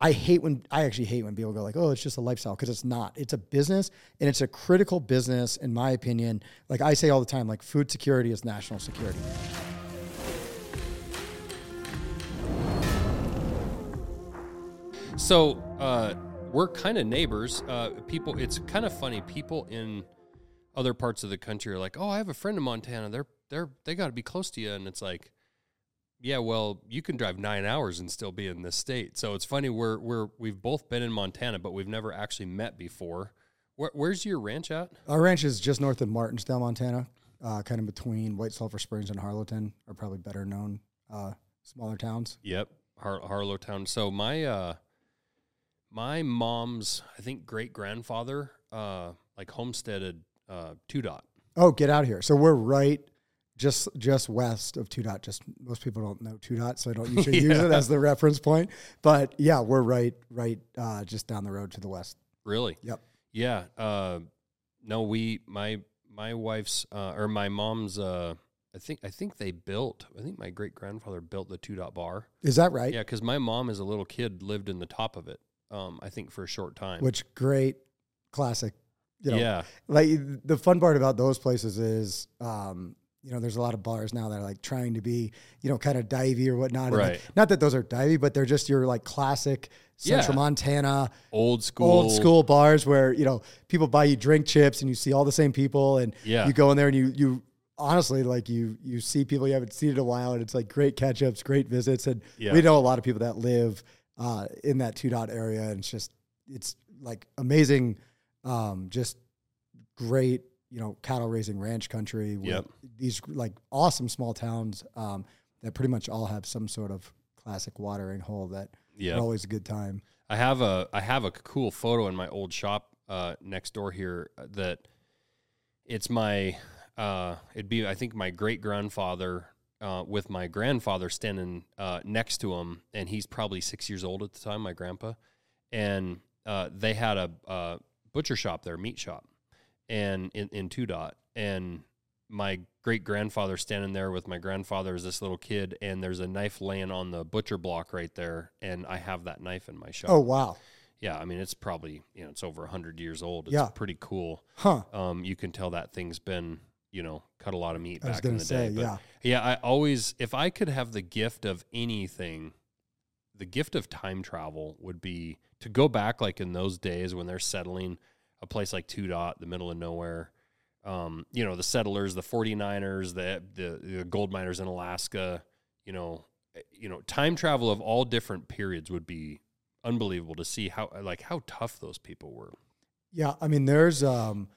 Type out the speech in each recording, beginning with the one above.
I hate when I actually hate when people go like, "Oh, it's just a lifestyle," because it's not. It's a business, and it's a critical business, in my opinion. Like I say all the time, like food security is national security. So uh, we're kind of neighbors. Uh, people, it's kind of funny. People in other parts of the country are like, "Oh, I have a friend in Montana. They're they're they got to be close to you," and it's like, yeah, well, you can drive nine hours and still be in this state. So it's funny. We're we're we've both been in Montana, but we've never actually met before. Where, where's your ranch at? Our ranch is just north of Martinsdale, Montana, uh, kind of between White Sulphur Springs and Harlowton, are probably better known uh, smaller towns. Yep, Har- Harlowtown. So my uh, my mom's, I think great grandfather, uh, like homesteaded uh, two dot. Oh, get out of here! So we're right, just just west of two dot. Just most people don't know two dot, so I don't usually use it as the reference point. But yeah, we're right, right, uh, just down the road to the west. Really? Yep. Yeah. Uh, no, we my my wife's uh, or my mom's. Uh, I think I think they built. I think my great grandfather built the two dot bar. Is that right? Yeah, because my mom, as a little kid, lived in the top of it. Um, I think for a short time. Which great, classic. You know, yeah, like the fun part about those places is, um, you know, there's a lot of bars now that are like trying to be, you know, kind of divey or whatnot. And, like, Right. not that those are divey, but they're just your like classic Central Yeah. Montana old school. old school bars where you know people buy you drink chips and you see all the same people and Yeah. you go in there and you you honestly like you you see people you haven't seen in a while and it's like great catch ups, great visits and Yeah. we know a lot of people that live uh, in that two dot area and it's just it's like amazing, um, just great you know cattle raising ranch country with Yep. these like awesome small towns um, that pretty much all have some sort of classic watering hole that Yeah. are always a good time. I have a I have a cool photo in my old shop uh, next door here uh, that it's my uh, it'd be I think my great grandfather uh, with my grandfather standing uh, next to him, and he's probably six years old at the time, my grandpa, and uh, they had a, uh butcher shop there, meat shop, and in in two dot, and my great grandfather standing there with my grandfather as this little kid, and there's a knife laying on the butcher block right there, and I have that knife in my shop. Oh wow, Yeah, I mean it's probably you know it's over hundred years old. It's Yeah. pretty cool. huh? Um, you can tell that thing's been you know cut a lot of meat I back in the say, day. But yeah. yeah, I always if I could have the gift of anything, the gift of time travel would be to go back like in those days when they're settling a place like Two Dot, the middle of nowhere. Um, you know, the settlers, the 49ers, the, the the gold miners in Alaska, you know, eh, you know, time travel of all different periods would be unbelievable to see how like how tough those people were. Yeah, I mean, there's. Um,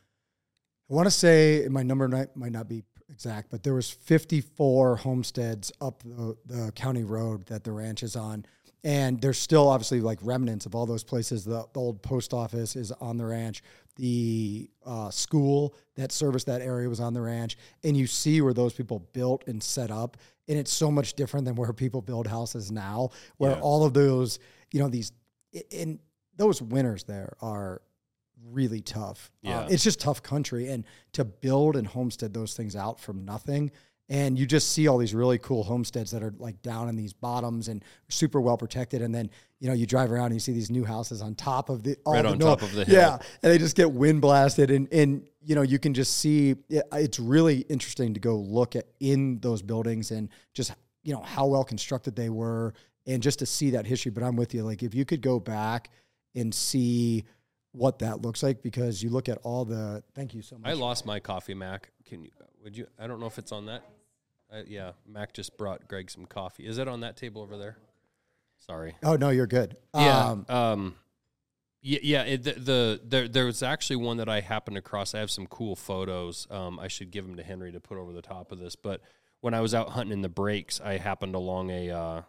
I want to say my number might, might not be exact, but there was 54 homesteads up the, the county road that the ranch is on, and there's still obviously like remnants of all those places. The, the old post office is on the ranch. The uh, school that serviced that area was on the ranch, and you see where those people built and set up, and it's so much different than where people build houses now, where Yeah. all of those, you know, these, and those winters there are really tough. Uh, Yeah. it's just tough country, and to build and homestead those things out from nothing. And you just see all these really cool homesteads that are like down in these bottoms and super well protected. And then you know you drive around and you see these new houses on top of the all Right on top of the hill. Yeah, and they just get wind blasted, and and you know you can just see. It's really interesting to go look at in those buildings and just you know how well constructed they were, and just to see that history. But I'm with you. Like if you could go back and see what that looks like, because you look at all the. Thank you so much. I lost my coffee, Mac. Can you? Would you? I don't know if it's on that. Uh, yeah, Mac just brought Greg some coffee. Is it on that table over there? Sorry. Oh no, you're good. Yeah. Um, Um, yeah, yeah. It, the, the there there was actually one that I happened across. I have some cool photos. Um, I should give them to Henry to put over the top of this. But when I was out hunting in the breaks, I happened along a uh,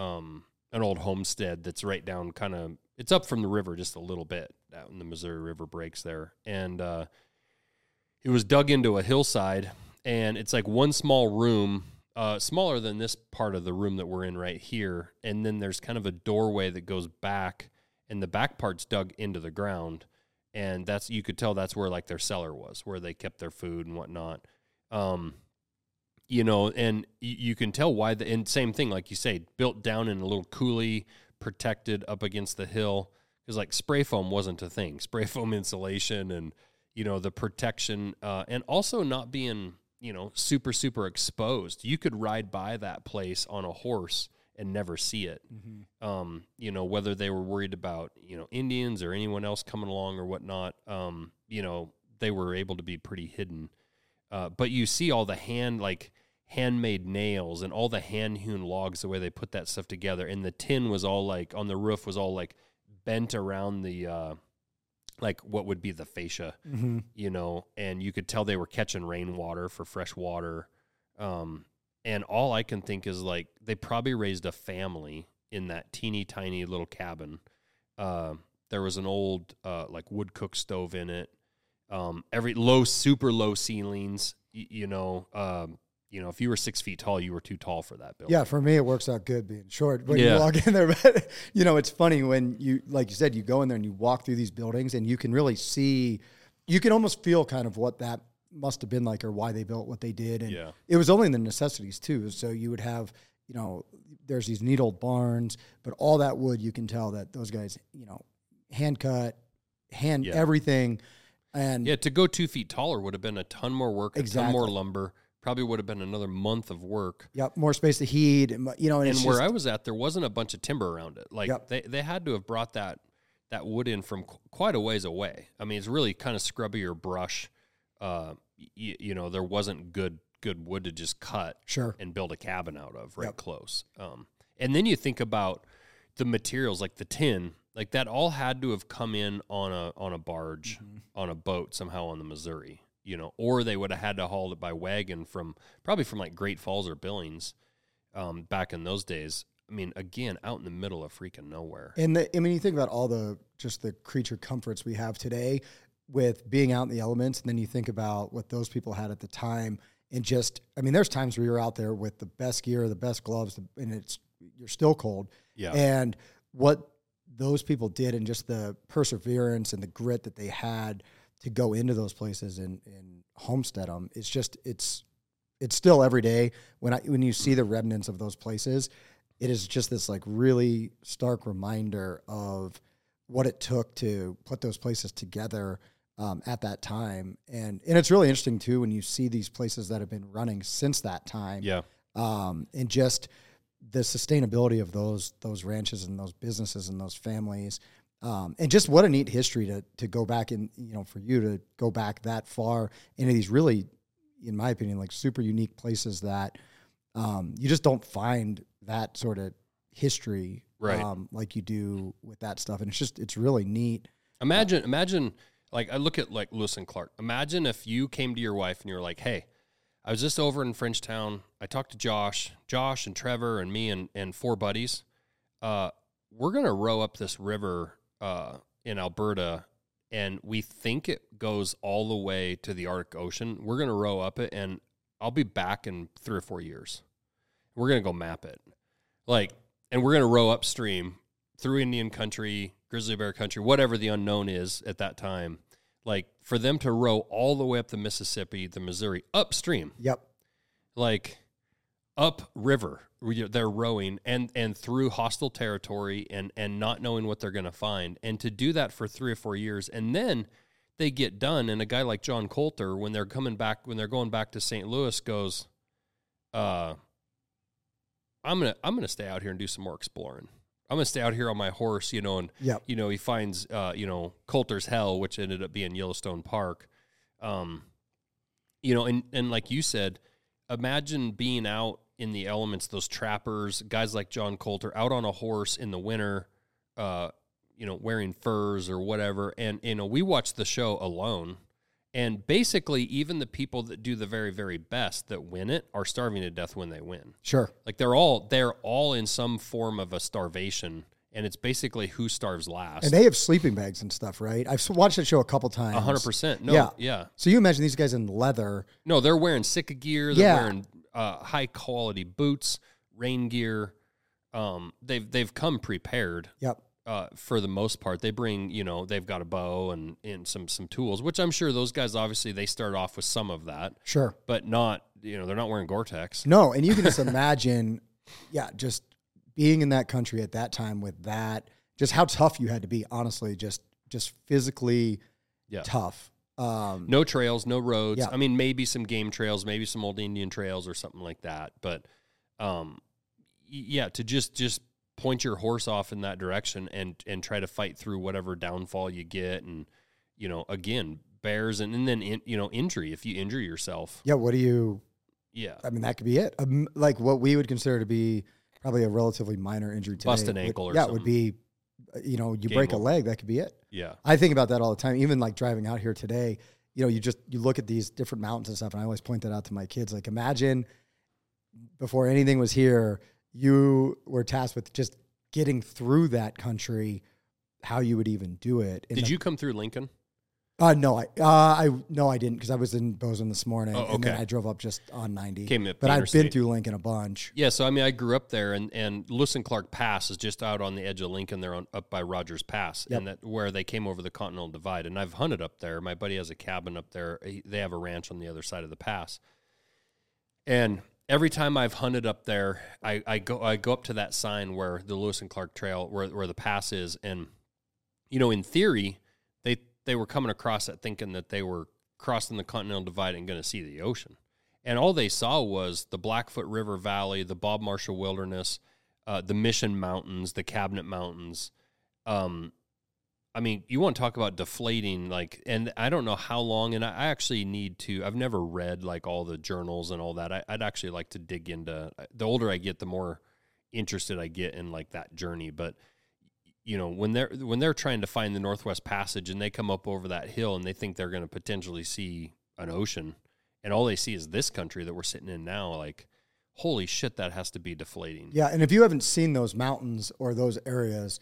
um an old homestead that's right down kind of it's up from the river just a little bit out in the Missouri River breaks there, and uh, it was dug into a hillside, and it's like one small room uh, smaller than this part of the room that we're in right here. And then there's kind of a doorway that goes back, and the back part's dug into the ground. And that's you could tell that's where like their cellar was, where they kept their food and whatnot. Um, you know, and you can tell why the and same thing, like you say, built down in a little coulee, protected up against the hill because like spray foam wasn't a thing. Spray foam insulation and you know the protection uh, and also not being you know super super exposed. You could ride by that place on a horse and never see it. Mm-hmm. Um, you know whether they were worried about you know Indians or anyone else coming along or whatnot. Um, you know they were able to be pretty hidden. Uh, but you see all the hand like handmade nails and all the hand hewn logs the way they put that stuff together and the tin was all like on the roof was all like bent around the uh like what would be the fascia Mm-hmm. you know and you could tell they were catching rainwater for fresh water. Um and all i can think is like they probably raised a family in that teeny tiny little cabin. Uh, there was an old uh, like wood cook stove in it. Um every low super low ceilings y- you know um you know if you were six feet tall you were too tall for that building Yeah, for me it works out good being short when Yeah. you walk in there. But you know, it's funny when you, like you said, you go in there and you walk through these buildings and you can really see, you can almost feel kind of what that must have been like or why they built what they did. And Yeah. it was only the necessities too. So you would have, you know, there's these neat old barns, but all that wood, you can tell that those guys, you know, hand cut, hand Yeah. everything. And Yeah, to go two feet taller would have been a ton more work, a ton more lumber. Probably would have been another month of work. Yep, more space to heat, and you know, and, And where just, I was at, there wasn't a bunch of timber around it. Like Yep. they, they had to have brought that that wood in from qu- quite a ways away. I mean, it's really kind of scrubby or brush. Uh, y- you know, there wasn't good good wood to just cut sure, and build a cabin out of right Yep. close. Um, and then you think about the materials like the tin, like that all had to have come in on a on a barge, Mm-hmm. on a boat somehow on the Missouri, you know, or they would have had to haul it by wagon from probably from like Great Falls or Billings, um, back in those days. I mean, again, out in the middle of freaking nowhere. And the, I mean, you think about all the just the creature comforts we have today with being out in the elements, and then you think about what those people had at the time, and just, I mean, there's times where you're out there with the best gear, the best gloves, and it's you're still cold, Yeah, and what those people did, and just the perseverance and the grit that they had to go into those places and, and homestead them, it's just it's it's still every day. When I when you see the remnants of those places, it is just this like really stark reminder of what it took to put those places together um, at that time, and and it's really interesting too when you see these places that have been running since that time, yeah, um, and just the sustainability of those those ranches and those businesses and those families. Um, and just what a neat history to to go back and you know for you to go back that far into these really, in my opinion, like super unique places that um, you just don't find that sort of history Right. um, like you do with that stuff, and it's just it's really neat. Imagine, imagine, like I look at like Lewis and Clark. Imagine if you came to your wife and you were like, "Hey, I was just over in Frenchtown. I talked to Josh, Josh and Trevor and me and and four buddies. Uh, we're gonna row up this river uh, in Alberta, and we think it goes all the way to the Arctic Ocean. We're gonna row up it, and I'll be back in three or four years. We're gonna go map it, like, and we're gonna row upstream through Indian country, grizzly bear country, whatever the unknown is at that time. Like for them to row all the way up the Mississippi, the Missouri, upstream, Yep. like up river, they're rowing and and through hostile territory and and not knowing what they're going to find, and to do that for three or four years, and then they get done, and a guy like John Colter, when they're coming back, when they're going back to St. Louis, goes, uh, I'm gonna I'm gonna stay out here and do some more exploring. I'm gonna stay out here on my horse, you know, and Yep. you know he finds uh, you know Colter's Hell, which ended up being Yellowstone Park. Um, you know, and and like you said, imagine being out in the elements, those trappers, guys like John Colter, out on a horse in the winter, uh, you know, wearing furs or whatever. And you know, we watched the show alone. And basically, even the people that do the very, very best that win it are starving to death when they win. Sure. Like they're all they're all in some form of a starvation, and it's basically who starves last. And they have sleeping bags and stuff, right? I've watched that show a couple times. A hundred percent. No, Yeah. yeah. So you imagine these guys in leather. No, they're wearing Sitka gear. They're Yeah. wearing uh, high quality boots, rain gear. Um, they've they've come prepared Yep. uh, for the most part. They bring you know they've got a bow and and some some tools, which I'm sure those guys obviously they start off with some of that, Sure. but not you know they're not wearing Gore-Tex. No, and you can just imagine, yeah, just being in that country at that time with that, just how tough you had to be, honestly, just just physically Yeah. tough. Um, No trails, no roads. Yeah. I mean, maybe some game trails, maybe some old Indian trails or something like that. But, um, yeah, to just just point your horse off in that direction and and try to fight through whatever downfall you get, and you know, again, bears and, and then in, you know injury if you injure yourself. yeah, what do you? Yeah, I mean, that could be it. Um, like what we would consider to be probably a relatively minor injury today. Bust an would- ankle or yeah, it would be, you know, you Game break a leg, that could be it. yeah, I think about that all the time. Even like driving out here today, you know, you just you look at these different mountains and stuff, and I always point that out to my kids. Like, imagine before anything was here, you were tasked with just getting through that country, how you would even do it. Did the- you come through Lincoln? Uh, no, I uh, I no, I didn't because I was in Bozeman this morning, Oh, and then. I drove up just on ninety. Came up but I've been through Lincoln a bunch. Yeah, so I mean, I grew up there, and and Lewis and Clark Pass is just out on the edge of Lincoln, there on up by Rogers Pass, Yep. and that where they came over the Continental Divide. And I've hunted up there. My buddy has a cabin up there. He- They have a ranch on the other side of the pass, and every time I've hunted up there, I, I go I go up to that sign where the Lewis and Clark Trail, where where the pass is, and you know, in theory, they were coming across it thinking that they were crossing the Continental Divide and going to see the ocean. And all they saw was the Blackfoot River Valley, the Bob Marshall Wilderness, uh, the Mission Mountains, the Cabinet Mountains. Um, I mean, you want to talk about deflating, like, and I don't know how long, and I actually need to, I've never read like all the journals and all that. I, I'd actually like to dig into, the older I get, the more interested I get in like that journey. But, you know, when they're, when they're trying to find the Northwest Passage and they come up over that hill and they think they're going to potentially see an ocean, and all they see is this country that we're sitting in now, like, holy shit, that has to be deflating. Yeah, and if you haven't seen those mountains or those areas,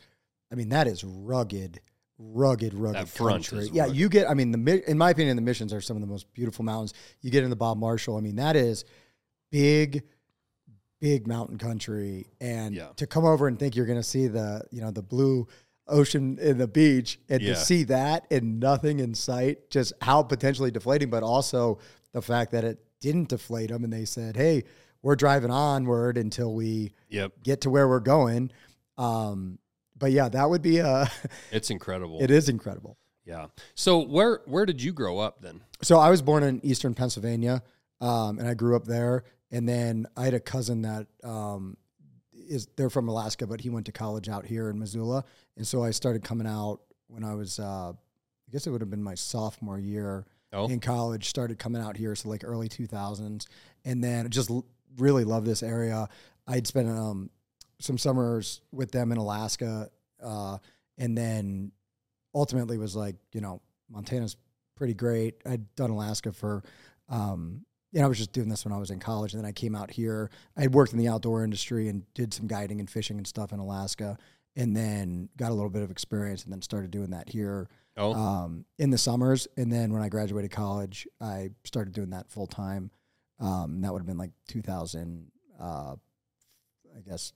I mean that is rugged, rugged, rugged country. yeah, rugged. you get. I mean, the in my opinion, the missions are some of the most beautiful mountains. You get in the Bob Marshall. I mean, that is big, big mountain country, and Yeah. to come over and think you're going to see the you know the blue ocean in the beach and Yeah. to see that and nothing in sight just how potentially deflating but also the fact that it didn't deflate them and they said hey we're driving onward until we Yep. get to where we're going. Um, but yeah, that would be a. It's incredible. it is incredible. Yeah. So where where did you grow up then? So I was born in Eastern Pennsylvania, um, and I grew up there. And then I had a cousin that um, is they're from Alaska, but he went to college out here in Missoula, and so I started coming out when I was, uh, I guess it would have been my sophomore year Oh, in college. Started coming out here, so like early two thousands, and then just l- really love this area. I'd spent um, some summers with them in Alaska, uh, and then ultimately was like, you know, Montana's pretty great. I'd done Alaska for, um, know, I was just doing this when I was in college, and then I came out here. I had worked in the outdoor industry and did some guiding and fishing and stuff in Alaska, and then got a little bit of experience, and then started doing that here oh, um, in the summers. And then when I graduated college, I started doing that full time. Um, that would have been like 2000, uh, I guess,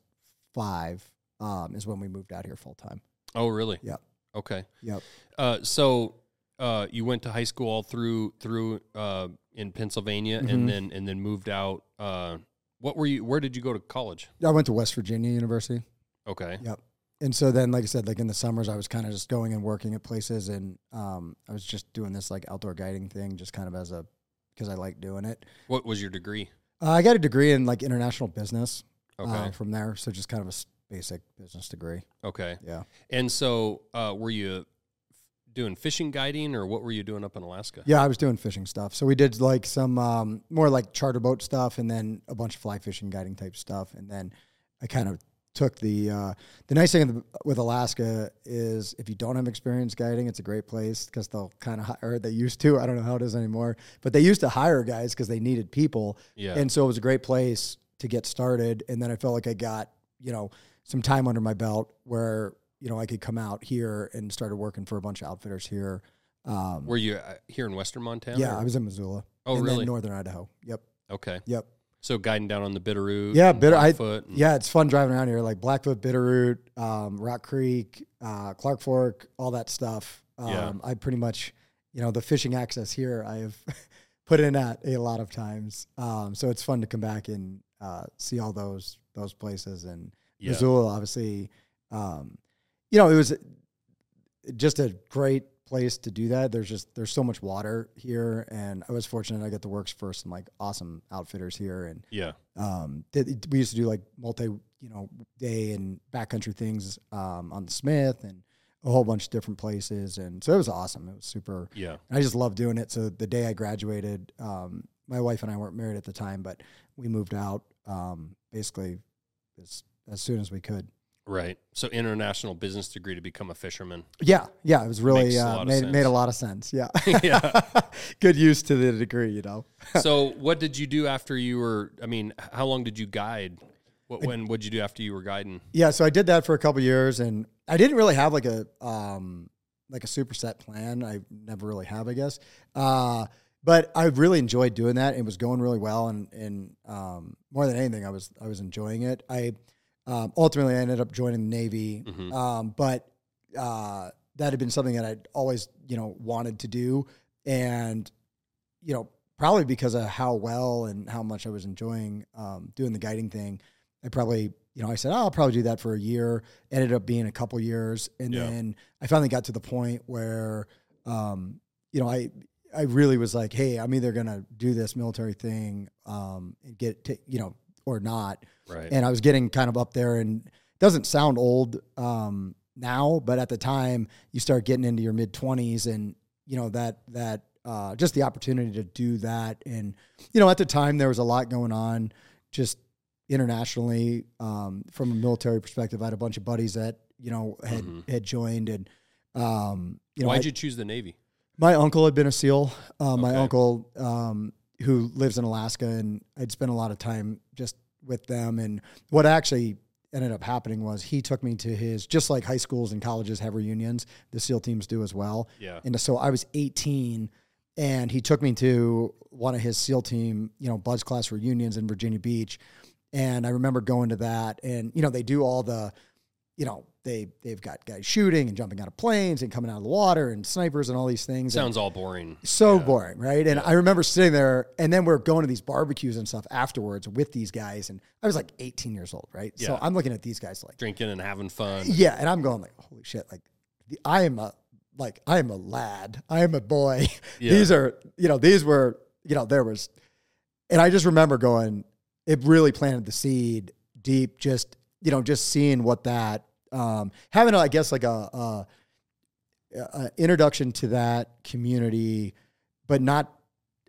five um, is when we moved out here full time. oh, really? Yep. Okay. Yep. Uh, so uh, you went to high school all through through uh, in Pennsylvania, Mhm. and then and then moved out. Uh, what were you? Where did you go to college? I went to West Virginia University. Okay. Yep. And so then, like I said, like in the summers, I was kind of just going and working at places, and um, I was just doing this like outdoor guiding thing, just kind of as a because I like doing it. What was your degree? Uh, I got a degree in like international business Okay. uh, from there, so just kind of a basic business degree. okay. Yeah. And so, uh, were you doing fishing guiding, or what were you doing up in Alaska? Yeah, I was doing fishing stuff. So we did like some um, more like charter boat stuff, and then a bunch of fly fishing, guiding type stuff, and then I kind of took the uh, the nice thing with Alaska is if you don't have experience guiding, it's a great place because they'll kind of hire. They used to. I don't know how it is anymore, but they used to hire guys because they needed people, Yeah. and so it was a great place to get started. And then I felt like I got you know some time under my belt where you know I could come out here and started working for a bunch of outfitters here. Um, were you uh, here in Western Montana? yeah, or- I was in Missoula. Oh, and really? Northern Idaho. Yep. Okay. Yep. So guiding down on the Bitterroot. Yeah, Bitter- I- and- Yeah, it's fun driving around here, like Blackfoot, Bitterroot, um, Rock Creek, uh, Clark Fork, all that stuff. Um, Yeah. I pretty much, you know, the fishing access here, I have put in at a lot of times. Um, so it's fun to come back and uh, see all those those places. And Yeah. Missoula, obviously, um, you know, it was just a great place to do that. There's just there's so much water here, and I was fortunate I got the works first and like awesome outfitters here, and Yeah. um, did, we used to do like multi you know day and backcountry things um, on the Smith and a whole bunch of different places, and so it was awesome. It was super. Yeah. I just loved doing it. So the day I graduated, um, my wife and I weren't married at the time, but we moved out um, basically as as soon as we could. Right. So international business degree to become a fisherman. Yeah, yeah, it was really uh, made made a lot of sense. Yeah, Yeah. good use to the degree, you know. so what did you do after you were I mean, how long did you guide? What when what did you do after you were guiding? Yeah, so I did that for a couple years, and I didn't really have like a um like a superset plan. I never really have, I guess. Uh, but I really enjoyed doing that. It was going really well, and and um, more than anything, I was I was enjoying it. I um, ultimately I ended up joining the Navy, Mhm. um, but uh, that had been something that I'd always you know wanted to do, and you know probably because of how well and how much I was enjoying um, doing the guiding thing. I probably, you know, I said, oh, I'll probably do that for a year. Ended up being a couple years. And Yeah. then I finally got to the point where, um, you know, I, I really was like, hey, I'm either going to do this military thing, um, and get, to, you know, or not. Right. And I was getting kind of up there and it doesn't sound old, um, now, but at the time you start getting into your mid twenties and, you know, that, that, uh, just the opportunity to do that. And, you know, at the time there was a lot going on just internationally um, from a military perspective. I had a bunch of buddies that you know had Mhm. had joined, and um, you know, Why'd I- you choose the Navy? my uncle had been a SEAL. Uh, My Okay. uncle, um, who lives in Alaska, and I'd spent a lot of time with them. And what actually ended up happening was he took me to his, just like high schools and colleges have reunions, the SEAL teams do as well. Yeah. And so I was 18 and he took me to one of his SEAL team, you know, BUD/S class reunions in Virginia Beach. And I remember going to that and, you know, they do all the, you know, they, they've got guys shooting and jumping out of planes and coming out of the water and snipers and all these things. And Sounds all boring. so Yeah. boring, right? And I remember sitting there, and then we're going to these barbecues and stuff afterwards with these guys, and I was like 18 years old, right? So I'm looking at these guys like, Drinking and having fun. yeah, and I'm going like, holy shit, like the, I am a like I am a lad, I am a boy. Yeah. these are, you know, these were, you know, there was, and I just remember going, it really planted the seed deep, just you know, just seeing what that, um, having, a, I guess, like a, a, a introduction to that community, but not,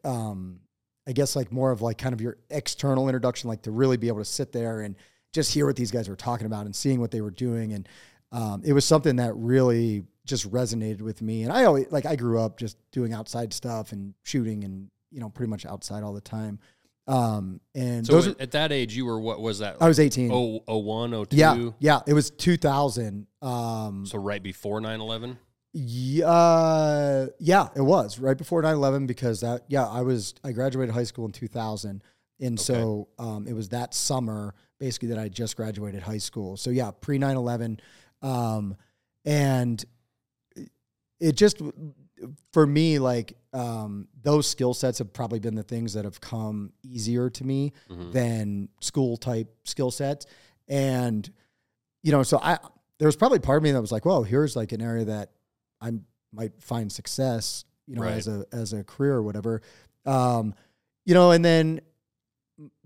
um, I guess, like more of like kind of your external introduction, like to really be able to sit there and just hear what these guys were talking about and seeing what they were doing, and um, it was something that really just resonated with me. And I always like I grew up just doing outside stuff and shooting and you know pretty much outside all the time. Um, and So at, at that age, you were what was that? I was 18. Oh, oh one, oh two. yeah, yeah, it was 2000. Um, So right before 9-11? yeah, uh, yeah, it was right before 9/11 because that yeah, I was I graduated high school in 2000. And so um, it was that summer basically that I just graduated high school. So yeah, pre 9/11 um, and it just for me like um, those skill sets have probably been the things that have come easier to me Mhm. than school type skill sets and you know so i there was probably part of me that was like well here's like an area that i might find success you know Right. as a as a career or whatever um you know and then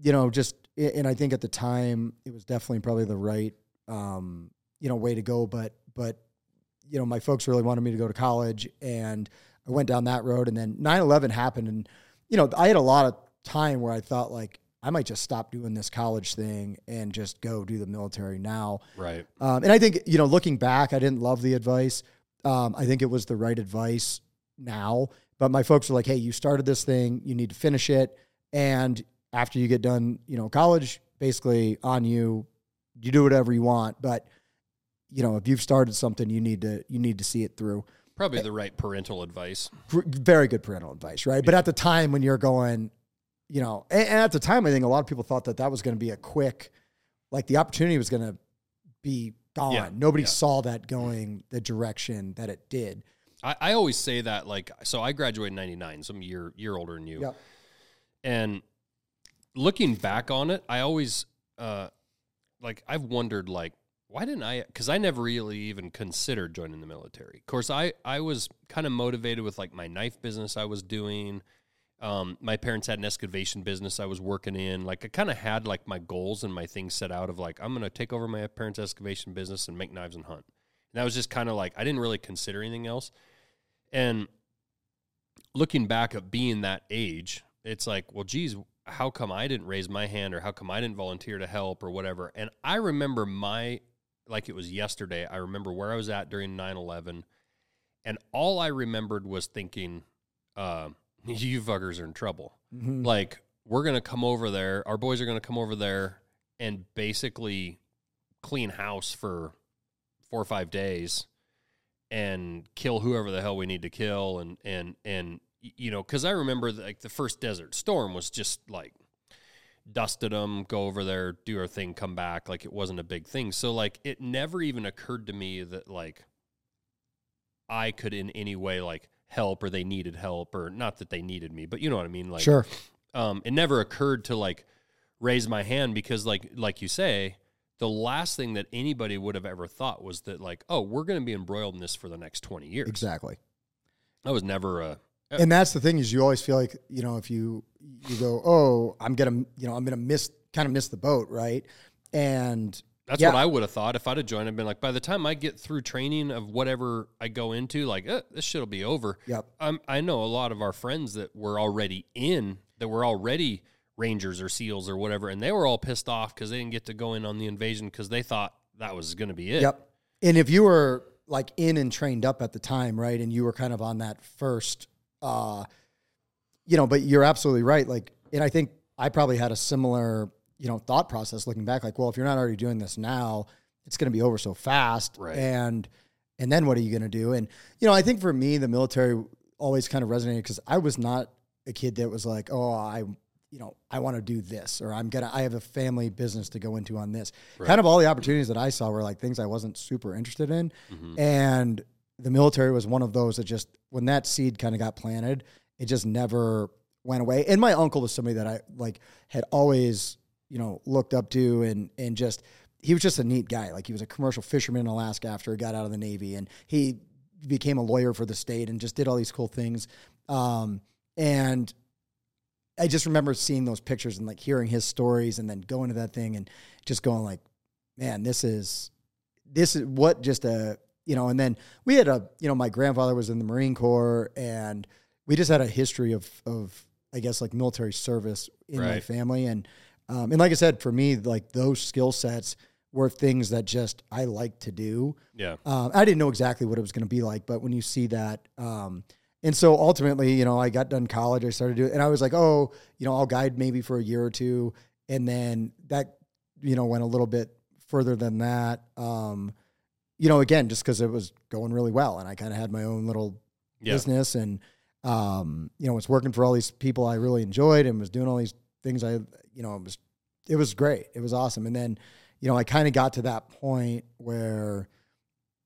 you know just and i think at the time it was definitely probably the right um you know way to go but but you know my folks really wanted me to go to college and i went down that road and then 9-11 happened and you know i had a lot of time where i thought like i might just stop doing this college thing and just go do the military now Right. um, and I think, you know, looking back, I didn't love the advice. Um, I think it was the right advice now. But my folks were like, hey, you started this thing, you need to finish it. And after you get done, you know, college, basically on you, you do whatever you want. But, you know, if you've started something, you need to you need to see it through. Probably the right parental advice. Very good parental advice, right? But at the time when you're going, you know, and, and at the time, I think a lot of people thought that that was going to be a quick, like the opportunity was going to be gone. Yeah, Nobody yeah. saw that going the direction that it did. I, I always say that like so I graduated in 99, so I'm a year year older than you. And looking back on it, I always uh like I've wondered like why didn't I? Because I never really even considered joining the military. Of course, I I was kind of motivated with like my knife business I was doing. Um, my parents had an excavation business I was working in. Like I kind of had like my goals and my things set out of like I'm going to take over my parents' excavation business and make knives and hunt. And that was just kind of like I didn't really consider anything else. And looking back at being that age, it's like, well, geez, how come I didn't raise my hand or how come I didn't volunteer to help or whatever? And I remember my like it was yesterday. I remember where I was at during 9 11. And all I remembered was thinking, uh, you fuckers are in trouble. Mhm. Like, we're going to come over there. Our boys are going to come over there and basically clean house for four or five days and kill whoever the hell we need to kill. And, and, and, you know, cause I remember like the first desert storm was just like, dusted them, go over there, do our thing, come back. Like it wasn't a big thing. So like it never even occurred to me that like I could in any way like help or they needed help or not that they needed me, but you know what I mean? Like sure. um it never occurred to like raise my hand because like like you say, the last thing that anybody would have ever thought was that like, oh, we're gonna be embroiled in this for the next twenty years. Exactly. That was never a And that's the thing is you always feel like, you know, if you you go, "Oh, I'm to, you know, I'm to miss kind of miss the boat, right?" And That's Yeah. what I would have thought if I'd have joined. I'd been like, by the time I get through training of whatever I go into, like, eh, this shit'll be over. Yep. I'm, I know a lot of our friends that were already in, that were already Rangers or SEALs or whatever, and they were all pissed off because they didn't get to go in on the invasion because they thought that was going to be it. Yep. And if you were like in and trained up at the time, right, and you were kind of on that first, uh, you know, but you're absolutely right. Like, and I think I probably had a similar, you know, thought process looking back. Like, well, if you're not already doing this now, it's going to be over so fast, Right. and and then what are you going to do? And you know, I think for me, the military always kind of resonated because I was not a kid that was like, oh, I. You know, I want to do this, or I'm gonna. I have a family business to go into on this. Kind of all the opportunities that I saw were like things I wasn't super interested in, Mhm. and the military was one of those that just when that seed kind of got planted, it just never went away. And my uncle was somebody that I like had always, you know, looked up to and and just he was just a neat guy. Like he was a commercial fisherman in Alaska after he got out of the Navy and he became a lawyer for the state and just did all these cool things. Um, and I just remember seeing those pictures and like hearing his stories and then going to that thing and just going like, man, this is this is what just a you know, and then we had a you know, my grandfather was in the Marine Corps and we just had a history of of I guess like military service in my family and um, and like I said, for me, like those skill sets were things that just I like to do. Yeah. Um, I didn't know exactly what it was going to be like, but when you see that, um, and so ultimately, you know, I got done college, I started doing, it and I was like, oh, you know, I'll guide maybe for a year or two, and then that, you know, went a little bit further than that. Um, you know, again, just because it was going really well, and I kind of had my own little Yeah. business, and um, you know, was working for all these people I really enjoyed, and was doing all these things I, you know, it was, it was great, it was awesome, and then, you know, I kind of got to that point where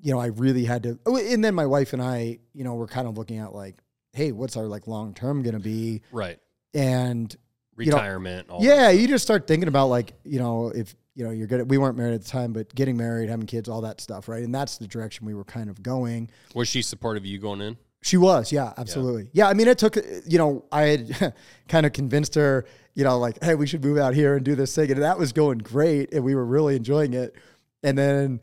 you know, I really had to. oh, And then my wife and I, you know, were kind of looking at like, hey, what's our like long term going to be? Right. And You know, Retirement. all yeah, you just start thinking about like, you know, if you know you're good. We weren't married at the time, but getting married, having kids, all that stuff, right? And that's the direction we were kind of going. Was she supportive of you going in? She was, yeah, absolutely. Yeah, I mean, it took, you know, I had kind of convinced her, you know, like, hey, we should move out here and do this thing. And that was going great. And we were really enjoying it. And then,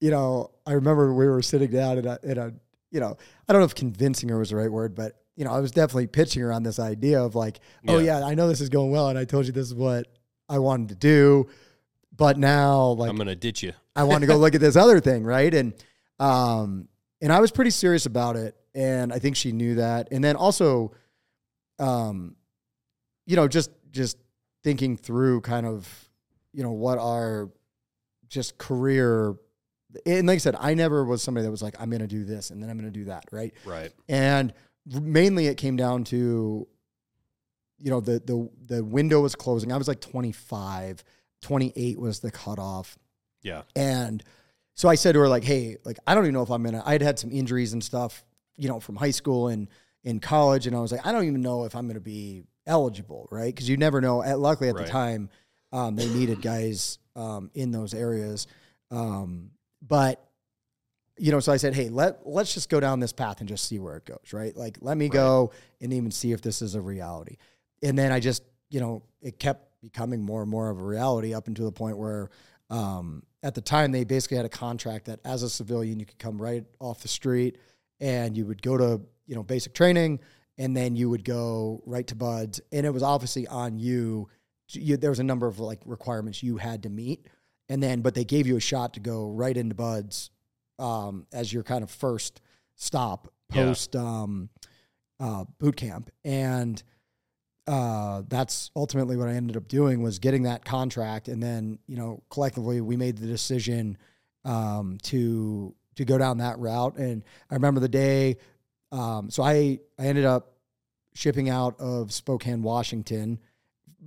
you know, I remember we were sitting down in a, in a, you know, I don't know if convincing her was the right word, but, you know, I was definitely pitching her on this idea of like, oh, Yeah. yeah, I know this is going well. And I told you this is what I wanted to do. But now, like, I'm going to ditch you. I wanted to go look at this other thing, right? And um and I was pretty serious about it and I think she knew that. And then also um you know, just just thinking through kind of you know what our just career and like I said, I never was somebody that was like I'm going to do this and then I'm going to do that, right? Right. And mainly it came down to you know the the the window was closing. I was like 25, 28 was the cutoff. Yeah. And so I said to her, like, hey, like, I don't even know if I'm gonna, I'd had some injuries and stuff, you know, from high school and in college. And I was like, I don't even know if I'm gonna be eligible, right? Because you never know. At, luckily at Right. the time, Um, they needed guys um, in those areas, um, but you know, so I said, hey, let let's just go down this path and just see where it goes, right? Like, let me Right. go and even see if this is a reality. And then I just, you know, it kept becoming more and more of a reality up until the point where, um, at the time, they basically had a contract that as a civilian, you could come right off the street and you would go to, you know, basic training and then you would go right to BUD/S and it was obviously on you, you there was a number of like requirements you had to meet and then but they gave you a shot to go right into BUD/S um, as your kind of first stop Yeah. post um, uh, boot camp and uh, that's ultimately what I ended up doing was getting that contract and then you know collectively we made the decision um, to to go down that route. And I remember the day um, so I I ended up shipping out of Spokane Washington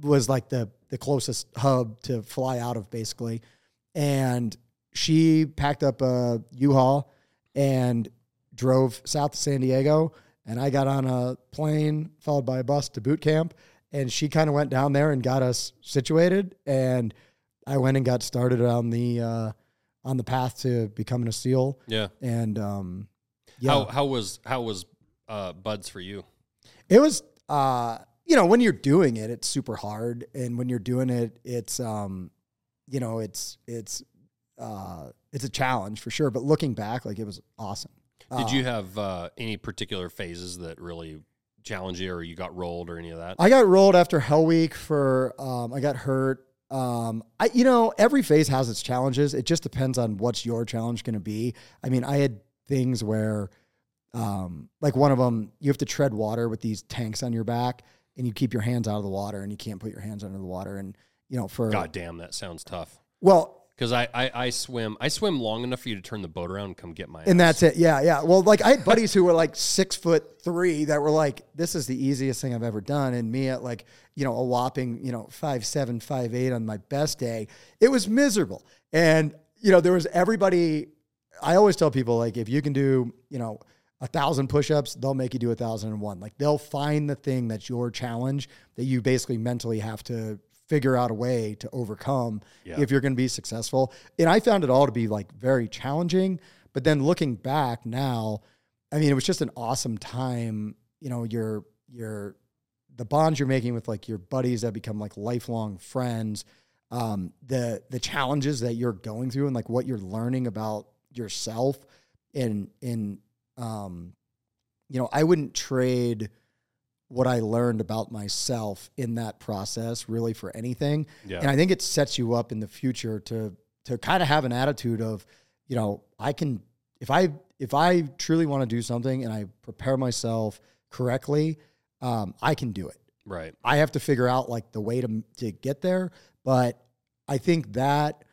was like the the closest hub to fly out of basically. And she packed up a U-Haul and drove south to San Diego. And I got on a plane followed by a bus to boot camp. And she kind of went down there and got us situated. And I went and got started on the uh, on the path to becoming a SEAL Yeah. and um, yeah How how was how was uh, BUD/S for you? it was uh you know when you're doing it it's super hard and when you're doing it it's um you know it's it's uh it's a challenge for sure but looking back like it was awesome Did Uh, you have uh, any particular phases that really challenged you, or you got rolled, or any of that? I got rolled after Hell Week for um, I got hurt. Um, I you know every phase has its challenges. It just depends on what's your challenge going to be. I mean, I had things where, um, like one of them, you have to tread water with these tanks on your back, and you keep your hands out of the water, and you can't put your hands under the water, and you know for God damn, that sounds tough. well. Because I, I I swim I swim long enough for you to turn the boat around and come get my. And ass. that's it. Yeah, yeah. Well, like I had buddies who were like six foot three that were like, "This is the easiest thing I've ever done," and me at like, you know, a whopping, you know, five seven, five eight on my best day, it was miserable. And you know, there was everybody. I always tell people like, if you can do, you know, a thousand push-ups, they'll make you do a thousand and one. Like they'll find the thing that's your challenge that you basically mentally have to figure out a way to overcome Yeah. if you're going to be successful. And I found it all to be like very challenging. But then looking back now, I mean, it was just an awesome time. You know, your your the bonds you're making with like your buddies that become like lifelong friends, um, the the challenges that you're going through and like what you're learning about yourself and in um, you know, I wouldn't trade what I learned about myself in that process really for anything. yeah And I think it sets you up in the future to to kind of have an attitude of, you know, I can if I if I truly want to do something and I prepare myself correctly, um, I can do it. right I have to figure out like the way to to get there. But I think that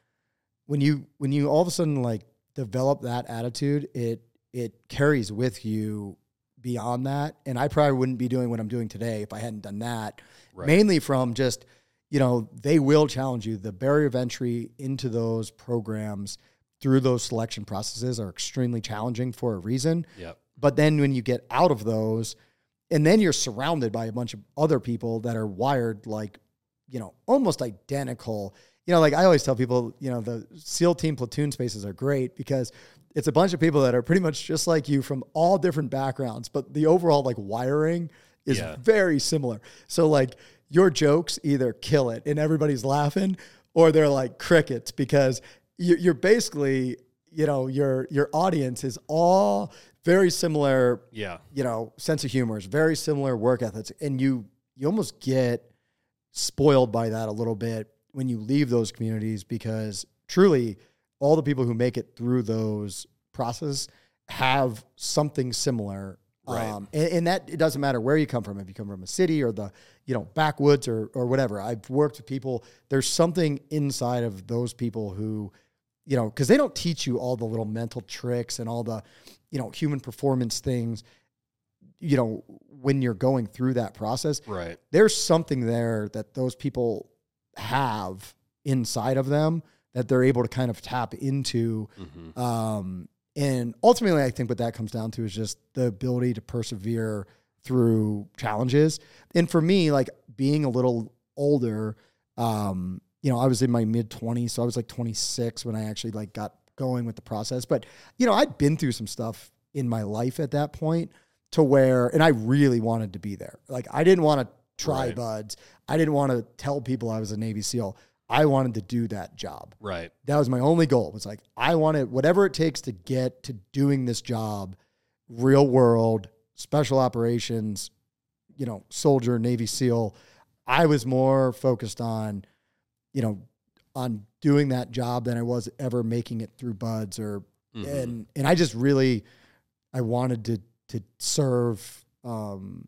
when you when you all of a sudden like develop that attitude, it it carries with you beyond that. And I probably wouldn't be doing what I'm doing today if I hadn't done that. Right. Mainly from just, you know, they will challenge you. The barrier of entry into those programs through those selection processes are extremely challenging for a reason. yep But then when you get out of those, and then you're surrounded by a bunch of other people that are wired like, you know, almost identical. You know, like I always tell people, you know, the SEAL team platoon spaces are great because it's a bunch of people that are pretty much just like you from all different backgrounds, but the overall like wiring is Yeah. very similar. So like your jokes either kill it and everybody's laughing, or they're like crickets because you- you're basically, you know, your your audience is all very similar yeah you know, sense of humor is very similar work ethics, and you you almost get spoiled by that a little bit when you leave those communities because truly all the people who make it through those processes have something similar. Right. Um, and, and that it doesn't matter where you come from, if you come from a city or the you know backwoods or or whatever. I've worked with people. There's something inside of those people who, you know, because they don't teach you all the little mental tricks and all the, you know, human performance things. You know, when you're going through that process, right there's something there that those people have inside of them that they're able to kind of tap into. hmm Um, and ultimately, I think what that comes down to is just the ability to persevere through challenges. And for me, like being a little older, um, you know, I was in my mid 20s, so I was like 26 when I actually like got going with the process. But you know, I'd been through some stuff in my life at that point to where, and I really wanted to be there. Like I didn't want to try Right. BUD/S. I didn't want to tell people I was a Navy SEAL. I wanted to do that job. Right. That was my only goal. Was like I wanted whatever it takes to get to doing this job, real world, special operations, you know, soldier, Navy SEAL. I was more focused on, you know, on doing that job than I was ever making it through BUD/S or Mhm. and and I just really I wanted to to serve um,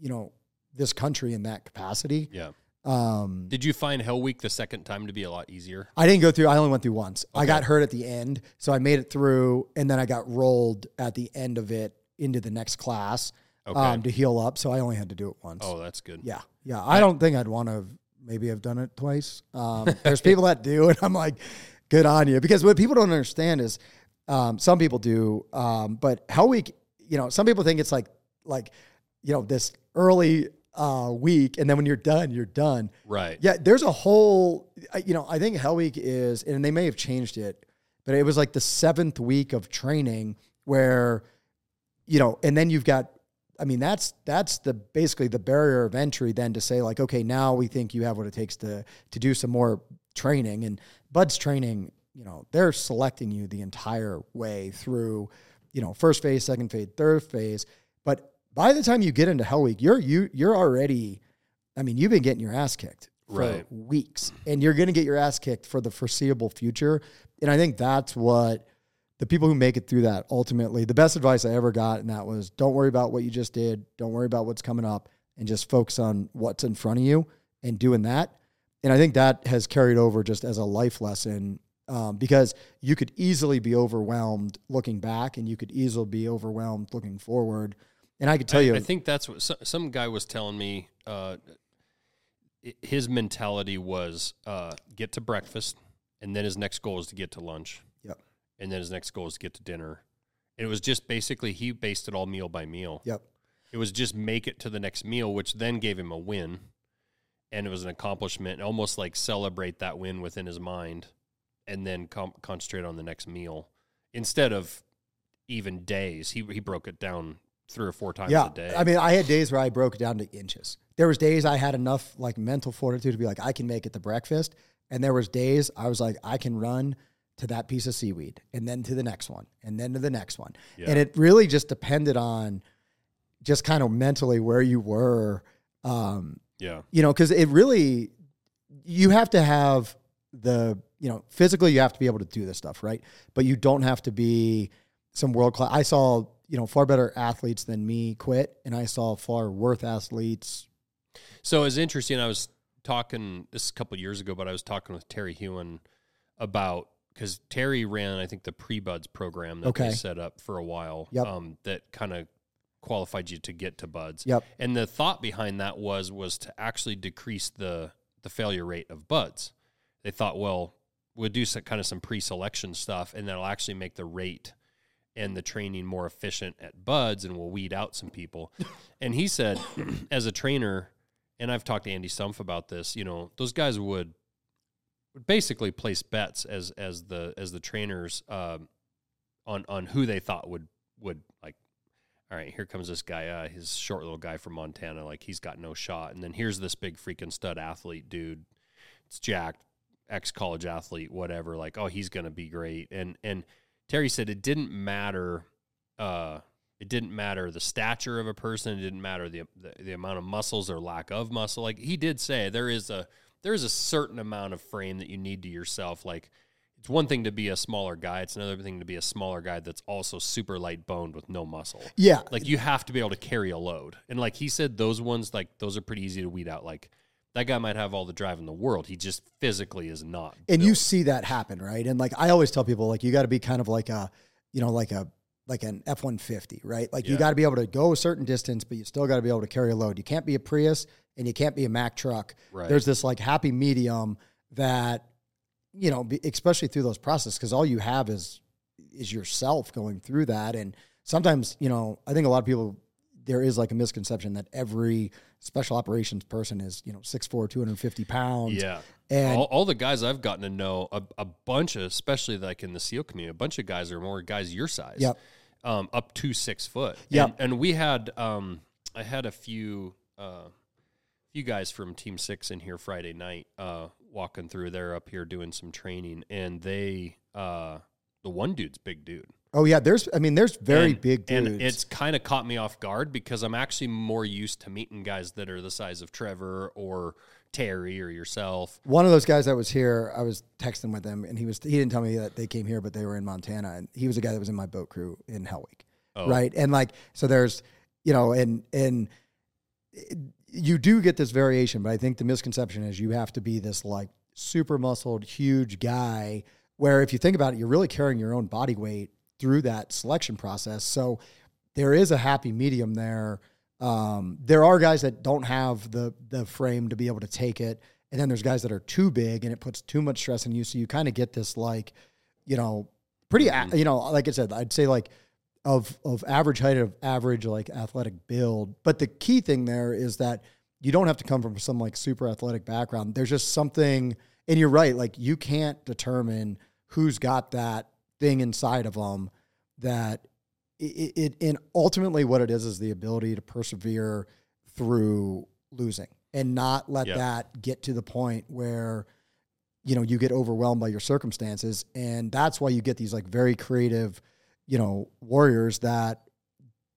you know, this country in that capacity. Yeah. Um Did you find Hell Week the second time to be a lot easier? I didn't go through. I only went through once. I got hurt at the end, so I made it through, and then I got rolled at the end of it into the next class Okay. um, to heal up. So I only had to do it once. oh, that's good. yeah, yeah. I don't think I'd want to. Maybe I've done it twice. Um, there's people that do, and I'm like, good on you. Because what people don't understand is, um, some people do, um, but Hell Week. You know, some people think it's like like, you know, this early uh, week, and then when you're done, you're done. Right. Yeah, there's a whole, you know, I think Hell Week is, and they may have changed it, but it was like the seventh week of training where, you know, and then you've got, I mean, that's that's the basically the barrier of entry then to say like, okay, now we think you have what it takes to to do some more training and BUD/S training. You know, they're selecting you the entire way through, you know, first phase, second phase, third phase. But by the time you get into Hell Week, you're you you're already I mean, you've been getting your ass kicked for Right. weeks, and you're going to get your ass kicked for the foreseeable future. And I think that's what the people who make it through that ultimately, the best advice I ever got, and that was don't worry about what you just did, don't worry about what's coming up, and just focus on what's in front of you and doing that. And I think that has carried over just as a life lesson um, because you could easily be overwhelmed looking back, and you could easily be overwhelmed looking forward. And I could tell I, you, I think that's what some, some guy was telling me. Uh, his mentality was uh, get to breakfast, and then his next goal is to get to lunch. Yep. And then his next goal is to get to dinner. And it was just basically he based it all meal by meal. yep, It was just make it to the next meal, which then gave him a win, and it was an accomplishment. Almost like celebrate that win within his mind, and then com- concentrate on the next meal instead of even days. He he broke it down three or four times yeah. a day. I mean, I had days where I broke it down to inches. There was days I had enough like mental fortitude to be like, I can make it to breakfast, and there was days I was like, I can run to that piece of seaweed, and then to the next one, and then to the next one, Yeah. and it really just depended on just kind of mentally where you were. Um, yeah. you know, because it really, you have to have the, you know, physically you have to be able to do this stuff, right? But you don't have to be some world class. I saw, you know, far better athletes than me quit, and I saw far worse athletes. So it's interesting. I was talking this a couple years ago, but I was talking with Terry Hewen about because Terry ran, I think, the pre BUD/S program that Okay. they set up for a while. Yep. Um, that kind of qualified you to get to BUD/S. Yep. And the thought behind that was was to actually decrease the the failure rate of BUD/S. They thought, well, we'll do some kind of some pre-selection stuff, and that'll actually make the rate and the training more efficient at BUD/S, and we'll weed out some people. and he said, as a trainer, and I've talked to Andy Stumpf about this. You know, those guys would would basically place bets as as the as the trainers um, on on who they thought would would like. All right, here comes this guy, uh, his short little guy from Montana. Like he's got no shot, and then here's this big freaking stud athlete dude. It's jacked, ex college athlete, whatever. Like, oh, he's gonna be great. And and Terry said it didn't matter. Uh, it didn't matter the stature of a person. It didn't matter the, the the amount of muscles or lack of muscle. Like he did say, there is a there is a certain amount of frame that you need to yourself. Like it's one thing to be a smaller guy. It's another thing to be a smaller guy that's also super light boned with no muscle. Yeah. Like you have to be able to carry a load. And like he said, those ones like those are pretty easy to weed out. Like that guy might have all the drive in the world. He just physically is not. and you see that happen, right? And like I always tell people, like you got to be kind of like a, you know, like a like an F one fifty, right? Like you got to be able to go a certain distance, but you still got to be able to carry a load. You can't be a Prius and you can't be a Mack truck. Right. There's this like happy medium that, you know, especially through those processes, because all you have is is yourself going through that. And sometimes, you know, I think a lot of people there is like a misconception that every special operations person is, you know, 6'4", 250 pounds yeah. And all, all the guys I've gotten to know, a, a bunch of, especially like in the SEAL community, a bunch of guys are more guys your size. Yep. Um, up to six foot. yeah And, and we had, um, I had a few, uh, few guys from Team Six in here Friday night, uh, walking through. They're up here doing some training, and they, uh, the one dude's big dude. Oh yeah, there's I mean there's very And- big dudes. And it's kind of caught me off guard because I'm actually more used to meeting guys that are the size of Trevor or Terry or yourself. One of those guys that was here, I was texting with him, and he was he didn't tell me that they came here, but they were in Montana, and he was a guy that was in my boat crew in Hell Week, Oh. right? And like, so there's, you know, and and it- you do get this variation, but I think the misconception is you have to be this like super muscled, huge guy. Where if you think about it, you're really carrying your own body weight through that selection process. So there is a happy medium there. Um, there are guys that don't have the the frame to be able to take it, and then there's guys that are too big, and it puts too much stress on you. So you kind of get this like, you know, pretty, a you know, like I said, I'd say like of of average height of average like athletic build. But the key thing there is that you don't have to come from some like super athletic background. There's just something, and you're right. Like you can't determine who's got that thing inside of them that it, it and ultimately what it is is the ability to persevere through losing and not let Yep. that get to the point where you know you get overwhelmed by your circumstances. And that's why you get these like very creative you know warriors that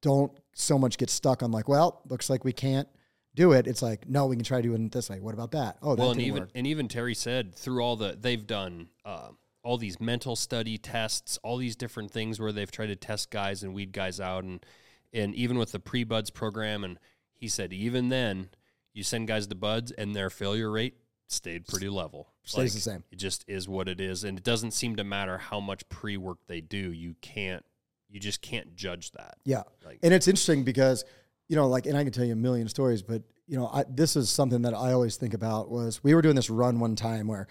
don't so much get stuck on like well looks like we can't do it. It's like no we can try doing it this way. What about that? Oh that well, and even work. and even Terry said through all the they've done uh, all these mental study tests, all these different things where they've tried to test guys and weed guys out, and and even with the pre BUD/S program, and he said even then you send guys to BUD/S and their failure rate stayed pretty level. Stays the same. It just is what it is, and it doesn't seem to matter how much pre work they do. You can't, you just can't judge that. Yeah. Like- and it's interesting because, you know, like, and I can tell you a million stories, but, you know, I, this is something that I always think about was we were doing this run one time where,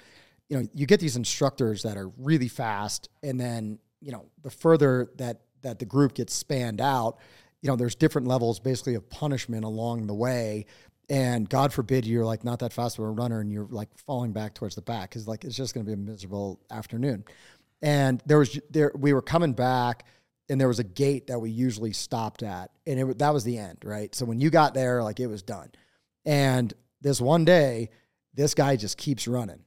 you know, you get these instructors that are really fast. And then, you know, the further that, that the group gets spanned out, you know, there's different levels basically of punishment along the way. And God forbid you're like not that fast of a runner and you're like falling back towards the back because like it's just going to be a miserable afternoon. And there was there we were coming back and there was a gate that we usually stopped at and it that was the end right so when you got there like it was done and this one day this guy just keeps running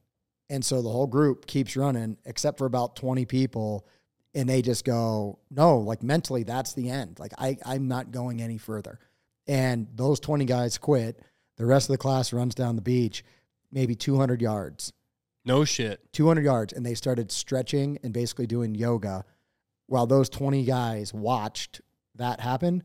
and so the whole group keeps running except for about 20 people and they just go no like mentally that's the end. Like I, i'm not going any further. And those 20 guys quit. The rest of the class runs down the beach maybe 200 yards. No shit. 200 yards and they started stretching and basically doing yoga. While those 20 guys watched that happen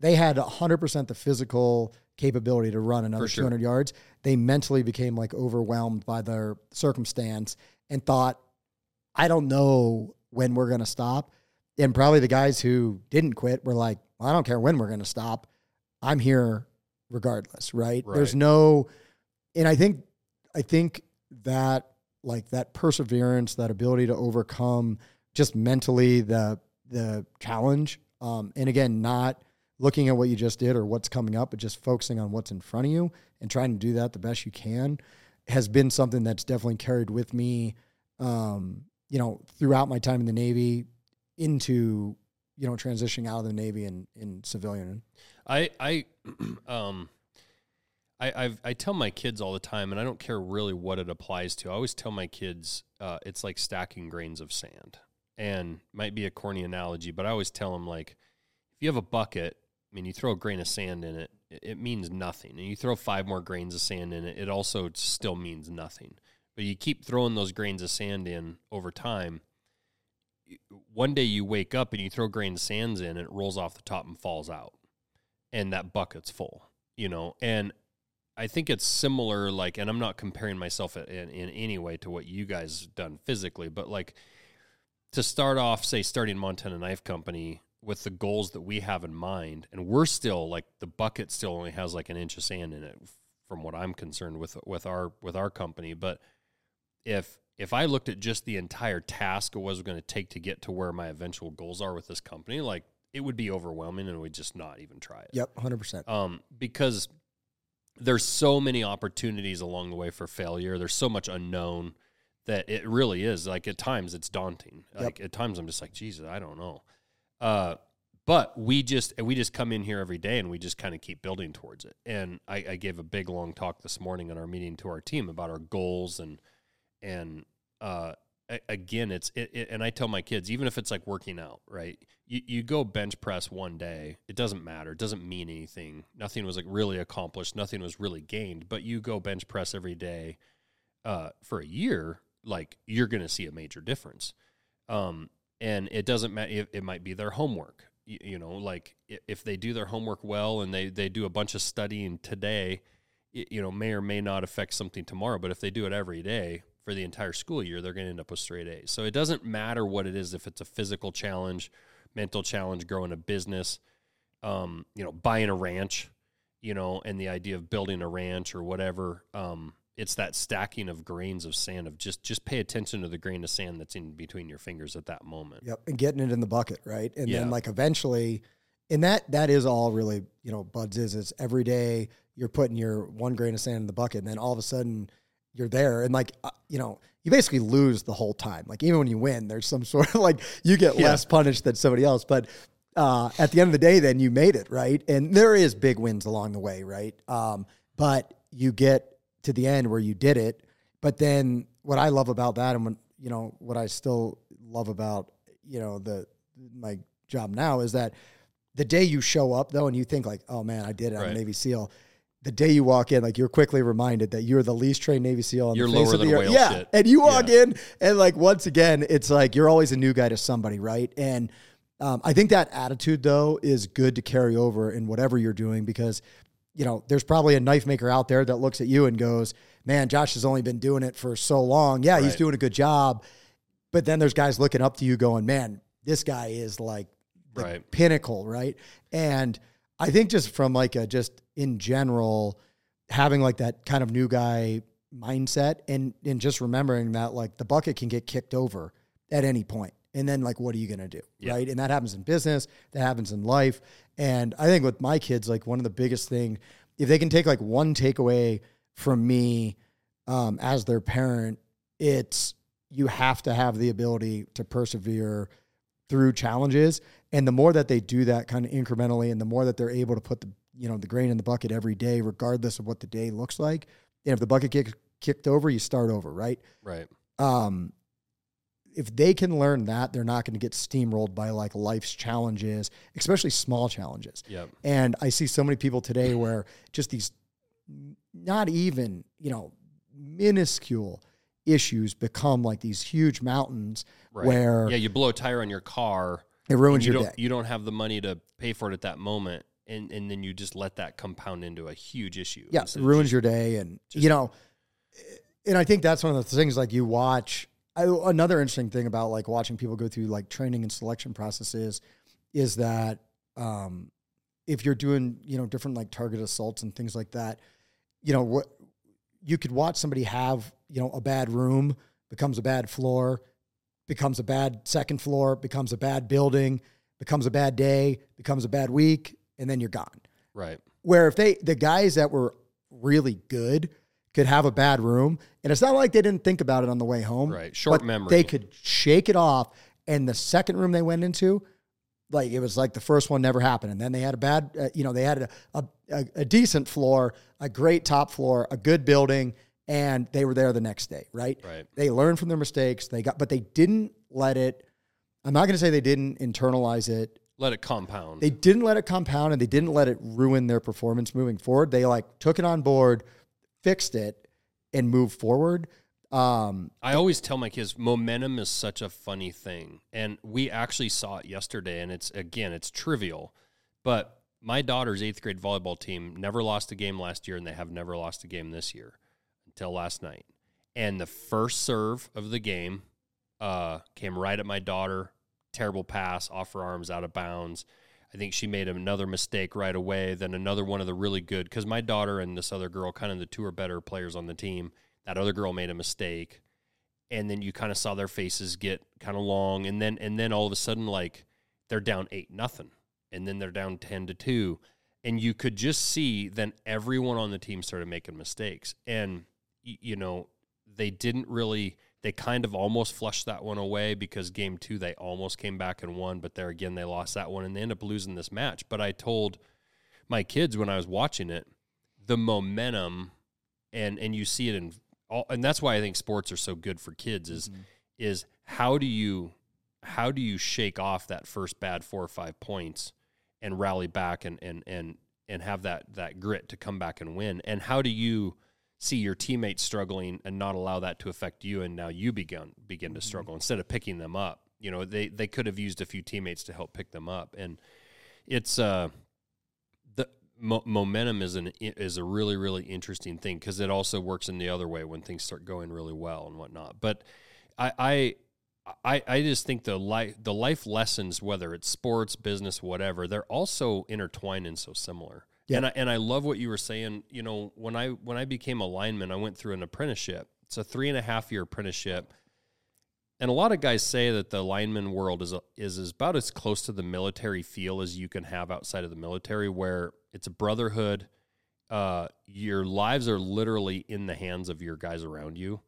they had 100% the physical capability to run another sure. 200 yards they mentally became like overwhelmed by their circumstance and thought i don't know when we're going to stop and probably the guys who didn't quit were like well, i don't care when we're going to stop i'm here regardless right? there's no and i think i think that like that perseverance that ability to overcome just mentally the the challenge um, and again not looking at what you just did or what's coming up but just focusing on what's in front of you and trying to do that the best you can has been something that's definitely carried with me um, you know throughout my time in the navy into you know transitioning out of the navy and in civilian I I um I I've, I tell my kids all the time, and I don't care really what it applies to. I always tell my kids uh, it's like stacking grains of sand, and might be a corny analogy, but I always tell them like if you have a bucket, I mean, you throw a grain of sand in it, it, means nothing, and you throw five more grains of sand in it, it also still means nothing. But you keep throwing those grains of sand in over time. One day you wake up and you throw grains of sands in, and it rolls off the top and falls out and that bucket's full, you know. And I think it's similar, like, and I'm not comparing myself in, in any way to what you guys done physically, but like to start off, say, starting Montana Knife Company with the goals that we have in mind, and we're still like the bucket still only has like an inch of sand in it, from what I'm concerned with with our with our company. But if if I looked at just the entire task it was going to take to get to where my eventual goals are with this company, like it would be overwhelming and we'd just not even try it. yep 100% Um, because there's so many opportunities along the way for failure. There's so much unknown that it really is like at times it's daunting. Yep. Like at times I'm just like, Jesus, I don't know. Uh, but we just we just come in here every day and we just kind of keep building towards it. And I, I gave a big long talk this morning in our meeting to our team about our goals and and uh, again, it's it, it, and I tell my kids, even if it's like working out, right? You you go bench press one day, it doesn't matter, it doesn't mean anything. Nothing was like really accomplished, nothing was really gained. But you go bench press every day uh, for a year, like you're to see a major difference. Um, and it doesn't matter. It, it might be their homework. You, you know, like if they do their homework well and they they do a bunch of studying today, it, you know, may or may not affect something tomorrow. But if they do it every day for the entire school year, they're going to end up with straight A's. So it doesn't matter what it is. If it's a physical challenge, mental challenge, growing a business, um, you know, buying a ranch, you know, and the idea of building a ranch or whatever. Um, it's that stacking of grains of sand of just just pay attention to the grain of sand that's in between your fingers at that moment. Yep, and getting it in the bucket, right? And Yeah. then like eventually, and that that is all really you know BUD/S is it's every day you're putting your one grain of sand in the bucket, and then all of a sudden you're there, and like uh, you know you basically lose the whole time. Like even when you win, there's some sort of like you get Yeah. less punished than somebody else, but. Uh, at the end of the day, then you made it right, and there is big wins along the way, right? Um, but you get to the end where you did it. But then what I love about that, and when you know what I still love about you know the my job now is that the day you show up though and you think like oh man i did it i'm a navy seal the day you walk in like you're quickly reminded that you're the least trained navy seal on You're the face lower of the earth. yeah shit. and you walk Yeah. in and like once again it's like you're always a new guy to somebody right and um, i think that attitude though is good to carry over in whatever you're doing because you know there's probably a knife maker out there that looks at you and goes man josh has only been doing it for so long yeah he's doing a good job but then there's guys looking up to you going, man, this guy is like the Right. pinnacle, right? And I think just from like a just in general, having like that kind of new guy mindset and and just remembering that like the bucket can get kicked over at any point. And then like what are you gonna do? Yeah. Right. And that happens in business, that happens in life. And I think with my kids, like one of the biggest thing, if they can take like one takeaway from me um, as their parent, it's you have to have the ability to persevere through challenges and the more that they do that kind of incrementally and the more that they're able to put the you know the grain in the bucket every day regardless of what the day looks like and if the bucket gets kicked over you start over right Right. um if they can learn that they're not going to get steamrolled by like life's challenges especially small challenges Yep. and I see so many people today where just these not even, you know, minuscule issues become like these huge mountains Right. where yeah, you blow a tire on your car. it ruins you your don't day. you don't have the money to pay for it at that moment, and and then you just let that compound into a huge issue. Yeah, it ruins just- your day. And, just- you know, and I think that's one of the things like you watch. I, another interesting thing about like watching people go through like training and selection processes is that um, if you're doing, you know, different like target assaults and things like that, you know, what you could watch somebody have, you know, a bad room becomes a bad floor, becomes a bad second floor, becomes a bad building, becomes a bad day, becomes a bad week, and then you're gone right. where if they the guys that were really good could have a bad room and it's not like they didn't think about it on the way home Right. Short but memory. they could shake it off and the second room they went into like it was like the first one never happened and then they had a bad uh, you know they had a, a, a, a decent floor a great top floor a good building and they were there the next day right Right. they learned from their mistakes they got but they didn't let it i'm not going to say they didn't internalize it Let it compound. they didn't let it compound and they didn't let it ruin their performance moving forward. They like took it on board, fixed it, and moved forward. Um, I always tell my kids momentum is such a funny thing. And we actually saw it yesterday and it's again, it's trivial. But my daughter's 8th grade volleyball team never lost a game last year and they have never lost a game this year until last night. And the first serve of the game uh, came right at my daughter, terrible pass off her arms out of bounds. I think she made another mistake right away. Then another one of the really good because my daughter and this other girl, kind of the two are better players on the team. That other girl made a mistake, and then you kind of saw their faces get kind of long, and then and then all of a sudden like they're down eight nothing, and then they're down ten to two, and you could just see then everyone on the team started making mistakes and you know they didn't really they kind of almost flushed that one away because game two they almost came back and won but there again they lost that one and they end up losing this match. But i told my kids when i was watching it the momentum and and you see it in all and that's why i think sports are so good for kids is mm-hmm. is how do you how do you shake off that first bad four or five points and rally back and and and and have that that grit to come back and win? And how do you see your teammates struggling and not allow that to affect you and now you begin begin to struggle. Instead of picking them up you know they they could have used a few teammates to help pick them up. And it's uh the mo- momentum is an is a really really interesting thing because it also works in the other way when things start going really well and whatnot. But i i I, I just think the life the life lessons, whether it's sports, business, whatever, they're also intertwined and so similar. Yeah. And I and I love what you were saying. You know, when I when I became a lineman, I went through an apprenticeship. It's a three and a half year apprenticeship. And a lot of guys say that the lineman world is a, is about as close to the military feel as you can have outside of the military, where it's a brotherhood. Uh, your lives are literally in the hands of your guys around you.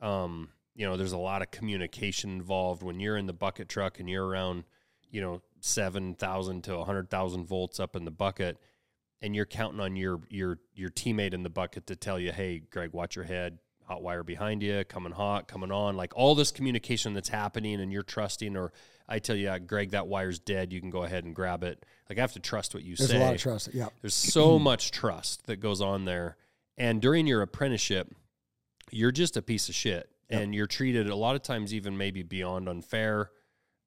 Um, you know, there's a lot of communication involved when you're in the bucket truck and you're around, you know, seven thousand to hundred thousand volts up in the bucket, and you're counting on your your your teammate in the bucket to tell you, "Hey, Greg, watch your head, hot wire behind you, coming hot, coming on." Like all this communication that's happening, and you're trusting. Or I tell you, "Yeah, Greg, that wire's dead. You can go ahead and grab it. Like I have to trust what you There's say. a lot of trust. Yeah. There's so much trust that goes on there. And during your apprenticeship, you're just a piece of shit. Yep. And you're treated a lot of times even maybe beyond unfair.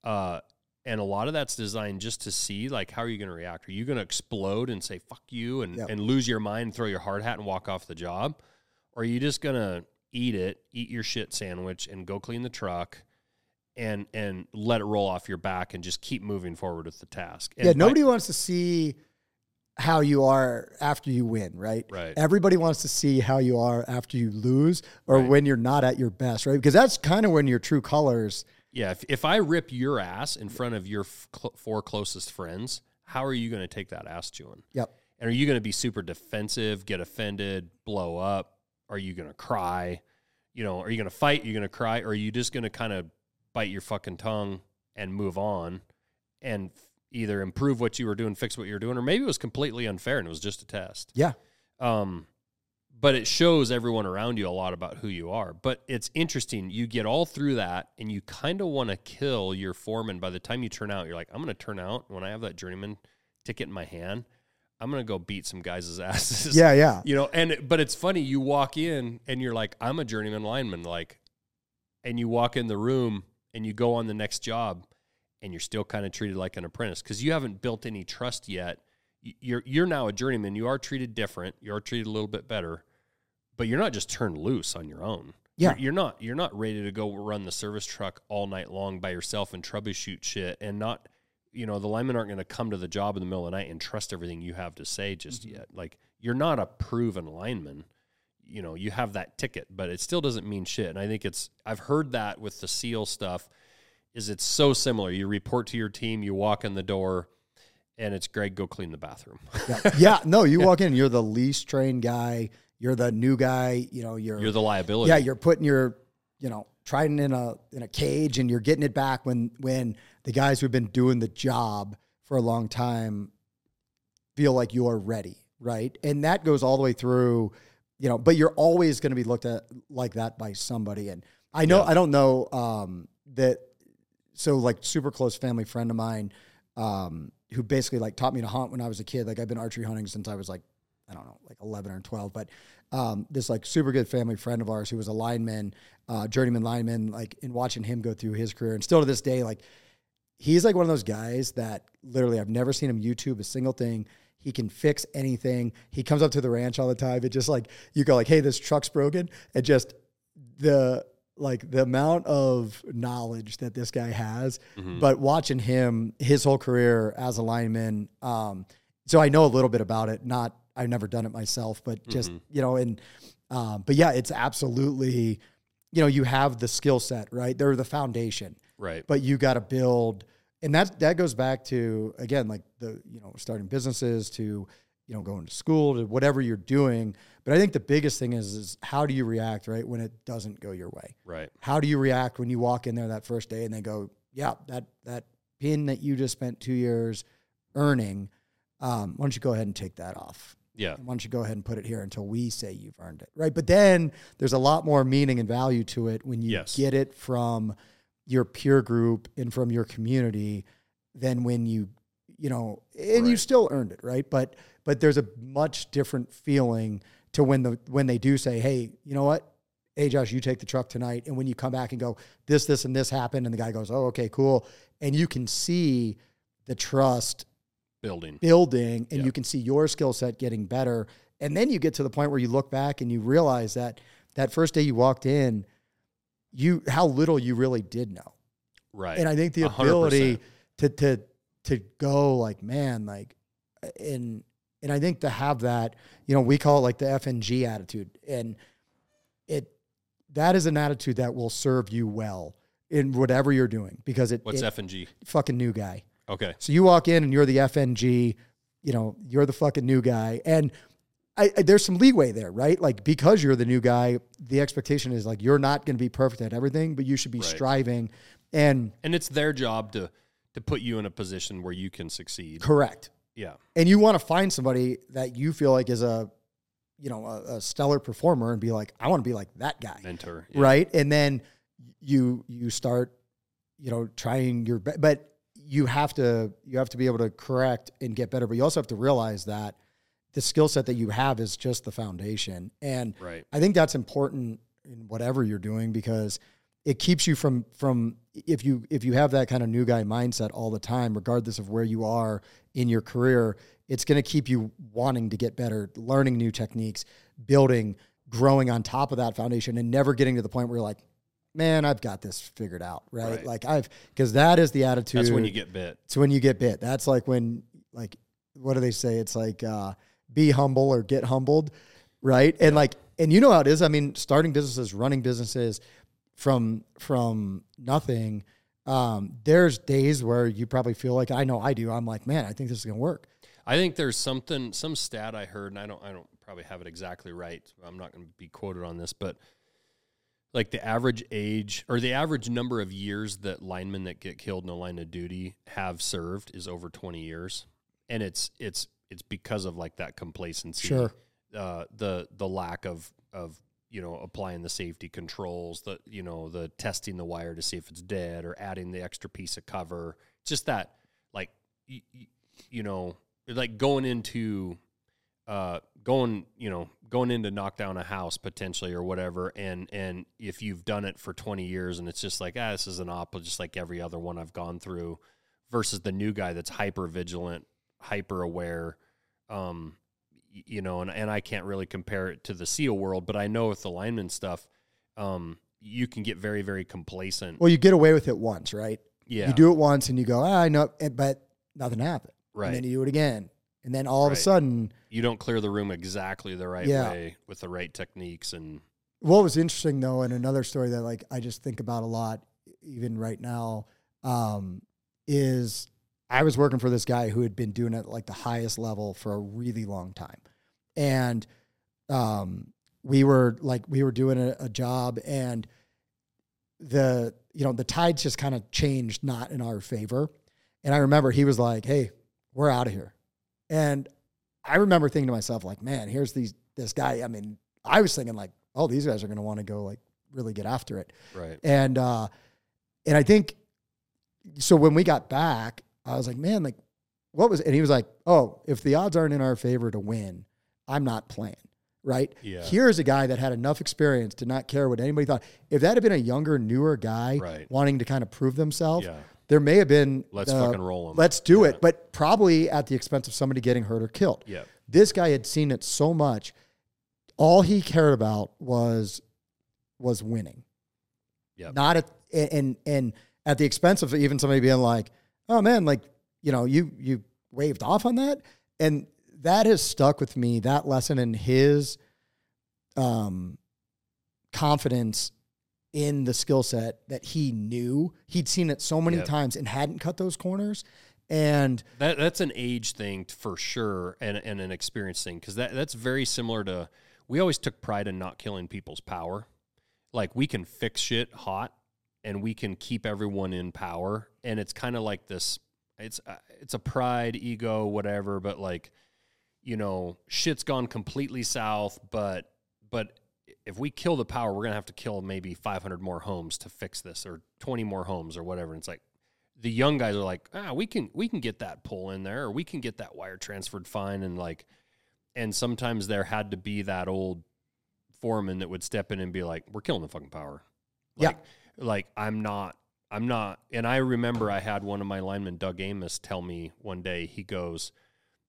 Uh, and a lot of that's designed just to see like how are you going to react? Are you going to explode and say fuck you and, Yep. and lose your mind, throw your hard hat and walk off the job? Or are you just going to eat it, eat your shit sandwich and go clean the truck and and let it roll off your back and just keep moving forward with the task? And yeah. Nobody wants to see how you are after you win, right? Right. Everybody wants to see how you are after you lose or Right. when you're not at your best, right? Because that's kind of when your true colors. Yeah, if, if I rip your ass in front of your f- cl- four closest friends, how are you going to take that ass chewing? Yep. And are you going to be super defensive, get offended, blow up? Are you going to cry? You know, are you going to fight? Are you going to cry? Or are you just going to kind of bite your fucking tongue and move on and f- either improve what you were doing, fix what you were doing, or maybe it was completely unfair and it was just a test. Yeah. Um, but it shows everyone around you a lot about who you are. But it's interesting. You get all through that, and you kind of want to kill your foreman. By the time you turn out, you're like, I'm going to turn out when I have that journeyman ticket in my hand. I'm going to go beat some guys' asses. Yeah. Yeah. You know, and but it's funny. You walk in and you're like, I'm a journeyman lineman, like, and you walk in the room and you go on the next job, and you're still kind of treated like an apprentice because you haven't built any trust yet. You're you're now a journeyman. You are treated different. You are treated a little bit better, but you're not just turned loose on your own. Yeah. You're, you're not you're not ready to go run the service truck all night long by yourself and troubleshoot shit and not you know the linemen aren't going to come to the job in the middle of the night and trust everything you have to say just mm-hmm. yet. Like you're not a proven lineman. You know you have that ticket, but it still doesn't mean shit. And I think it's I've heard that with the SEAL stuff. Is it's so similar. You report to your team, you walk in the door, and it's Greg. Go clean the bathroom. Yeah. yeah. No, you walk in, you're the least trained guy. You're the new guy. You know, you're, You're the liability. yeah, you're putting your, you know, trident in a in a cage and you're getting it back when when the guys who've been doing the job for a long time feel like you're ready, right? And that goes all the way through, you know, but you're always going to be looked at like that by somebody. And I know. I don't know um that so like super close family friend of mine um who basically like taught me to hunt when I was a kid. Like I've been archery hunting since I was like I don't know, like 11 or 12, but um, this like super good family friend of ours who was a lineman, uh, journeyman lineman, like in watching him go through his career and still to this day, like he's like one of those guys that literally I've never seen him YouTube a single thing. He can fix anything. He comes up to the ranch all the time. It just like you go like, hey, this truck's broken. And just the like the amount of knowledge that this guy has. Mhm. But watching him, his whole career as a lineman, um, so I know a little bit about it. Not I've never done it myself, but just Mhm. you know, and um, but yeah, it's absolutely, you know, you have the skill set, right? They're the foundation right. but you got to build and that that goes back to again like the you know starting businesses to you know, going to school to whatever you're doing. But I think the biggest thing is is how do you react right when it doesn't go your way? Right. How do you react when you walk in there that first day and they go, yeah, that that pin that you just spent two years earning, um, why don't you go ahead and take that off? Yeah. Why don't you go ahead and put it here until we say you've earned it, right? But then there's a lot more meaning and value to it when you Yes. get it from your peer group and from your community than when you, you know, and you still earned it, right? But but there's a much different feeling to when the when they do say, hey, you know what? Hey Josh, you take the truck tonight, and when you come back and go, this, this, and this happened, and the guy goes, oh, okay, cool, and you can see the trust Building. building and you can see your skill set getting better and then you get to the point where you look back and you realize that that first day you walked in you how little you really did know Right. and i think the ability percent. to to to go like man like and and i think to have that you know we call it like the fng attitude and it that is an attitude that will serve you well in whatever you're doing because it, What's it F and G? fucking new guy Okay. so you walk in and you're the FNG, you know, you're the fucking new guy. And I, I, there's some leeway there, right? Like because you're the new guy, the expectation is like you're not going to be perfect at everything, but you should be Right. striving. And And it's their job to to put you in a position where you can succeed. correct. Yeah. And you want to find somebody that you feel like is a, you know, a, a stellar performer and be like, I want to be like that guy, Mentor. Yeah. right? And then you you start, you know, trying your best, but you have to you have to be able to correct and get better. But you also have to realize that the skill set that you have is just the foundation. And Right. I think that's important in whatever you're doing because it keeps you from from if you if you have that kind of new guy mindset all the time, regardless of where you are in your career, it's going to keep you wanting to get better, learning new techniques, building, growing on top of that foundation, and never getting to the point where you're like, man, I've got this figured out, right? Right. Like I've because that is the attitude. That's when you get bit. It's when you get bit. That's like when, like, what do they say? It's like, uh, be humble or get humbled, right? And like, and you know how it is. I mean, starting businesses, running businesses from from nothing. Um, there's days where you probably feel like I know I do. I'm like, man, I think this is gonna work. I think there's something, some stat I heard, and I don't, I don't probably have it exactly right. I'm not going to be quoted on this, but like the average age or the average number of years that linemen that get killed in the line of duty have served is over 20 years, and it's it's it's because of like that complacency, Sure. uh, the the lack of of you know applying the safety controls, the you know the testing the wire to see if it's dead or adding the extra piece of cover, just that like y- y- you know like going into uh going you know going in to knock down a house potentially or whatever and and if you've done it for 20 years and it's just like ah this is an op just like every other one I've gone through versus the new guy that's hyper vigilant hyper aware um you know and, and I can't really compare it to the SEAL world but I know with the lineman stuff um you can get very very complacent Well, you get away with it once, right? yeah You do it once and you go, ah, I know, but nothing happened. right And then you do it again, and then all of a sudden, you don't clear the room exactly the right Yeah. way with the right techniques and What was interesting though, and another story that like I just think about a lot, even right now, um, is I was working for this guy who had been doing it like the highest level for a really long time, and um, we were like we were doing a, a job, and the you know the tides just kind of changed, not in our favor, and I remember he was like, "Hey, we're out of here," and I remember thinking to myself like, "Man, here's these this guy." I mean, I was thinking like, "Oh, these guys are going to want to go like really get after it," right and uh, and I think so. When we got back, I was like, "Man, like, what was?" And he was like, "Oh, if the odds aren't in our favor to win, I'm not playing." Right? Yeah. Here's a guy that had enough experience to not care what anybody thought. If that had been a younger, newer guy Right. wanting to kind of prove themselves, yeah there may have been Let's uh, fucking them. Let's do Yeah. it, but probably at the expense of somebody getting hurt or killed. yeah This guy had seen it so much. All he cared about was was winning. Yeah. Not at and and at the expense of even somebody being like, "Oh man, like you know, you you waved off on that," and that has stuck with me. That lesson and his um confidence in the skill set that he knew he'd seen it so many Yep. times and hadn't cut those corners And That that's an age thing for sure, and and an experience thing because that that's very similar to. We always took pride in not killing people's power. Like we can fix shit hot, and we can keep everyone in power, and it's kind of like this. It's uh, it's a pride, ego, whatever, but like, you know, shit's gone completely south, but but if we kill the power, we're gonna have to kill maybe 500 more homes to fix this, or 20 more homes, or whatever. And it's like the young guys are like, ah, we can we can get that pull in there, or we can get that wire transferred fine, and like, and sometimes there had to be that old foreman that would step in and be like, we're killing the fucking power. Yeah. Like, like I'm not, I'm not. And I remember I had one of my linemen, Doug Amos, tell me one day, he goes,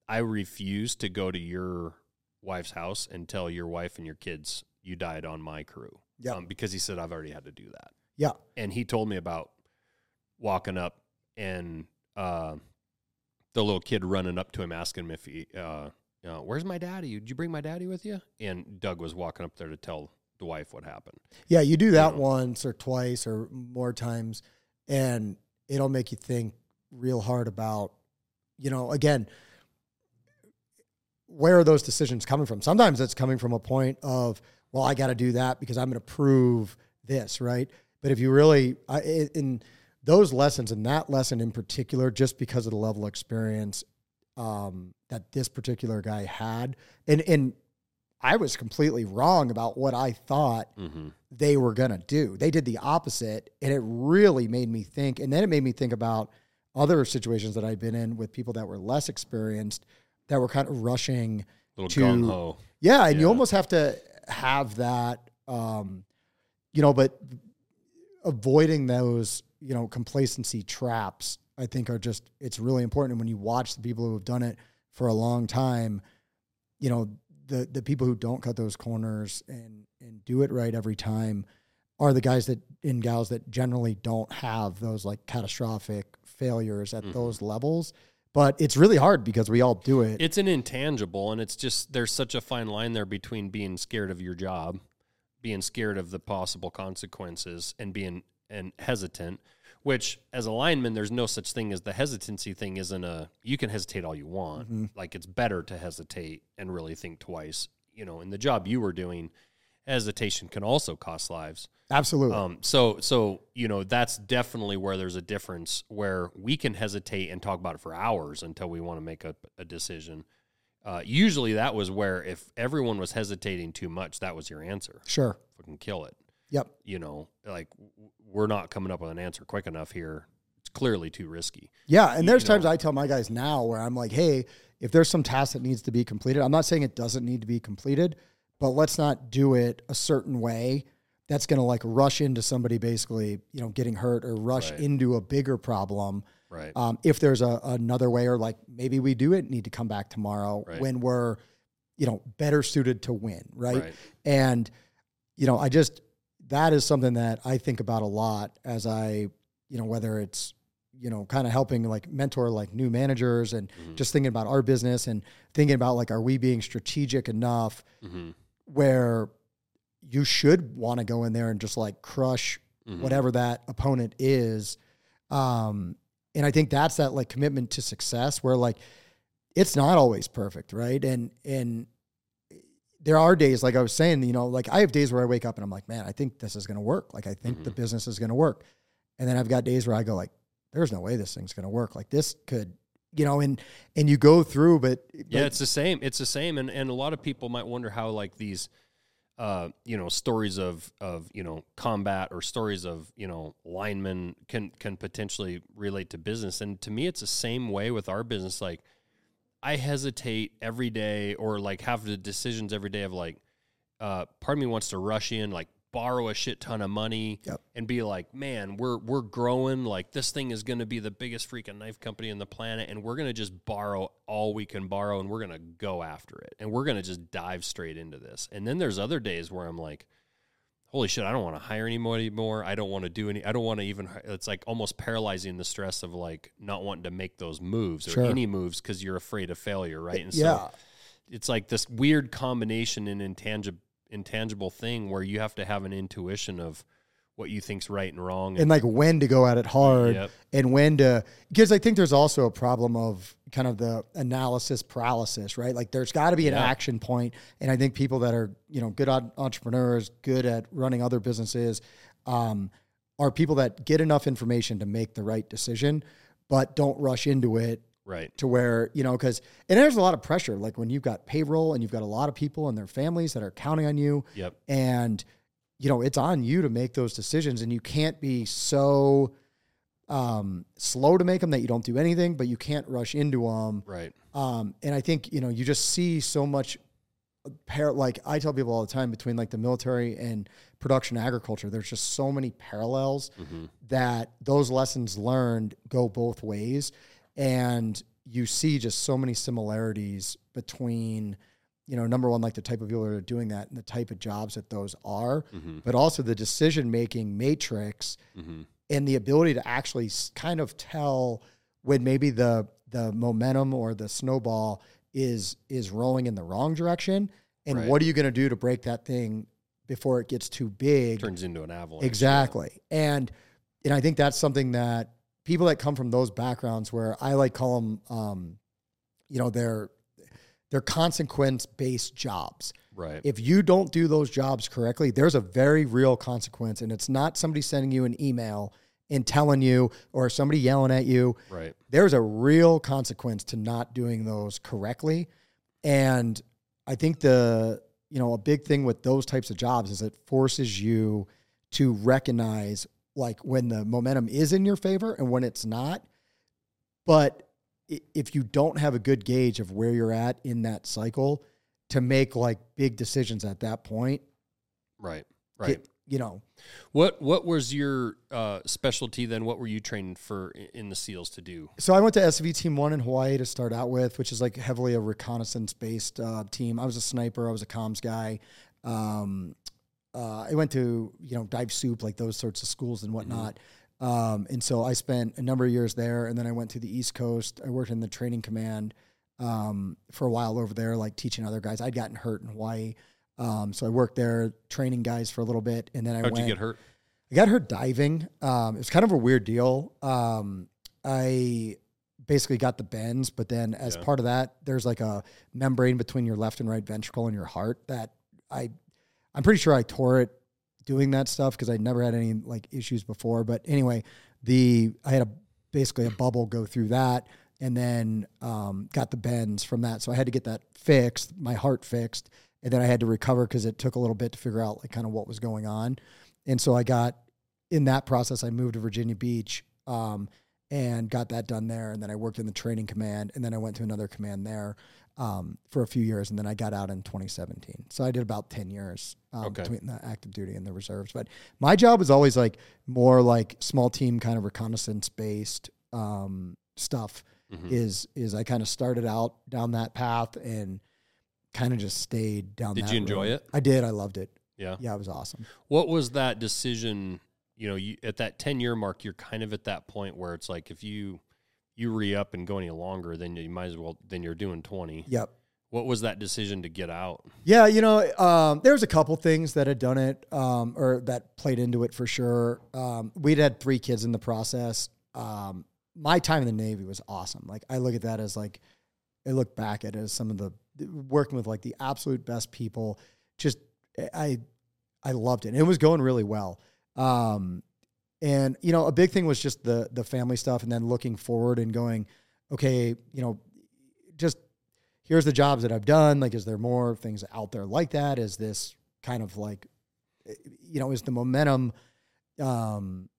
I refuse to go to your wife's house and tell your wife and your kids you died on my crew. Yeah. Um, because he said I've already had to do that yeah, and he told me about walking up and uh, the little kid running up to him asking him if he, uh, you know, where's my daddy? Did you bring my daddy with you? And Doug was walking up there to tell the wife what happened. yeah, you do that Yeah. once or twice or more times, and it'll make you think real hard about, you know, again, where are those decisions coming from? Sometimes it's coming from a point of, well, I got to do that because I'm going to prove this, right? But if you really, I, i- in those lessons and that lesson in particular, just because of the level of experience um, that this particular guy had, and and I was completely wrong about what I thought Mm-hmm. they were going to do. They did the opposite. And it really made me think. And then it made me think about other situations that I'd been in with people that were less experienced that were kind of rushing. Little To- gung ho. Yeah. And you almost have to have that, um, you know, but avoiding those, you know, complacency traps, I think are just, it's really important. And when you watch the people who have done it for a long time, you know, the, the people who don't cut those corners and, and do it right every time are the guys that in gals that generally don't have those like catastrophic failures at Mhm. those levels. But it's really hard because we all do it. It's an intangible, and it's just there's such a fine line there between being scared of your job, being scared of the possible consequences, and being and hesitant. Which, as a lineman, there's no such thing as the hesitancy thing. Isn't a you can hesitate all you want. Mhm. Like it's better to hesitate and really think twice. You know, in the job you were doing, hesitation can also cost lives. Absolutely. Um, so, so you know, that's definitely where there's a difference where we can hesitate and talk about it for hours until we want to make a, a decision. Uh, usually, that was where if everyone was hesitating too much, that was your answer. sure. Fucking kill it. Yep. You know, like we're not coming up with an answer quick enough here. It's clearly too risky. Yeah, and there's you times know. I tell my guys now where I'm like, hey, if there's some task that needs to be completed, I'm not saying it doesn't need to be completed, but let's not do it a certain way that's going to like rush into somebody basically, you know, getting hurt or rush Right. into a bigger problem. Right. Um, if there's a, another way, or like maybe we do it need to come back tomorrow Right. when we're, you know, better suited to win, right? Right. And, you know, I just, that is something that I think about a lot as I, you know, whether it's, you know, kind of helping like mentor like new managers and Mhm. just thinking about our business and thinking about like, are we being strategic enough hmm where you should want to go in there and just like crush hmm whatever that opponent is. Um, and I think that's that like commitment to success where like it's not always perfect, right? And and there are days like I was saying, you know, like I have days where I wake up and I'm like, man, I think this is going to work. Like I think the Mhm. business is going to work. And then I've got days where I go like, there's no way this thing's going to work. Like this could, you know, and and you go through, but, Yeah, it's the same. It's the same, and and a lot of people might wonder how like these, uh, you know, stories of of you know combat or stories of you know linemen can can potentially relate to business. And to me, it's the same way with our business. Like, I hesitate every day, or like have the decisions every day of like, uh, part of me wants to rush in, like borrow a shit ton of money Yep. and be like, man, we're we're growing. Like this thing is going to be the biggest freaking knife company in the planet, and we're going to just borrow all we can borrow, and we're going to go after it, and we're going to just dive straight into this. And then there's other days where I'm like, holy shit, I don't want to hire anymore anymore. I don't want to do any. I don't want to even. It's like almost paralyzing the stress of like not wanting to make those moves or Sure. any moves because you're afraid of failure, right? And so yeah, it's like this weird combination and intangible intangible thing where you have to have an intuition of what you think's right and wrong. and like when to go at it hard Yep. and when to because I think there's also a problem of kind of the analysis paralysis, right? Like there's got to be an Yeah. action point, and I think people that are you know good entrepreneurs, good at running other businesses, um, are people that get enough information to make the right decision, but don't rush into it right. to where you know because and there's a lot of pressure like when you've got payroll and you've got a lot of people and their families that are counting on you Yep. and you know it's on you to make those decisions and you can't be so um, slow to make them that you don't do anything but you can't rush into them Right. um, and i think you know you just see so much par- like i tell people all the time between like the military and production agriculture there's just so many parallels Mm-hmm. that those lessons learned go both ways and you see just so many similarities between you know number one like the type of people that are doing that and the type of jobs that those are Mm-hmm. but also the decision making matrix Mm-hmm. and the ability to actually kind of tell when maybe the the momentum or the snowball is is rolling in the wrong direction and Right. what are you going to do to break that thing before it gets too big Turns into an avalanche. Exactly. And and I think that's something that people that come from those backgrounds where I like call them um, you know, they're they're consequence based jobs. Right. If you don't do those jobs correctly, there's a very real consequence. And it's not somebody sending you an email and telling you or somebody yelling at you right. there's a real consequence to not doing those correctly and i think the you know a big thing with those types of jobs is it forces you to recognize like when the momentum is in your favor and when it's not but if you don't have a good gauge of where you're at in that cycle to make like big decisions at that point Right. Right. it- you know What What was your uh, specialty then? What were you trained for in the SEALs to do? So I went to SDV Team One in Hawaii to start out with, which is like heavily a reconnaissance based uh, team. I was a sniper. I was a comms guy. Um, uh, I went to you know dive soup like those sorts of schools and whatnot. Um, and so I spent a number of years there, and then I went to the East Coast. I worked in the training command um, for a while over there, like teaching other guys. I'd gotten hurt in Hawaii, um, so I worked there training guys for a little bit, and then I How'd went. you get hurt? I got hurt diving. Um, it was kind of a weird deal. Um, I basically got the bends, but then as Yeah. part of that, there's like a membrane between your left and right ventricle and your heart that I, I'm pretty sure I tore it doing that stuff because I never had any like issues before. But anyway, the I had a basically a bubble go through that, and then um, got the bends from that. So I had to get that fixed, my heart fixed, and then I had to recover because it took a little bit to figure out like kind of what was going on. And so I got in that process, I moved to Virginia Beach um, and got that done there. And then I worked in the training command, and then I went to another command there um, for a few years, and then I got out in 2017. So I did about 10 years um, Okay. between the active duty and the reserves. But my job was always like more like small team kind of reconnaissance based um, stuff. Mhm. Is is I kind of started out down that path and kind of just stayed down. Did you enjoy road. it? I did. I loved it. Yeah. Yeah, it was awesome. What was that decision? You know, you, at that ten year mark, you're kind of at that point where it's like if you you re up and go any longer, then you might as well. Then you're doing twenty. Yep. What was that decision to get out? Yeah, you know, um, there was a couple things that had done it, um, or that played into it for sure. Um, we'd had three kids in the process. Um, my time in the Navy was awesome. Like I look at that as like, I look back at it as some of the working with like the absolute best people. Just I, I loved it. And it was going really well. Um, and you know, a big thing was just the the family stuff, and then looking forward and going, okay, you know, just here's the jobs that I've done. Like, is there more things out there like that? Is this kind of like, you know, is the momentum, um,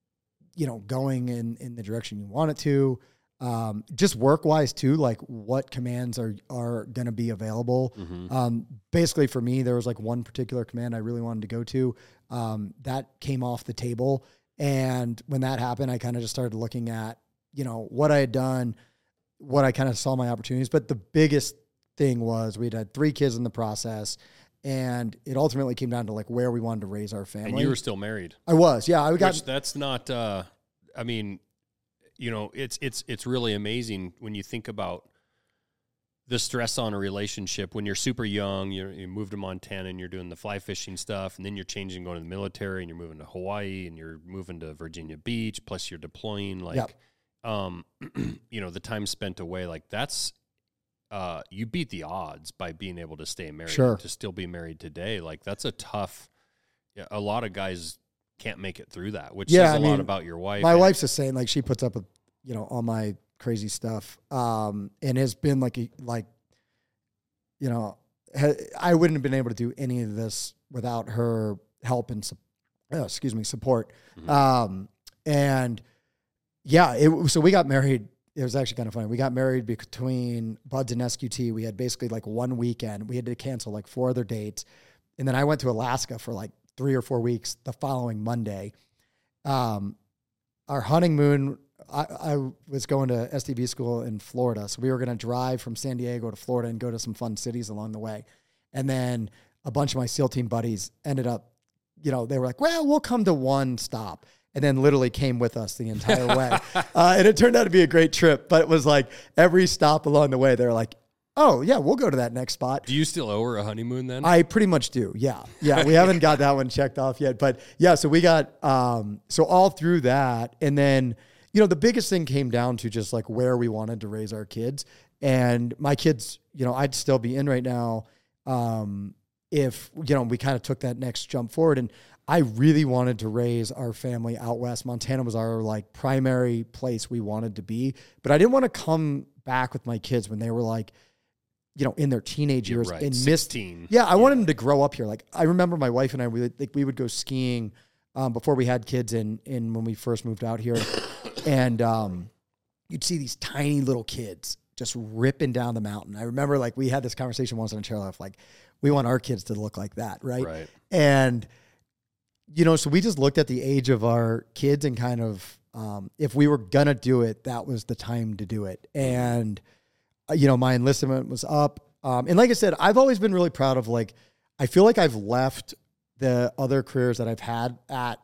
you know, going in in the direction you want it to? Um, just work wise too, like what commands are are going to be available. Mm-hmm. Um, basically, for me, there was like one particular command I really wanted to go to. Um, that came off the table, and when that happened, I kind of just started looking at you know what I had done, what I kind of saw my opportunities. But the biggest thing was we'd had three kids in the process, and it ultimately came down to like where we wanted to raise our family. And you were still married. I was, yeah. I got Which that's not. Uh, I mean, you know, it's it's it's really amazing when you think about the stress on a relationship when you're super young, you're, you move to Montana and you're doing the fly fishing stuff, and then you're changing, going to the military, and you're moving to Hawaii, and you're moving to Virginia Beach, plus you're deploying. Like, Yep. um, you know, the time spent away, like that's, uh, you beat the odds by being able to stay married, Sure. to still be married today. Like that's a tough. A lot of guys can't make it through that, which Yeah, says I a lot about your wife. My and- wife's the same. Like she puts up with, you know, all my crazy stuff. Um, and has been like, a, like, you know, ha- I wouldn't have been able to do any of this without her help and, sup- uh, excuse me, support. Mhm. Um, and yeah, it, so we got married. It was actually kind of funny. We got married between BUD/S and SQT. We had basically like one weekend. We had to cancel like four other dates. And then I went to Alaska for like three or four weeks the following Monday. Um, our honeymoon, I, I was going to SDV school in Florida. So we were going to drive from San Diego to Florida and go to some fun cities along the way. And then a bunch of my SEAL team buddies ended up, you know, they were like, well, we'll come to one stop. And then literally came with us the entire way. uh, and it turned out to be a great trip. But it was like every stop along the way, they were like, oh, yeah, we'll go to that next spot. Do you still owe her a honeymoon then? I pretty much do. Yeah. Yeah. We haven't got that one checked off yet. But yeah, so we got um so all through that. And then, you know, the biggest thing came down to just like where we wanted to raise our kids. And my kids, you know, I'd still be in right now. Um, if you know, we kind of took that next jump forward. And I really wanted to raise our family out west. Montana was our like primary place we wanted to be. But I didn't want to come back with my kids when they were like, you know, in their teenage You're years right. and miss 16. yeah, I wanted them to grow up here. Like I remember my wife and I, we would, like we would go skiing um, before we had kids, in in when we first moved out here, and um, you'd see these tiny little kids just ripping down the mountain. I remember like we had this conversation once on a chairlift, like we want our kids to look like that, right? Right. And you know, so we just looked at the age of our kids and kind of um, if we were gonna do it, that was the time to do it. And uh, you know, my enlistment was up. Um, and like I said, I've always been really proud of like, I feel like I've left the other careers that I've had at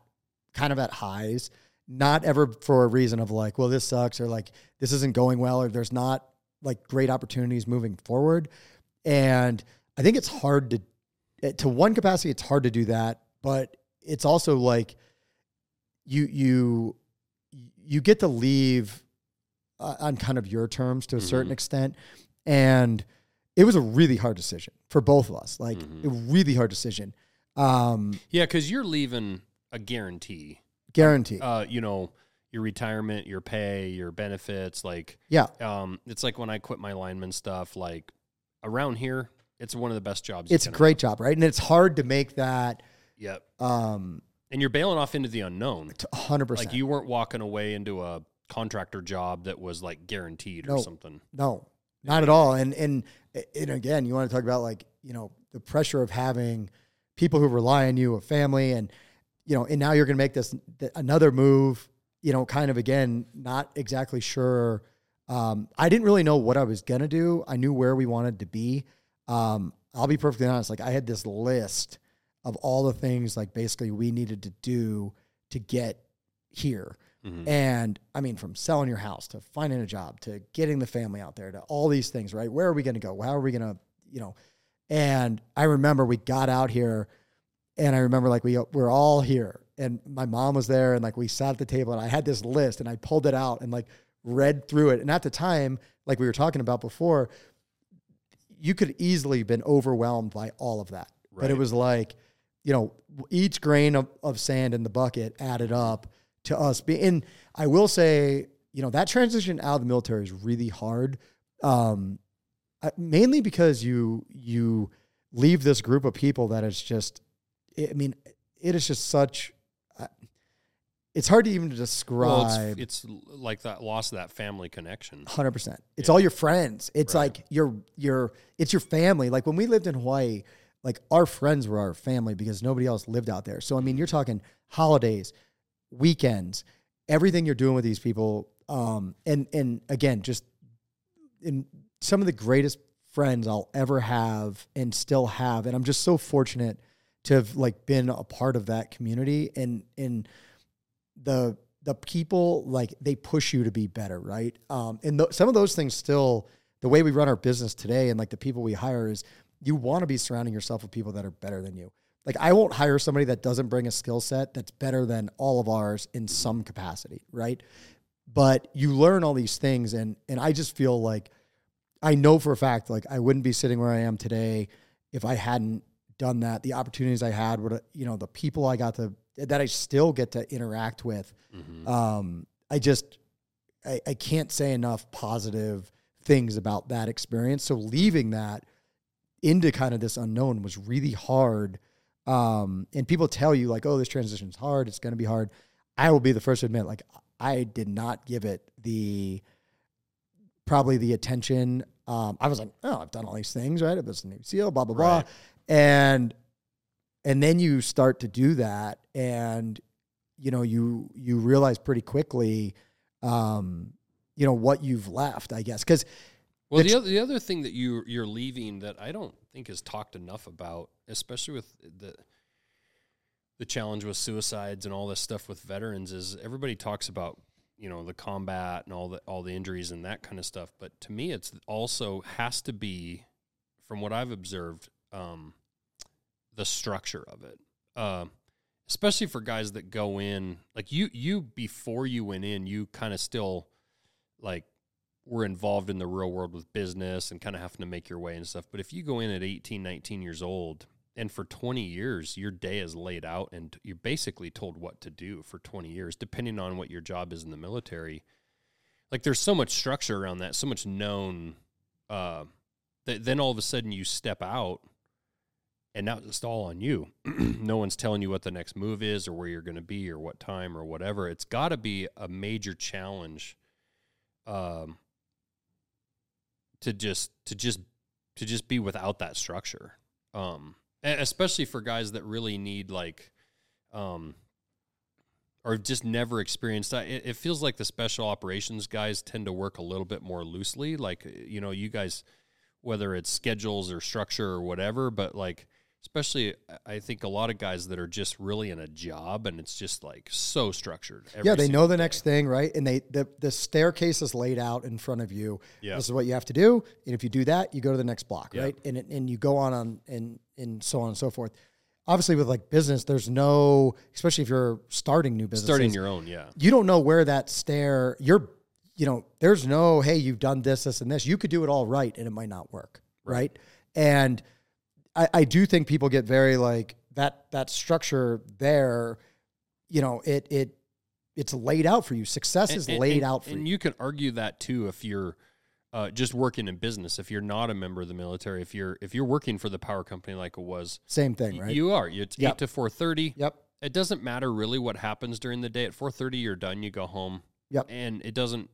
kind of at highs, not ever for a reason of like, well, this sucks or like this isn't going well or there's not like great opportunities moving forward. And I think it's hard to, eh, to one capacity, it's hard to do that, but it's also like you, you, you get to leave uh, on kind of your terms to a certain Mhm. extent. And it was a really hard decision for both of us, like Mhm. a really hard decision. Um, Yeah, because you're leaving a guarantee. Guarantee. Uh, you know, your retirement, your pay, your benefits. Like, yeah. um, it's like when I quit my lineman stuff. Like around here, it's one of the best jobs. It's a great job, right? And it's hard to make that. Yep. um And you're bailing off into the unknown. to 100%. Like you weren't walking away into a contractor job that was like guaranteed or something. No, not at all. And and and again, you want to talk about like you know the pressure of having people who rely on you, a family, and you know, and now you're going to make this th- another move. You know, kind of again, not exactly sure. Um, I didn't really know what I was gonna do. I knew where we wanted to be. Um, I'll be perfectly honest. Like I had this list of all the things like basically we needed to do to get here. Mhm. And I mean, from selling your house to finding a job to getting the family out there to all these things, right? Where are we going to go? How are we going to, you know? And I remember we got out here and I remember like we we're all here and my mom was there and like we sat at the table and I had this list and I pulled it out and like read through it. And at the time, like we were talking about before, you could easily have been overwhelmed by all of that. But it was like, you know, each grain of, of sand in the bucket added up to us being. And I will say, you know, that transition out of the military is really hard, um, mainly because you you leave this group of people that is just. I mean, it is just such. uh, It's hard to even Well, describe. it's, it's like that loss of that family connection. Hundred percent. It's Yeah. all your friends. It's Right. like your your it's your family. Like when we lived in Hawaii, like our friends were our family because nobody else lived out there. So I mean, you're talking holidays, weekends, everything you're doing with these people. Um, and and again, just in some of the greatest friends I'll ever have and still have. And I'm just so fortunate to have like been a part of that community and and the the people like they push you to be better, right? Um, and th- some of those things still the way we run our business today and like the people we hire is you want to be surrounding yourself with people that are better than you. Like I won't hire somebody that doesn't bring a skill set that's better than all of ours in some capacity, right? But you learn all these things and and I just feel like I know for a fact like I wouldn't be sitting where I am today if I hadn't done that. The opportunities I had would you know the people I got to that I still get to interact with. Mhm. Um, I just I, I can't say enough positive things about that experience. So leaving that into kind of this unknown was really hard. Um, and people tell you like, oh, this transition is hard. It's going to be hard. I will be the first to admit, like, I did not give it the probably the attention. Um, I was like, oh, I've done all these things, right? I was a new SEAL, blah blah blah, Right. And and then you start to do that, and you know you you realize pretty quickly, um, you know what you've left, I guess, because Well, The the other, the other thing that you you're leaving that I don't think is talked enough about, especially with the the challenge with suicides and all this stuff with veterans, is everybody talks about you know the combat and all the all the injuries and that kind of stuff. But to me, it's also has to be, from what I've observed, um, the structure of it. Um, especially for guys that go in like you you before you went in you kind of still like were involved in the real world with business and kind of having to make your way and stuff. But if you go in at 18, 19 years old and for 20 years your day is laid out and you're basically told what to do for 20 years, depending on what your job is in the military, like there's so much structure around that, so much known, uh, that then all of a sudden you step out and now it's all on you. no one's telling you what the next move is or where you're going to be or what time or whatever. It's got to be a major challenge um, to just to just to just be without that structure. Um, especially for guys that really need like um, or just never experienced that. It, it feels like the special operations guys tend to work a little bit more loosely. Like you know, you guys, whether it's schedules or structure or whatever, but like especially I think a lot of guys that are just really in a job and it's just like so structured. yeah, they know the day. next thing, right? And they the the staircase is laid out in front of you. Yeah. This is what you have to do, and if you do that, you go to the next block, Yeah. right? And it, and you go on on and and so on and so forth. Obviously, with like business, there's no, especially if you're starting new business, starting your own, yeah. you don't know where that stair. You're, you know, there's no, hey, you've done this, this, and this. You could do it all right, and it might not work, right? And I, I do think people get very like that. That structure there, you know, it it it's laid out for you. Success is And- laid and- out for you. and you. you can argue that too if you're uh, just working in business. If you're not a member of the military, if you're if you're working for the power company like it was, Same thing, right? you are. It's Yep. eight to four thirty. yep. It doesn't matter really what happens during the day. At four thirty, you're done. You go home. Yep. And it doesn't.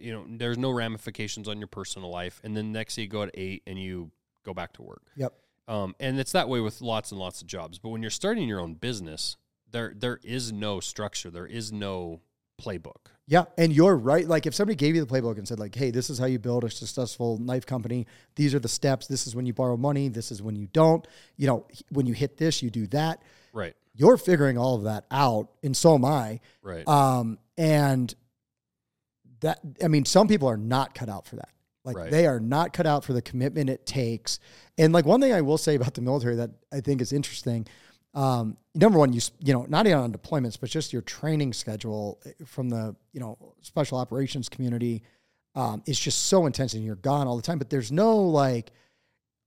You know, there's no ramifications on your personal life. And then next, day you go at eight and you go back to work. Yep. Um, and it's that way with lots and lots of jobs. But when you're starting your own business, there there is no structure. There is no playbook. Yeah, and you're right. Like if somebody gave you the playbook and said like, "Hey, this is how you build a successful knife company. These are the steps. This is when you borrow money. This is when you don't. You know, when you hit this, you do that." Right. You're figuring all of that out, and so am I. Right. Um, and that I mean, some people are not cut out for that. Like Right. they are not cut out for the commitment it takes. And like one thing I will say about the military that I think is interesting. Um, number one, you you know not even on deployments, but just your training schedule eh, from the you know special operations community um, is just so intense, and you're gone all the time. But there's no like,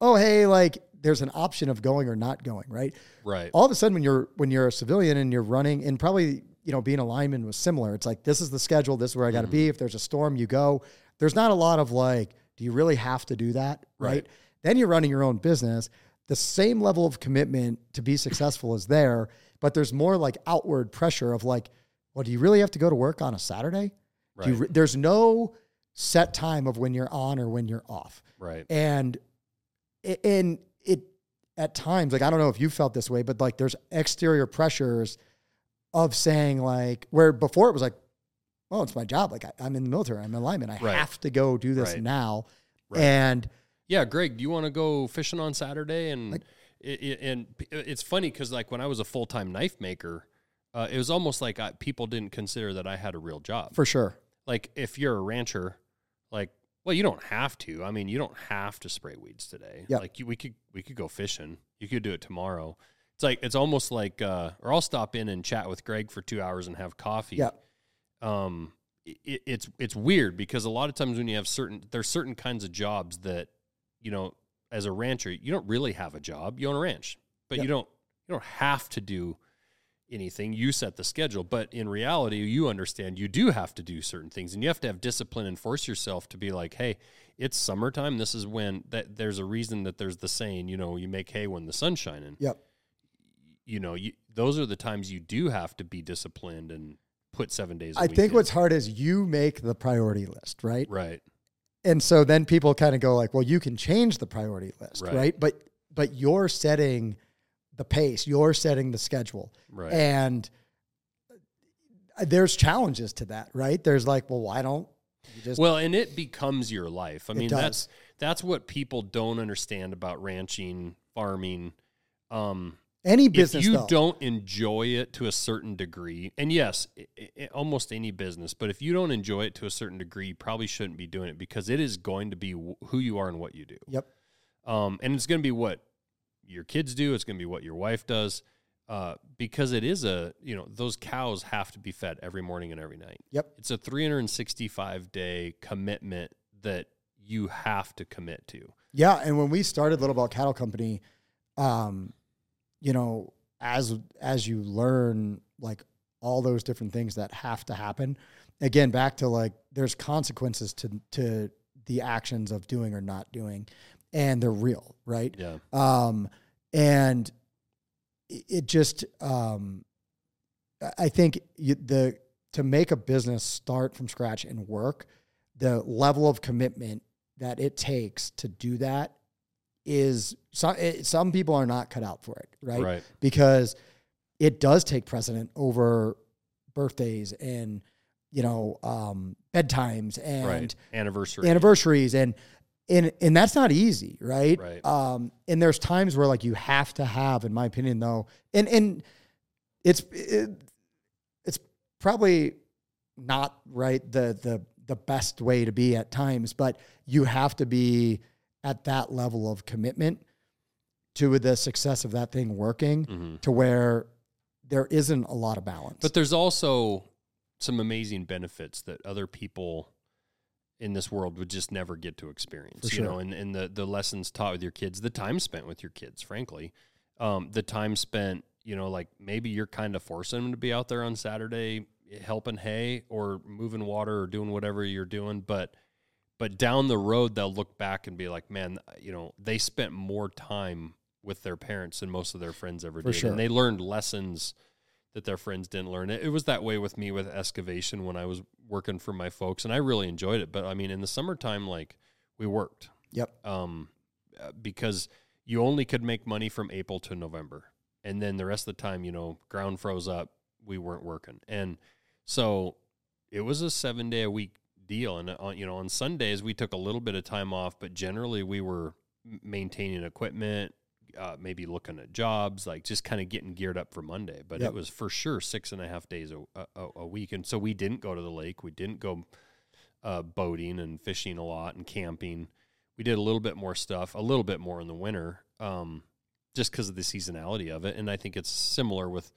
oh hey, like there's an option of going or not going, right? right. all of a sudden when you're when you're a civilian and you're running and probably you know being a lineman was similar it's like this is the schedule this is where i got to be if there's a storm you go there's not a lot of like do you really have to do that right, Right. then you're running your own business the same level of commitment to be successful is there but there's more like outward pressure of like well do you really have to go to work on a saturday do you Right. re- there's no set time of when you're on or when you're off Right. and it- and it at times like i don't know if you felt this way but like there's exterior pressures of saying like where before it was like well it's my job like I, i'm in the military i'm a lineman. i Right. have to go do this Right. now Right. and Yeah, Greg, do you want to go fishing on Saturday? And Like- it, it- and it's funny because like when I was a full time knife maker, uh, it was almost like I, people didn't consider that I had a real job. for sure like if you're a rancher, like Well, you don't have to. I mean, you don't have to spray weeds today. Yeah. Like you, we could we could go fishing. You could do it tomorrow. It's like it's almost like uh or I'll stop in and chat with Greg for 2 hours and have coffee. Yeah. Um it, it's it's weird because a lot of times when you have certain there's certain kinds of jobs that you know as a rancher you don't really have a job. You own a ranch, but Yeah. you don't you don't have to do anything. You set the schedule, but in reality, you understand you do have to do certain things, and you have to have discipline and force yourself to be like, "Hey, it's summertime. This is when that there's a reason that there's the saying, you know, you make hay when the sun's shining. Yep. You know, you, those are the times you do have to be disciplined and put seven days. a I think in. what's hard is you make the priority list, right? right, And so then people kind of go like, well, you can change the priority list, Right. right? But but you're setting the pace, you're setting the schedule. right, And uh, there's challenges to that, right? There's like, well, why don't you just well, and it becomes your life. I mean, does. that's that's what people don't understand about ranching, farming. Um, any business if you though, don't enjoy it to a certain degree, and yes, i i almost any business, but if you don't enjoy it to a certain degree, you probably shouldn't be doing it because it is going to be who you are and what you do. Yep. Um, and it's going to be what your kids do. It's going to be what your wife does. Uh, because it is a, you know, those cows have to be fed every morning and every night. Yep. It's a 365 day commitment that you have to commit to. Yeah, and when we started Little Belt Cattle Company, um, you know, as as you learn like all those different things that have to happen, again, back to like there's consequences to to the actions of doing or not doing, and they're real, right? Yeah. Um, and it just, um, I- I think you, the to make a business start from scratch and work, the level of commitment that it takes to do that is some it, some people are not cut out for it, right? Right. Because it does take precedent over birthdays and you know um, bedtimes and right. Anniversary. anniversaries and and and that's not easy right Right. um and there's times where like you have to have in my opinion though and and it's it, it's probably not right the the the best way to be at times but you have to be at that level of commitment to the success of that thing working Mhm. to where there isn't a lot of balance But there's also some amazing benefits that other people in this world would just never get to experience. For You sure. know, and, and the, the lessons taught with your kids, the time spent with your kids, frankly. Um, the time spent, you know, like maybe you're kind of forcing them to be out there on Saturday helping hay or moving water or doing whatever you're doing, but but down the road they'll look back and be like, man, you know, they spent more time with their parents than most of their friends ever For did. sure. And they learned lessons that their friends didn't learn. It, it was that way with me with excavation when I was working for my folks, and I really enjoyed it. But I mean, in the summertime, like we worked, yep um, uh, because you only could make money from April to November, and then the rest of the time, you know, ground froze up, we weren't working, and so it was a seven day a week deal. And on, you know, on Sundays we took a little bit of time off, but generally we were maintaining equipment, uh, maybe looking at jobs, like just kind of getting geared up for Monday. But Yep. it was for sure six and a half days a, a, a week, and so we didn't go to the lake, we didn't go uh, boating and fishing a lot and camping. We did a little bit more stuff, a little bit more in the winter, um, just because of the seasonality of it. And I think it's similar with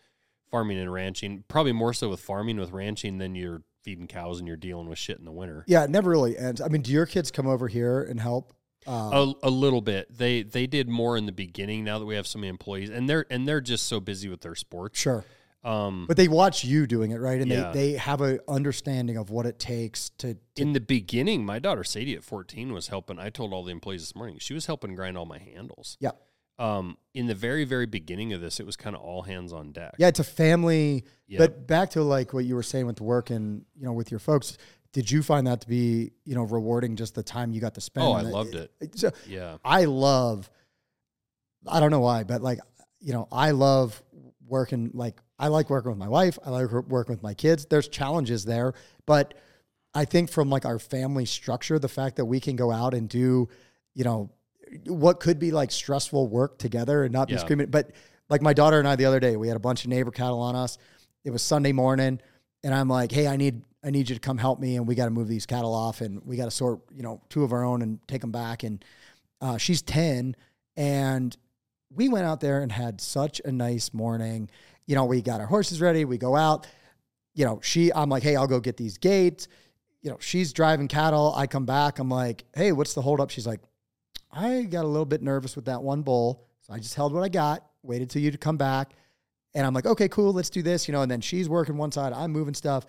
farming and ranching, probably more so with farming with ranching than you're feeding cows and you're dealing with shit in the winter. yeah it never really ends i mean do your kids come over here and help um, A, a little bit. They they did more in the beginning. Now that we have so many employees, and they're and they're just so busy with their sports. sure Um, But they watch you doing it, right? And Yeah. they, they have a understanding of what it takes to, to in the beginning, my daughter Sadie at 14 was helping. I told all the employees this morning she was helping grind all my handles. Yeah. Um, in the very very beginning of this, it was kind of all hands on deck. yeah, it's a family. Yep. But back to like what you were saying with work and you know with your folks, did you find that to be you know rewarding? Just the time you got to spend. Oh, I loved it. So Yeah. I love. I don't know why, but like you know, I love working. Like I like working with my wife. I like working with my kids. There's challenges there, but I think from like our family structure, the fact that we can go out and do, you know, what could be like stressful work together and not be Yeah. screaming. But like my daughter and I the other day, we had a bunch of neighbor cattle on us. It was Sunday morning, and I'm like, hey, I need I need you to come help me, and we got to move these cattle off, and we got to sort, you know, two of our own and take them back. And uh, she's ten, and we went out there and had such a nice morning. You know, we got our horses ready. We go out. You know, she, I'm like, hey, I'll go get these gates. You know, she's driving cattle. I come back. I'm like, hey, what's the holdup? She's like, I got a little bit nervous with that one bowl. So I just held what I got, waited till you to come back. And I'm like, okay, cool, let's do this, you know. And then she's working one side, I'm moving stuff.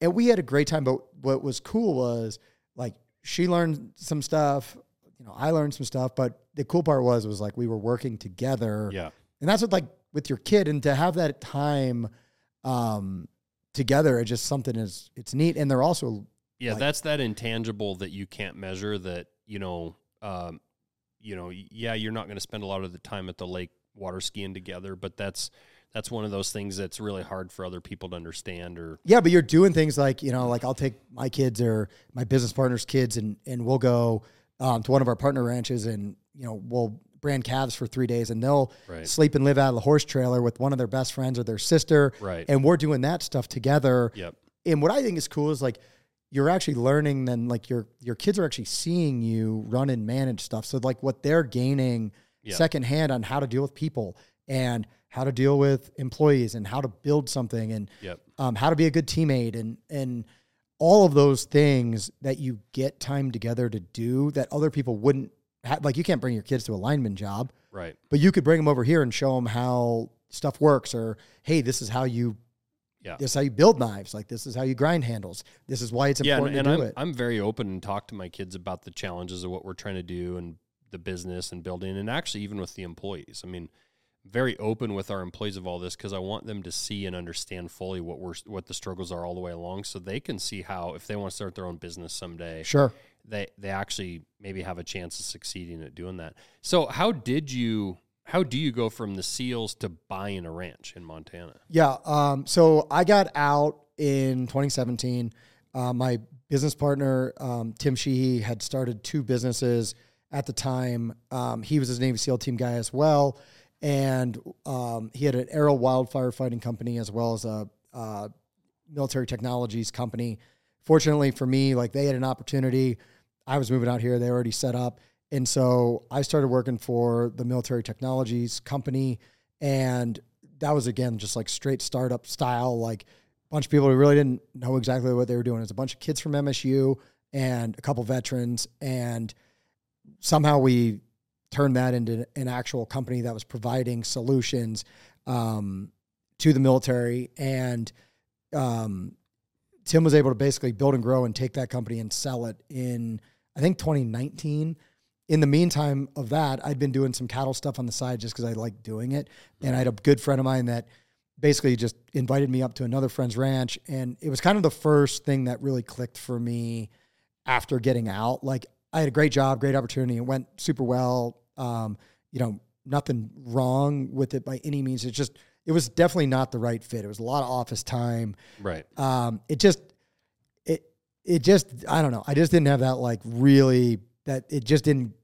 And we had a great time. But what was cool was like she learned some stuff, you know, I learned some stuff. But the cool part was was like we were working together. Yeah. And that's what like with your kid and to have that time um together, it's just something is it's neat. And they're also Yeah, Like- that's that intangible that you can't measure that, you know, um, you know, yeah, you're not going to spend a lot of the time at the lake water skiing together, but that's that's one of those things that's really hard for other people to understand or Yeah, but you're doing things like you know, like I'll take my kids or my business partner's kids, and and we'll go um, to one of our partner ranches, and you know, we'll brand calves for three days, and they'll Right. sleep and live out of the horse trailer with one of their best friends or their sister, Right. And we're doing that stuff together. Yep. And what I think is cool is like you're actually learning. Then like your your kids are actually seeing you run and manage stuff. So like what they're gaining Yeah. secondhand on how to deal with people and how to deal with employees and how to build something and Yep. um, how to be a good teammate and and all of those things that you get time together to do that other people wouldn't have. Like you can't bring your kids to a lineman job, Right. but you could bring them over here and show them how stuff works or hey, this is how you Yeah. this is how you build knives. Like this is how you grind handles. This is why it's Yeah, and, important and to do I'm it. I'm very open and talk to my kids about the challenges of what we're trying to do and the business and building, and actually even with the employees. I mean, very open with our employees of all this because I want them to see and understand fully what we're what the struggles are all the way along, so they can see how if they want to start their own business someday, Sure. they they actually maybe have a chance of succeeding at doing that. So how did you? How do you go from the seals to buying a ranch in Montana? Yeah. Um, so I got out in 2017. Uh, my business partner, um, Tim Sheehy, had started two businesses at the time. Um, he was his Navy SEAL team guy as well. And um, he had an aerial wildfire fighting company as well as a uh, military technologies company. Fortunately for me, like they had an opportunity. I was moving out here, they already set up. And so I started working for the military technologies company. And that was again just like straight startup style, like a bunch of people who really didn't know exactly what they were doing. It was a bunch of kids from MSU and a couple veterans. And somehow we turned that into an actual company that was providing solutions um, to the military. And um, Tim was able to basically build and grow and take that company and sell it in, I think, 2019. In the meantime of that, I'd been doing some cattle stuff on the side just because I liked doing it. And I had a good friend of mine that basically just invited me up to another friend's ranch. And it was kind of the first thing that really clicked for me after getting out. Like, I had a great job, great opportunity. It went super well. Um, you know, nothing wrong with it by any means. It's just, it was definitely not the right fit. It was a lot of office time. Right. Um, it just, it, it just, I don't know. I just didn't have that like really that it just didn't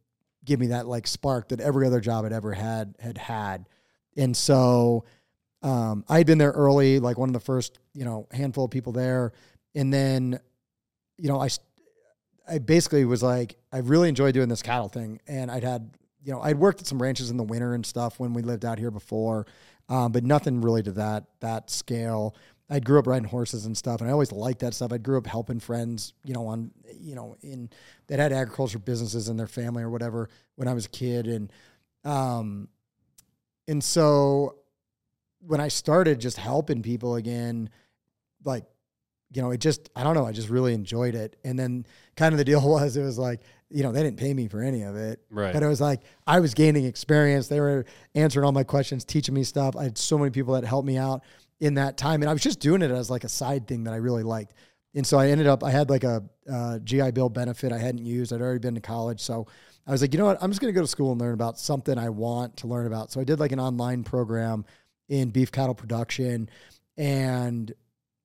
give me that like spark that every other job I'd ever had had had. And so, um, I had been there early, like one of the first, you know, handful of people there. And then, you know, I, I basically was like, I really enjoyed doing this cattle thing. And I'd had, you know, I'd worked at some ranches in the winter and stuff when we lived out here before, um, but nothing really to that, that scale. I grew up riding horses and stuff, and I always liked that stuff. I grew up helping friends, you know, on, you know, in that had agriculture businesses in their family or whatever when I was a kid. And, um, and so when I started just helping people again, like, you know, it just, I don't know, I just really enjoyed it. And then kind of the deal was, it was like, you know, they didn't pay me for any of it. Right. But it was like, I was gaining experience. They were answering all my questions, teaching me stuff. I had so many people that helped me out in that time. And I was just doing it as like a side thing that I really liked. And so I ended up, I had like a uh, GI Bill benefit I hadn't used. I'd already been to college. So I was like, you know what? I'm just going to go to school and learn about something I want to learn about. So I did like an online program in beef cattle production and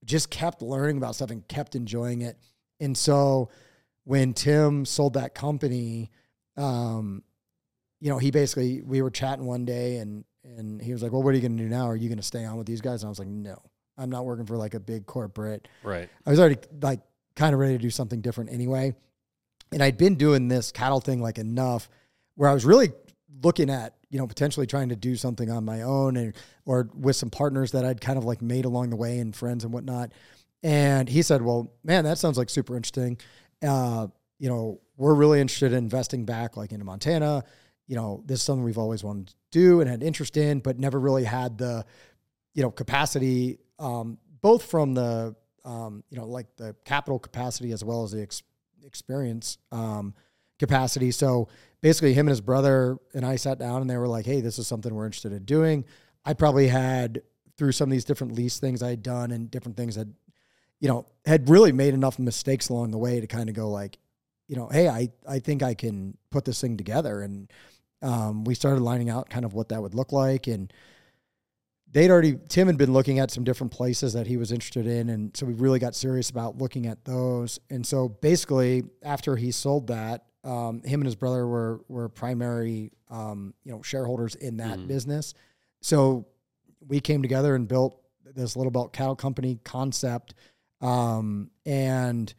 just kept learning about stuff and kept enjoying it. And so when Tim sold that company, um, you know, he basically we were chatting one day and and he was like, "Well, what are you going to do now? Are you going to stay on with these guys?" And I was like, "No, I'm not working for like a big corporate. Right. I was already like kind of ready to do something different anyway. And I'd been doing this cattle thing like enough where I was really looking at, you know, potentially trying to do something on my own and or with some partners that I'd kind of like made along the way and friends and whatnot. And he said, Well, man, that sounds like super interesting. Uh, you know, we're really interested in investing back like into Montana. You know, this is something we've always wanted to do and had interest in, but never really had the, you know, capacity, um, both from the, um, you know, like the capital capacity as well as the ex- experience um, capacity. So basically, him and his brother and I sat down and they were like, "Hey, this is something we're interested in doing." I probably had through some of these different lease things I had done and different things that, you know, had really made enough mistakes along the way to kind of go like, you know, hey, I I think I can put this thing together, and um, we started lining out kind of what that would look like and they'd already Tim had been looking at some different places that he was interested in, and so we really got serious about looking at those. And so basically, after he sold that, um, him and his brother were were primary um, you know shareholders in that Mhm. business. So we came together and built this little belt cattle company concept, um, and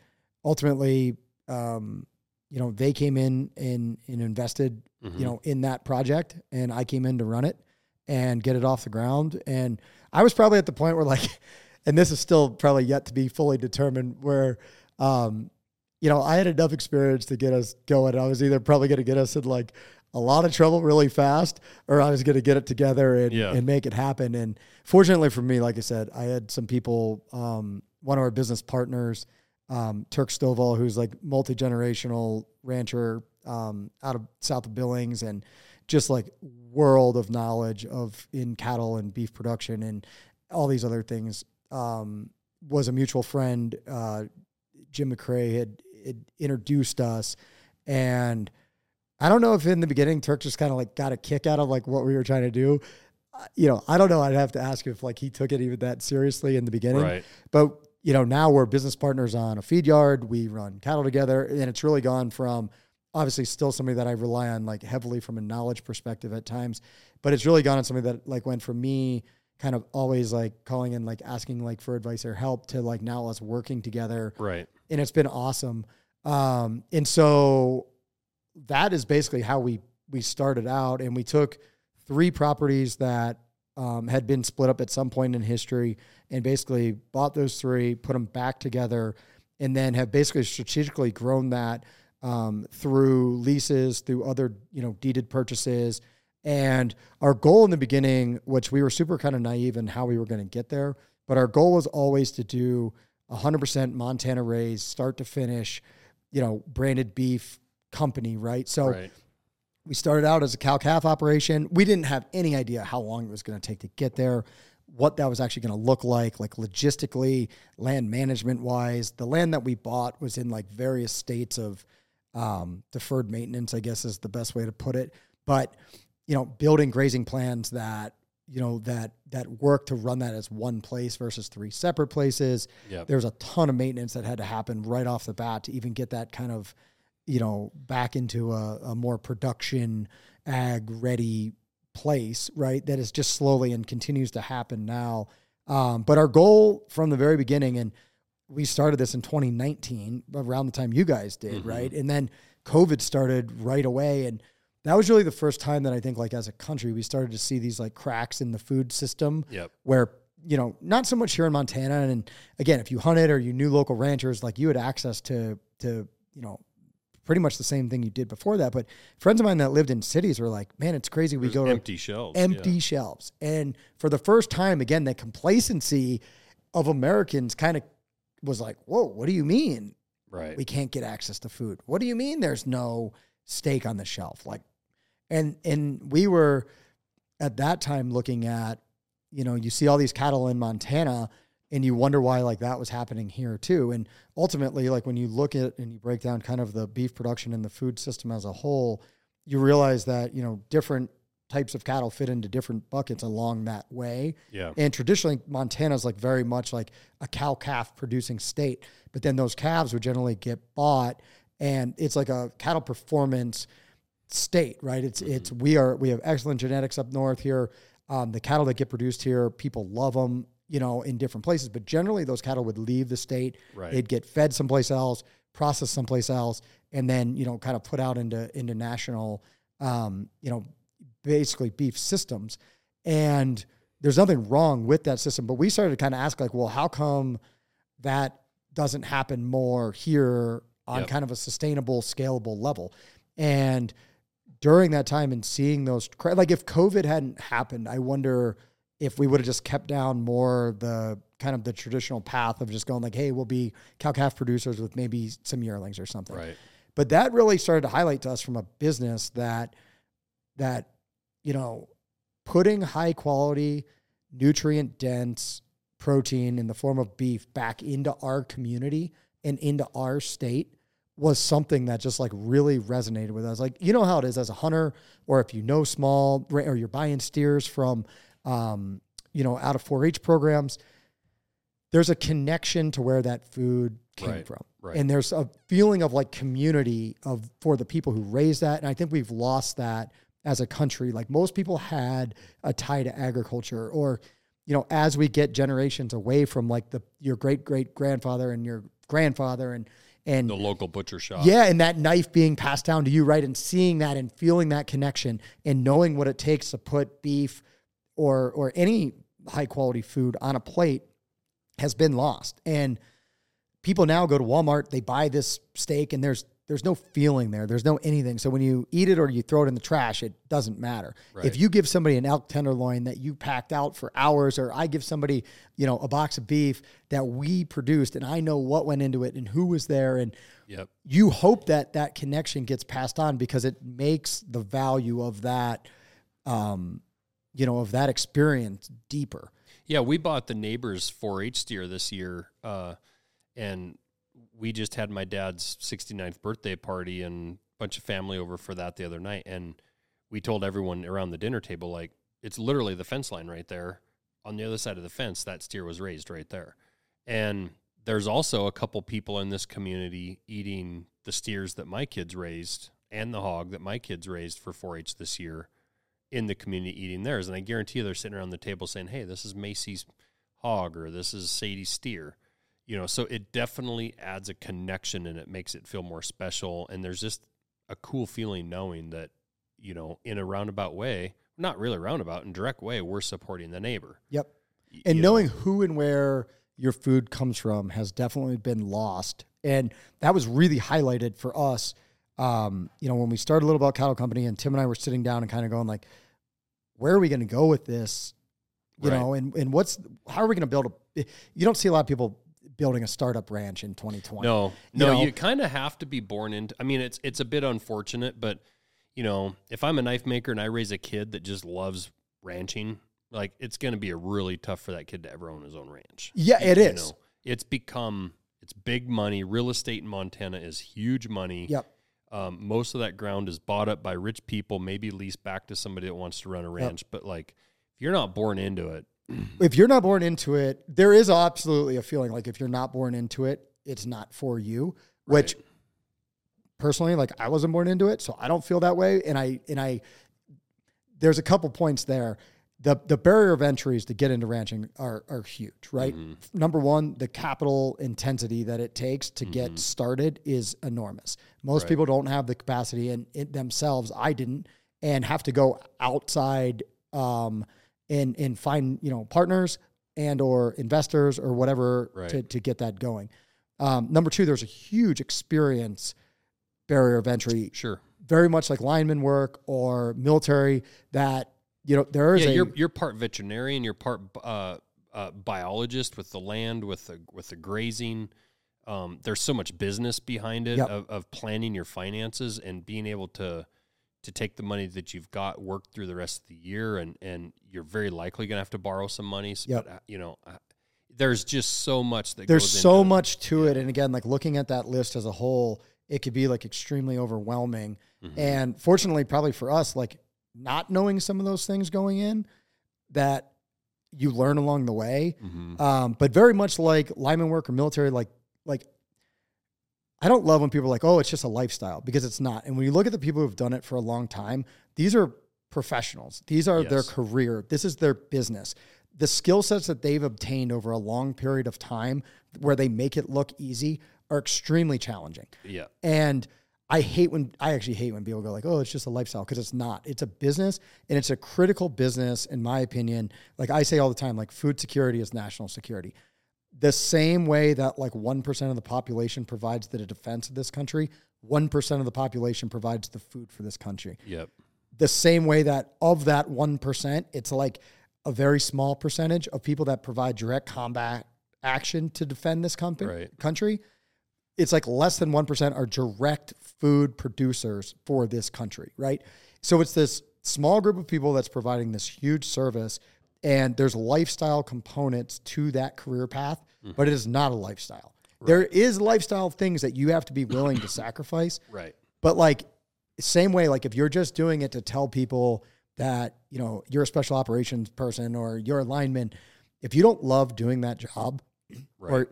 ultimately, um, you know, they came in and, and invested Mhm. you know, in that project, and I came in to run it and get it off the ground. And I was probably at the point where, like, and this is still probably yet to be fully determined, where, um, you know, I had enough experience to get us going. I was either probably going to get us in like a lot of trouble really fast, or I was going to get it together and, Yeah. and make it happen. And fortunately for me, like I said, I had some people, um, one of our business partners, um, Turk Stovall, who's like multi generational rancher um, out of south of Billings, and just like world of knowledge of in cattle and beef production and all these other things. Um, was a mutual friend. Uh, Jim McCrae had, had introduced us, and I don't know if in the beginning Turk just kind of like got a kick out of like what we were trying to do. Uh, You know, I don't know. I'd have to ask if like he took it even that seriously in the beginning. Right. But you know, now we're business partners on a feed yard. We run cattle together, and it's really gone from obviously still somebody that I rely on like heavily from a knowledge perspective at times, but it's really gone on somebody that like went from me kind of always like calling and like asking like for advice or help to like now us working together Right. and it's been awesome. Um, and so that is basically how we we started out, and we took three properties that um, had been split up at some point in history, and basically bought those three, put them back together, and then have basically strategically grown that um, through leases, through other you know deeded purchases. And our goal in the beginning, which we were super kind of naive in how we were going to get there, but our goal was always to do 100% Montana raised, start to finish, you know, branded beef company, right? So right. we started out as a cow calf operation. We didn't have any idea how long it was going to take to get there, what that was actually going to look like, like logistically, land management wise. The land that we bought was in like various states of um, deferred maintenance, I guess is the best way to put it. But you know, building grazing plans that you know that that work to run that as one place versus three separate places Yeah. there's a ton of maintenance that had to happen right off the bat to even get that kind of you know back into a, a more production ag ready place right that is just slowly and continues to happen now um, but our goal from the very beginning and we started this in 2019 around the time you guys did Mhm. right and then covid started right away and that was really the first time that i think like as a country we started to see these like cracks in the food system Yep. where you know not so much here in Montana and again if you hunted or you knew local ranchers like you had access to to you know pretty much the same thing you did before that but friends of mine that lived in cities were like man it's crazy we There's go to empty shelves. empty Yeah. shelves and for the first time again the complacency of Americans kind of was like whoa what do you mean Right. we can't get access to food. What do you mean there's no steak on the shelf? Like and and we were at that time looking at, you know, you see all these cattle in Montana and you wonder why like that was happening here too. And ultimately, like when you look at and you break down kind of the beef production and the food system as a whole, you realize that, you know, different types of cattle fit into different buckets along that way. yeah. And traditionally, Montana's like very much like a cow calf producing state. But then those calves would generally get bought, and it's like a cattle performance state, right? It's it's we are we have excellent genetics up north here. Um, the cattle that get produced here, people love them, you know, in different places. But generally, those cattle would leave the state. Right. They'd get fed someplace else, processed someplace else, and then you know, kind of put out into into national, um, you know, basically beef systems. And there's nothing wrong with that system, but we started to kind of ask like, well, how come that doesn't happen more here on Yep. kind of a sustainable, scalable level? And during that time and seeing those, like if COVID hadn't happened, I wonder if we would have just kept down more the kind of the traditional path of just going like, hey, we'll be cow calf producers with maybe some yearlings or something. Right. But that really started to highlight to us from a business that that you know putting high quality, nutrient dense protein in the form of beef back into our community and into our state was something that just like really resonated with us. Like you know how it is as a hunter, or if you know small, or you're buying steers from, um, you know, out of 4-H programs. There's a connection to where that food came Right, from, right. and there's a feeling of like community of for the people who raise that, and I think we've lost that as a country. Like most people had a tie to agriculture, or you know, as we get generations away from like the your great great grandfather and your grandfather and and The local butcher shop. yeah, and that knife being passed down to you, right? And seeing that and feeling that connection and knowing what it takes to put beef or or any high quality food on a plate has been lost. And people now go to Walmart, they buy this steak and there's there's no feeling there. There's no anything. So when you eat it or you throw it in the trash, it doesn't matter. Right. If you give somebody an elk tenderloin that you packed out for hours, or I give somebody, you know, a box of beef that we produced and I know what went into it and who was there and Yep. you hope that that connection gets passed on because it makes the value of that um you know of that experience deeper Yeah, we bought the neighbor's 4-H steer this year, uh, and we just had my dad's 69th birthday party and a bunch of family over for that the other night. And we told everyone around the dinner table, like, it's literally the fence line right there. On the other side of the fence, that steer was raised right there. And there's also a couple people in this community eating the steers that my kids raised and the hog that my kids raised for 4-H this year in the community eating theirs. And I guarantee you they're sitting around the table saying, Hey, this is Macy's hog or this is Sadie's steer. You know, so it definitely adds a connection and it makes it feel more special. And there's just a cool feeling knowing that, you know, in a roundabout way, not really roundabout, in direct way, we're supporting the neighbor. yep Y- and you know? knowing who and where your food comes from has definitely been lost and that was really highlighted for us um you know when we started Little Belt Cattle Company and tim and i were sitting down and kind of going like where are we going to go with this you Right. know and and what's how are we going to build a you don't see a lot of people building a startup ranch in 2020 No, You no, know? you kind of have to be born into. I mean, it's it's a bit unfortunate, but you know, if I'm a knife maker and I raise a kid that just loves ranching, like it's going to be a really tough for that kid to ever own his own ranch. Yeah, You- it you is. know, it's become it's big money. Real estate in Montana is huge money. yep Um, most of that ground is bought up by rich people, maybe leased back to somebody that wants to run a ranch. But like, if you're not born into it, if you're not born into it, there is absolutely a feeling like if you're not born into it, it's not for you. Which personally, like I wasn't born into it, so I don't feel that way. And I and I there's a couple points there. The the barrier of entries to get into ranching are are huge, right? Number one, the capital intensity that it takes to get started is enormous. Most Right. people don't have the capacity in it themselves. I didn't, and have to go outside um, and and find you know partners and or investors or whatever Right. to to get that going. Um, number two, there's a huge experience barrier of entry, sure, very much like lineman work or military. That you know there is yeah, a you're you're part veterinarian, you're part uh, uh, biologist with the land, with the with the grazing. Um, there's so much business behind it Yep. of, of planning your finances and being able to to take the money that you've got, work through the rest of the year, and and you're very likely going to have to borrow some money. So, Yep. But uh, you know, uh, there's just so much that there's goes so it. much to it and again like looking at that list as a whole it could be like extremely overwhelming Mhm. and fortunately probably for us like not knowing some of those things going in that you learn along the way Mhm. um, but very much like lineman work or military like like i don't love when people are like oh it's just a lifestyle because it's not and when you look at the people who've done it for a long time these are professionals these are their career this is their business the skill sets that they've obtained over a long period of time where they make it look easy are extremely challenging. Yeah. And I hate when I actually hate when people go like, "Oh, it's just a lifestyle," because it's not. It's a business, and it's a critical business, in my opinion. Like I say all the time, like food security is national security. The same way that like one percent of the population provides the defense of this country, one percent of the population provides the food for this country. Yep. The same way that of that one percent, it's like a very small percentage of people that provide direct combat action to defend this company, Right. country it's like less than 1% are direct food producers for this country, right? So it's this small group of people that's providing this huge service and there's lifestyle components to that career path, mm-hmm. but it is not a lifestyle. There is lifestyle things that you have to be willing to sacrifice, Right. but like same way like if you're just doing it to tell people that, you know, you're a special operations person or you're a lineman, if you don't love doing that job, Right. or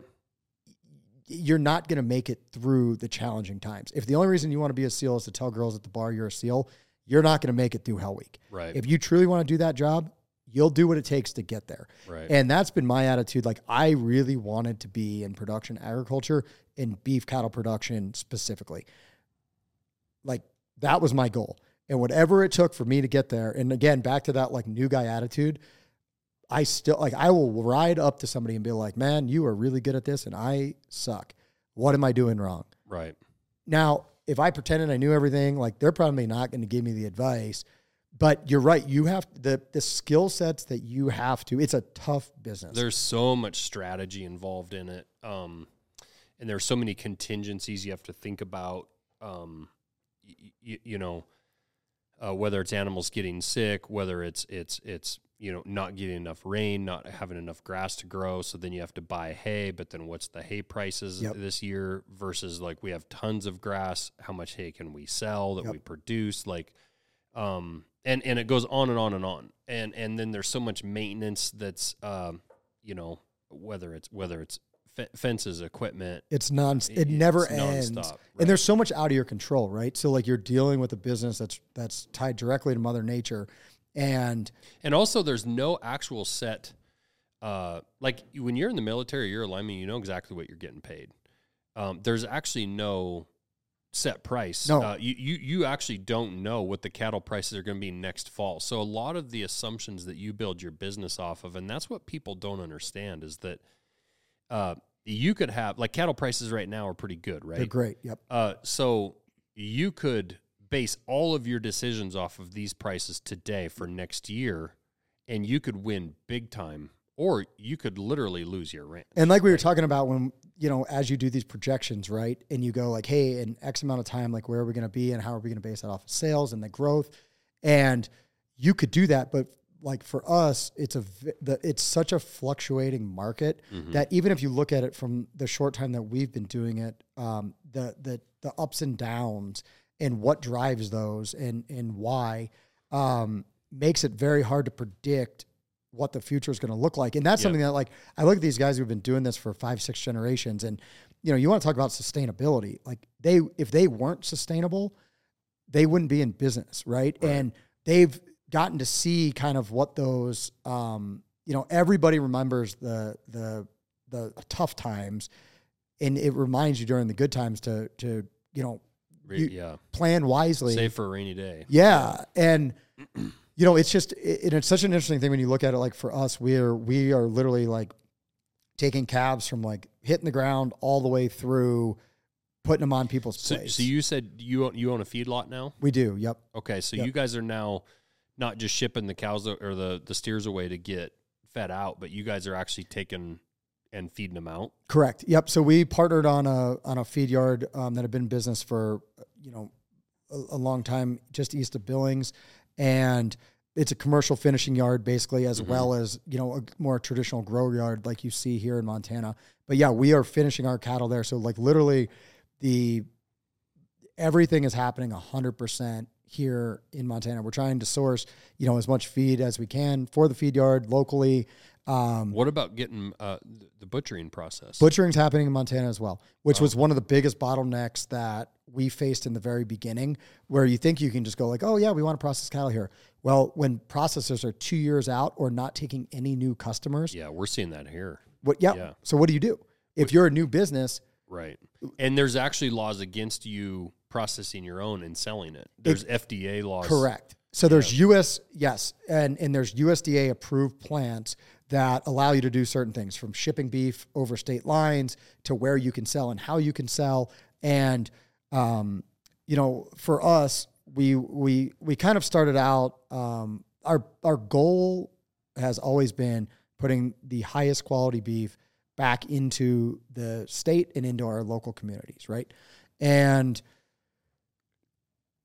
you're not going to make it through the challenging times. If the only reason you want to be a SEAL is to tell girls at the bar you're a SEAL, you're not going to make it through Hell Week. right. If you truly want to do that job, you'll do what it takes to get there. right. And that's been my attitude. Like, I really wanted to be in production agriculture and beef cattle production specifically. Like, that was my goal. And whatever it took for me to get there, and again, back to that like new guy attitude, I still like, I will ride up to somebody and be like, man, you are really good at this and I suck. What am I doing wrong? right. Now, if I pretended I knew everything, like they're probably not going to give me the advice. But you're right. You have the the skill sets that you have to. It's a tough business. There's so much strategy involved in it. Um, and there's so many contingencies you have to think about. Um, y- y- you know, uh, whether it's animals getting sick, whether it's it's it's you know not getting enough rain, not having enough grass to grow, so then you have to buy hay. But then what's the hay prices Yep. this year versus like we have tons of grass? How much hay can we sell that Yep. we produce? Like, um, and and it goes on and on and on. And and then there's so much maintenance that's um, you know whether it's whether it's fe- fences, equipment. it's non. It it's never ends. right. And there's so much out of your control, right? So like you're dealing with a business that's that's tied directly to Mother Nature, and And also, there's no actual set. Uh, like when you're in the military, you're a lineman. You know exactly what you're getting paid. Um, there's actually no set price. No. Uh, you, you you actually don't know what the cattle prices are going to be next fall. So a lot of the assumptions that you build your business off of, and that's what people don't understand, is that uh, you could have like cattle prices right now are pretty good, right? they're great. Yep. Uh, so you could base all of your decisions off of these prices today for next year, and you could win big time, or you could literally lose your ranch. And like we were talking about when, you know, as you do these projections, right? And you go like, hey, in X amount of time, like where are we going to be and how are we going to base that off of sales and the growth? And you could do that, but like for us, it's a the, it's such a fluctuating market Mm-hmm. that even if you look at it from the short time that we've been doing it, um, the the the ups and downs and what drives those and and why um, makes it very hard to predict what the future is going to look like. And that's Yeah. something that like I look at these guys who've been doing this for five, six generations, and you know, you want to talk about sustainability. Like they, if they weren't sustainable, they wouldn't be in business, right? Right. And they've gotten to see kind of what those, um, you know, everybody remembers the the the tough times, and it reminds you during the good times to to you know you- yeah, plan wisely. save for a rainy day. Yeah, and you know, it's just it, it's such an interesting thing when you look at it. Like for us, we are we are literally like taking calves from like hitting the ground all the way through, putting them on people's So, plates. so you said you own, you own a feedlot now? we do, yep, Okay, so Yep. you guys are now not just shipping the cows or the the steers away to get fed out, but you guys are actually taking and feeding them out. correct, yep. So we partnered on a on a feed yard um, that had been in business for you know a, a long time, just east of Billings, and it's a commercial finishing yard basically, as Mhm. well as you know a more traditional grow yard like you see here in Montana. But yeah, we are finishing our cattle there. So like literally, the everything is happening hundred percent here in Montana. We're trying to source you know as much feed as we can for the feed yard locally. Um, What about getting uh, the butchering process? Butchering's happening in Montana as well, which was one of the biggest bottlenecks that we faced in the very beginning, where you think you can just go like, oh yeah, we want to process cattle here. Well, when processors are two years out or not taking any new customers, yeah, we're seeing that here. what? Yeah. Yeah. So what do you do if you're a new business? Right. And there's actually laws against you processing your own and selling it. There's FDA laws. Correct. So there's US, yes, and and there's USDA approved plants that allow you to do certain things, from shipping beef over state lines to where you can sell and how you can sell. And um, you know, for us, we we we kind of started out. Um, our our goal has always been putting the highest quality beef back into the state and into our local communities, right? And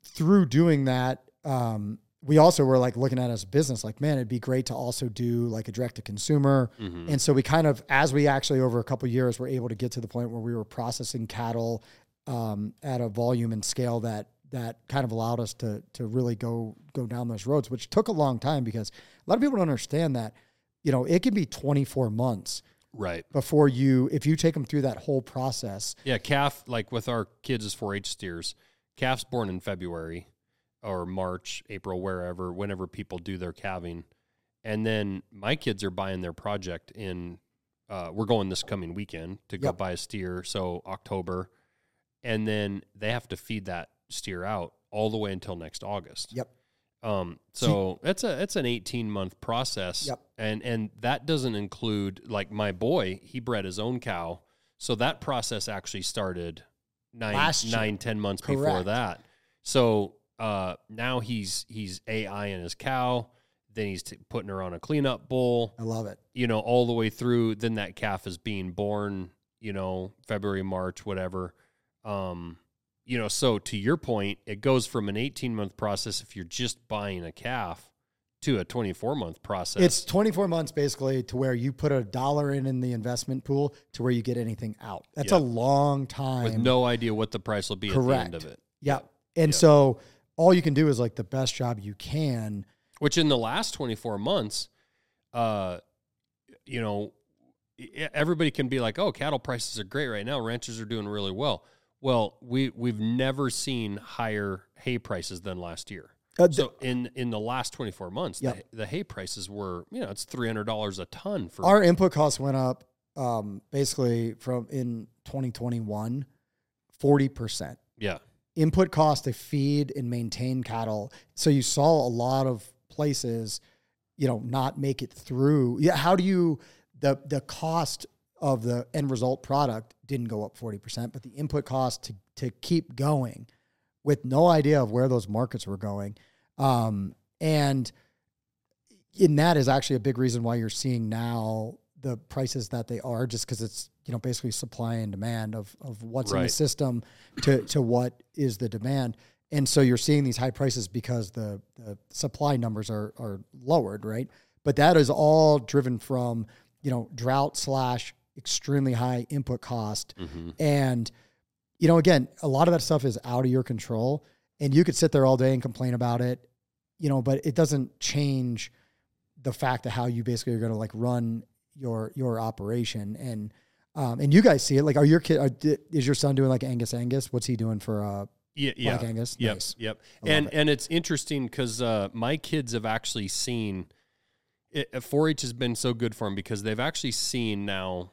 through doing that, um, we also were like looking at it as a business, like, man, it'd be great to also do like a direct to consumer. Mhm. And so we kind of, as we actually over a couple of years were able to get to the point where we were processing cattle um, at a volume and scale that that kind of allowed us to to really go go down those roads, which took a long time because a lot of people don't understand that. You know, it can be 24 months Right. before you, if you take them through that whole process. Yeah, calf like with our kids as 4-H steers, calf's born in February or March, April, wherever, whenever people do their calving, and then my kids are buying their project in. Uh, we're going this coming weekend to go Yep. buy a steer, so October, and then they have to feed that steer out all the way until next August. Yep. Um, So it's a it's an eighteen month process. Yep. And and that doesn't include like my boy, he bred his own cow. So that process actually started nine nine, ten months before that. So uh now he's he's AI in his cow, then he's t- putting her on a cleanup bull, I love it. you know, all the way through. Then that calf is being born, you know, February, March, whatever. Um, you know, so to your point, it goes from an 18 month process if you're just buying a calf to a 24 month process. It's 24 months basically to where you put a dollar in in the investment pool to where you get anything out. That's Yeah. a long time. with no idea what the price will be at the end of it. Yeah. And Yeah. so all you can do is like the best job you can. Which in the last 24 months, uh, you know, everybody can be like, "Oh, cattle prices are great right now. Ranchers are doing really well." Well, we we've never seen higher hay prices than last year. Uh, So in in the last 24 months, Yep. the, the hay prices were, you know, it's $300 a ton for our input costs went up um, basically from in 2021, 40%. yeah. Input cost to feed and maintain cattle. So you saw a lot of places, you know, not make it through. Yeah. How do you, the, the cost of the end result product didn't go up 40%, but the input cost to, to keep going with no idea of where those markets were going. Um, and in that is actually a big reason why you're seeing now the prices that they are, just because it's you know basically supply and demand of of what's in the system to to what is the demand. And so you're seeing these high prices because the, the supply numbers are are lowered, right? But that is all driven from you know drought slash extremely high input cost hmm and, you know, again, a lot of that stuff is out of your control. And you could sit there all day and complain about it, you know, but it doesn't change the fact of how you basically are going to like run your your operation. And um, and you guys see it. Like, are your kid? Are, is your son doing like Angus Angus? What's he doing for uh, Yeah, yeah. Black Angus? Yep, Nice. yep. I And it. and it's interesting because uh, my kids have actually seen it, 4-H has been so good for them because they've actually seen now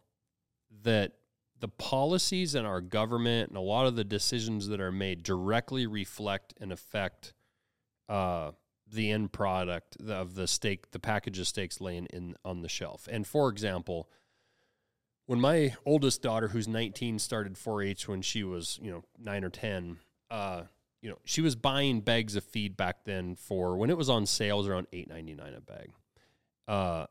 that the policies in our government and a lot of the decisions that are made directly reflect and affect uh, the end product of the steak, the package of steaks laying in on the shelf. And for example, when my oldest daughter, who's 19, started 4-H when she was, you know, nine or 10, uh, you know, she was buying bags of feed back then for when it was on sale, it was around eight ninety nine a bag. Uh,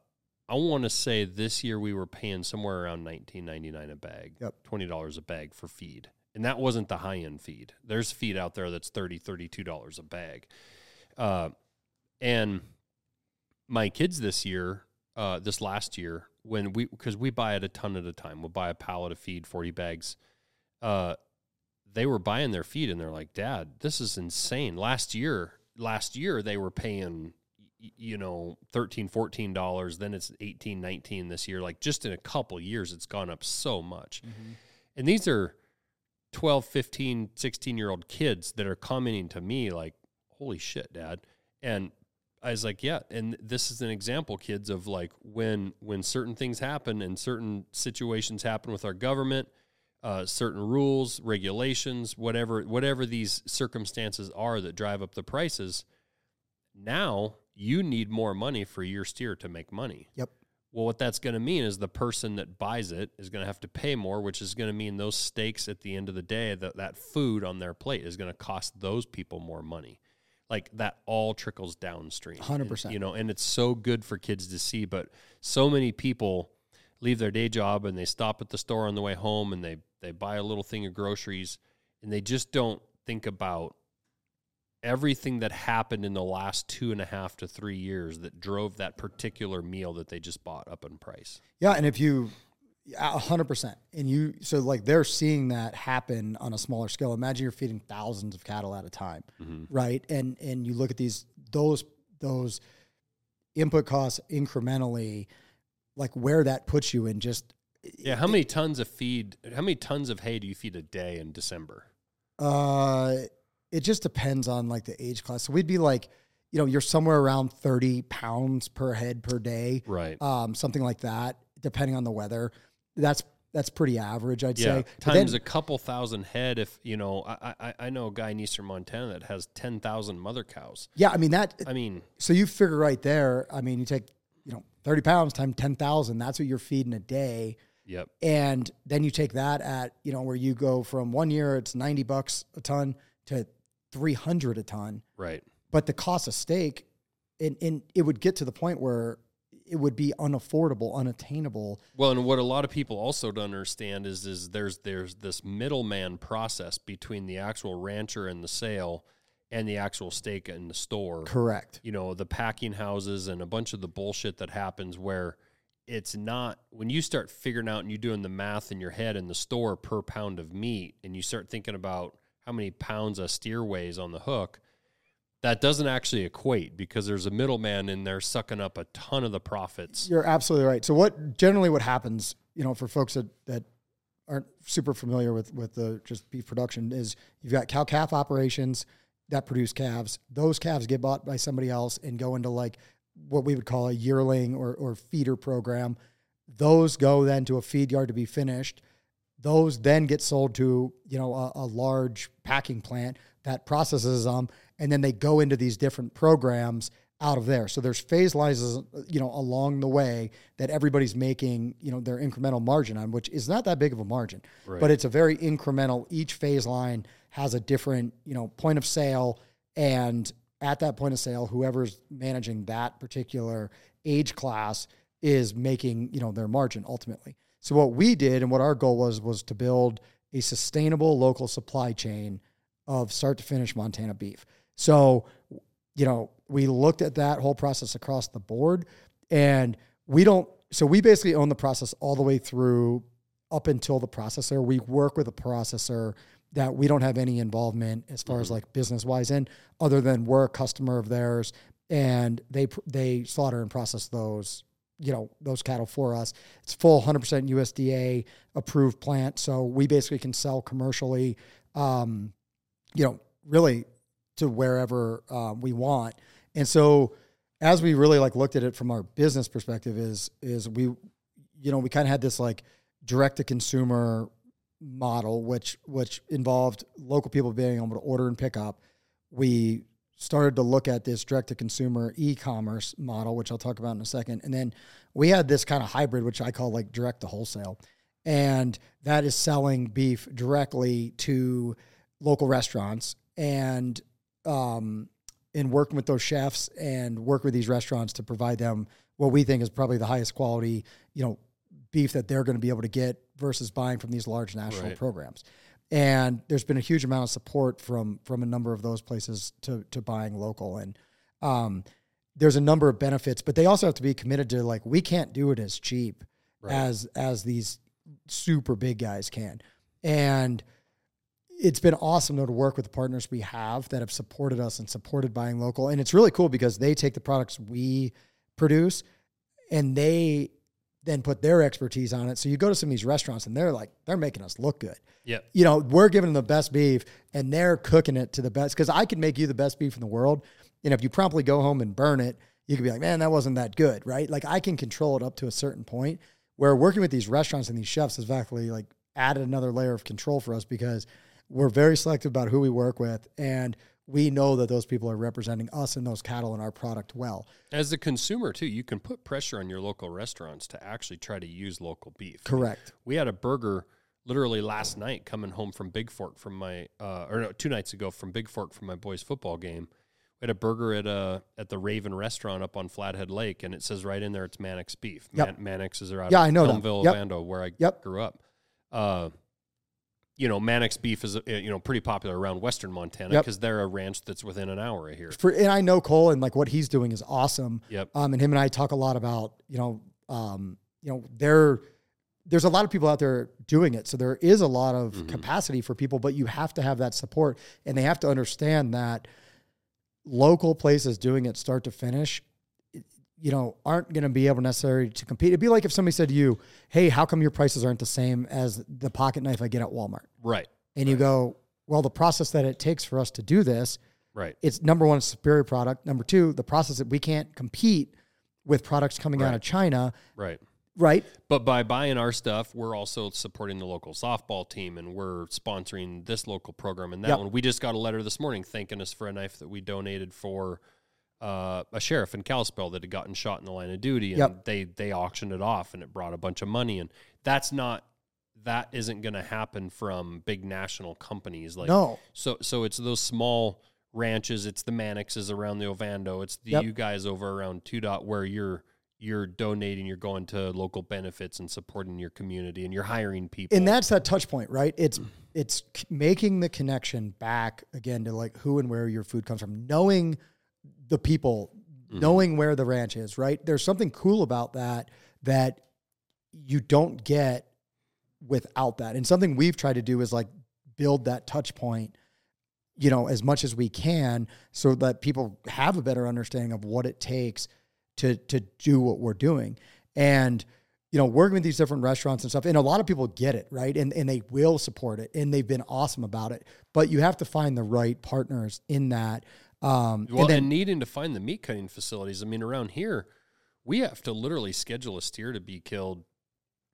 I want to say this year we were paying somewhere around nineteen ninety nine a bag, Yep. twenty dollars a bag for feed, and that wasn't the high end feed. There's feed out there that's 30 32 dollars a bag, uh, and my kids this year, uh, this last year, when we because we buy it a ton at a time, we'll buy a pallet of feed, forty bags. Uh, they were buying their feed and they're like, Dad, this is insane. Last year, last year they were paying, you know 13 14 dollars then it's 18 19 this year like just in a couple years it's gone up so much mm-hmm. and these are 12 15 16 year old kids that are commenting to me like holy shit dad and i was like yeah and this is an example kids of like when when certain things happen and certain situations happen with our government uh, certain rules regulations whatever whatever these circumstances are that drive up the prices now you need more money for your steer to make money. Yep. Well, what that's going to mean is the person that buys it is going to have to pay more, which is going to mean those steaks at the end of the day, that that food on their plate is going to cost those people more money. Like that all trickles downstream. 100%. And, you know, and it's so good for kids to see, but so many people leave their day job and they stop at the store on the way home and they they buy a little thing of groceries and they just don't think about everything that happened in the last two and a half to three years that drove that particular meal that they just bought up in price. Yeah, and if you hundred percent. And you so like they're seeing that happen on a smaller scale. Imagine you're feeding thousands of cattle at a time, mm-hmm. right? And and you look at these those those input costs incrementally, like where that puts you in just yeah. How many tons of feed? How many tons of hay do you feed a day in December? Uh, it just depends on like the age class. So we'd be like, you know, you're somewhere around 30 pounds per head per day. Right. Um, something like that, depending on the weather. That's that's pretty average, I'd yeah, say. Times then, a couple thousand head. If you know, I, I I know a guy in eastern Montana that has ten thousand mother cows. Yeah, I mean that. I mean, so you figure right there. I mean, you take you know thirty pounds times ten thousand. That's what you're feeding a day. Yep. And then you take that at you know where you go from one year it's ninety bucks a ton to 300 a ton. Right. But the cost of steak, and, and it would get to the point where it would be unaffordable, unattainable. Well, and what a lot of people also don't understand is is there's there's this middleman process between the actual rancher and the sale and the actual steak in the store. Correct. You know, the packing houses and a bunch of the bullshit that happens where it's not when you start figuring out and you're doing the math in your head in the store per pound of meat and you start thinking about how many pounds a steer weighs on the hook, that doesn't actually equate because there's a middleman in there sucking up a ton of the profits. You're absolutely right. So what generally what happens, you know, for folks that, that aren't super familiar with with the just beef production is you've got cow calf operations that produce calves. Those calves get bought by somebody else and go into like what we would call a yearling or, or feeder program. Those go then to a feed yard to be finished. Those then get sold to you know a, a large packing plant that processes them, and then they go into these different programs out of there. So there's phase lines, you know, along the way that everybody's making, you know, their incremental margin on, which is not that big of a margin, right. but it's a very incremental. Each phase line has a different, you know, point of sale, and at that point of sale, whoever's managing that particular age class is making, you know, their margin ultimately. So what we did and what our goal was was to build a sustainable local supply chain of start to finish Montana beef. So, you know, we looked at that whole process across the board and we don't so we basically own the process all the way through up until the processor. We work with a processor that we don't have any involvement as far mm-hmm. as like business wise in other than we're a customer of theirs and they they slaughter and process those you know those cattle for us. It's full 100% USDA approved plant, so we basically can sell commercially, um, you know, really to wherever uh, we want. And so, as we really like looked at it from our business perspective, is is we, you know, we kind of had this like direct to consumer model, which which involved local people being able to order and pick up. We started to look at this direct to consumer e-commerce model, which I'll talk about in a second. And then we had this kind of hybrid, which I call like direct to wholesale. And that is selling beef directly to local restaurants and um, and working with those chefs and work with these restaurants to provide them what we think is probably the highest quality, you know, beef that they're going to be able to get versus buying from these large national right. programs and there's been a huge amount of support from from a number of those places to to buying local and um, there's a number of benefits but they also have to be committed to like we can't do it as cheap right. as as these super big guys can and it's been awesome though to work with the partners we have that have supported us and supported buying local. And it's really cool because they take the products we produce and they then put their expertise on it. So you go to some of these restaurants and they're like, they're making us look good. Yeah. You know, we're giving them the best beef and they're cooking it to the best. Cause I can make you the best beef in the world. And if you promptly go home and burn it, you could be like, man, that wasn't that good. Right. Like I can control it up to a certain point where working with these restaurants and these chefs has actually like added another layer of control for us because we're very selective about who we work with. And we know that those people are representing us and those cattle and our product well. As a consumer, too, you can put pressure on your local restaurants to actually try to use local beef. Correct. We had a burger literally last night coming home from Bigfork from my, uh, or no, two nights ago from Bigfork from my boys' football game. We had a burger at a at the Raven Restaurant up on Flathead Lake, and it says right in there it's Mannix beef. Yep. Man- Mannix is out Yeah, of I know. Helmville, Yep. Ovando, where I Yep. grew up. Uh, you know, Mannix beef is uh, you know pretty popular around Western Montana Yep. because they're a ranch that's within an hour of here. For, and I know Cole and like what he's doing is awesome. Yep. Um, and him and I talk a lot about, you know, um, you know, there, there's a lot of people out there doing it. So there is a lot of Mm-hmm. capacity for people, but you have to have that support and they have to understand that local places doing it start to finish, you know, aren't going to be able necessarily to compete. It'd be like if somebody said to you, Hey, how come your prices aren't the same as the pocket knife I get at Walmart? Right. And you go, well, the process that it takes for us to do this Right. it's number one, superior product. Number two, the process that we can't compete with products coming out of China, Right. right? But by buying our stuff, we're also supporting the local softball team and we're sponsoring this local program and that Yep. one. We just got a letter this morning thanking us for a knife that we donated for uh, a sheriff in Kalispell that had gotten shot in the line of duty and Yep. they they auctioned it off and it brought a bunch of money and that's not that isn't going to happen from big national companies like no, so so it's those small ranches, it's the Mannixes around the Ovando, it's the Yep. you guys over around Twodot where you're you're donating, you're going to local benefits and supporting your community and you're hiring people. and that's that touch point, right? It's it's making the connection back again to like who and where your food comes from, knowing the people, mm-hmm. knowing where the ranch is, right? There's something cool about that that you don't get without that. And something we've tried to do is like build that touch point, you know, as much as we can so that people have a better understanding of what it takes to to do what we're doing. And you know, working with these different restaurants and stuff, and a lot of people get it, right? And and they will support it and they've been awesome about it. But you have to find the right partners in that. Um well, and then and needing to find the meat cutting facilities. I mean, around here, we have to literally schedule a steer to be killed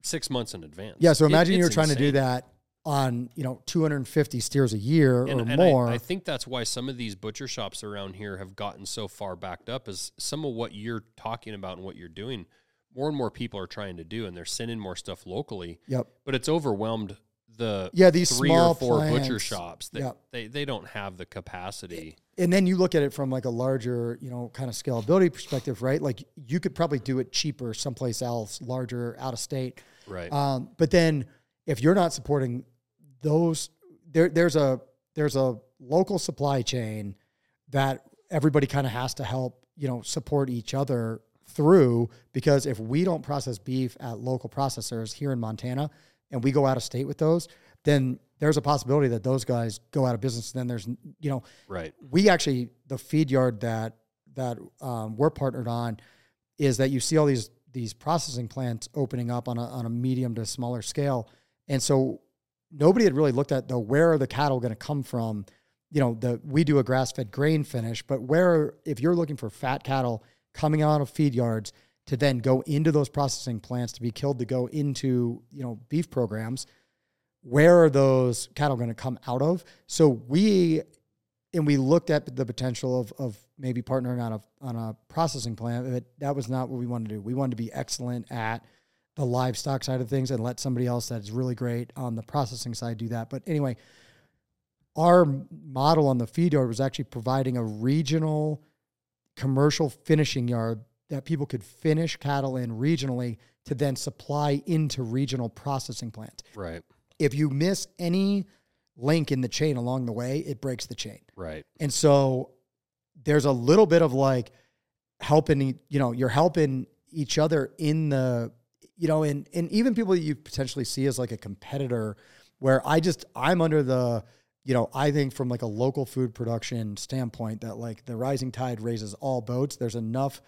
six months in advance. Yeah, so It- imagine you're it's trying to do that on, you know, 250 steers a year and, or and more. I, I think that's why some of these butcher shops around here have gotten so far backed up is some of what you're talking about and what you're doing more and more people are trying to do and they're sending more stuff locally yep. but it's overwhelmed the Yeah, these three small or four butcher shops they, Yep. they they don't have the capacity And then you look at it from like a larger, you know, kind of scalability perspective, right? Like you could probably do it cheaper someplace else, larger, out of state. right Um, but then if you're not supporting those, there there's a there's a local supply chain that everybody kind of has to help, you know, support each other through because if we don't process beef at local processors here in Montana and we go out of state with those, then there's a possibility that those guys go out of business. Then there's, you know, right we actually the feed yard that that um, we're partnered on is that you see all these these processing plants opening up on a on a medium to smaller scale, and so nobody had really looked at the where are the cattle going to come from. You know, the we do a grass fed grain finish, but where if you're looking for fat cattle coming out of feed yards to then go into those processing plants to be killed to go into you know beef programs where are those cattle going to come out of? So we and we looked at the potential of of maybe partnering on a on a processing plant, but that was not what we wanted to do. We wanted to be excellent at the livestock side of things and let somebody else that's really great on the processing side do that. But anyway, our model on the feed yard was actually providing a regional commercial finishing yard that people could finish cattle in regionally to then supply into regional processing plants right if you miss any link in the chain along the way, it breaks the chain. right And so there's a little bit of like helping, you know, you're helping each other in the, you know, and, and even people that you potentially see as like a competitor where I just, I'm under the, you know, I think from like a local food production standpoint that like the rising tide raises all boats. There's enough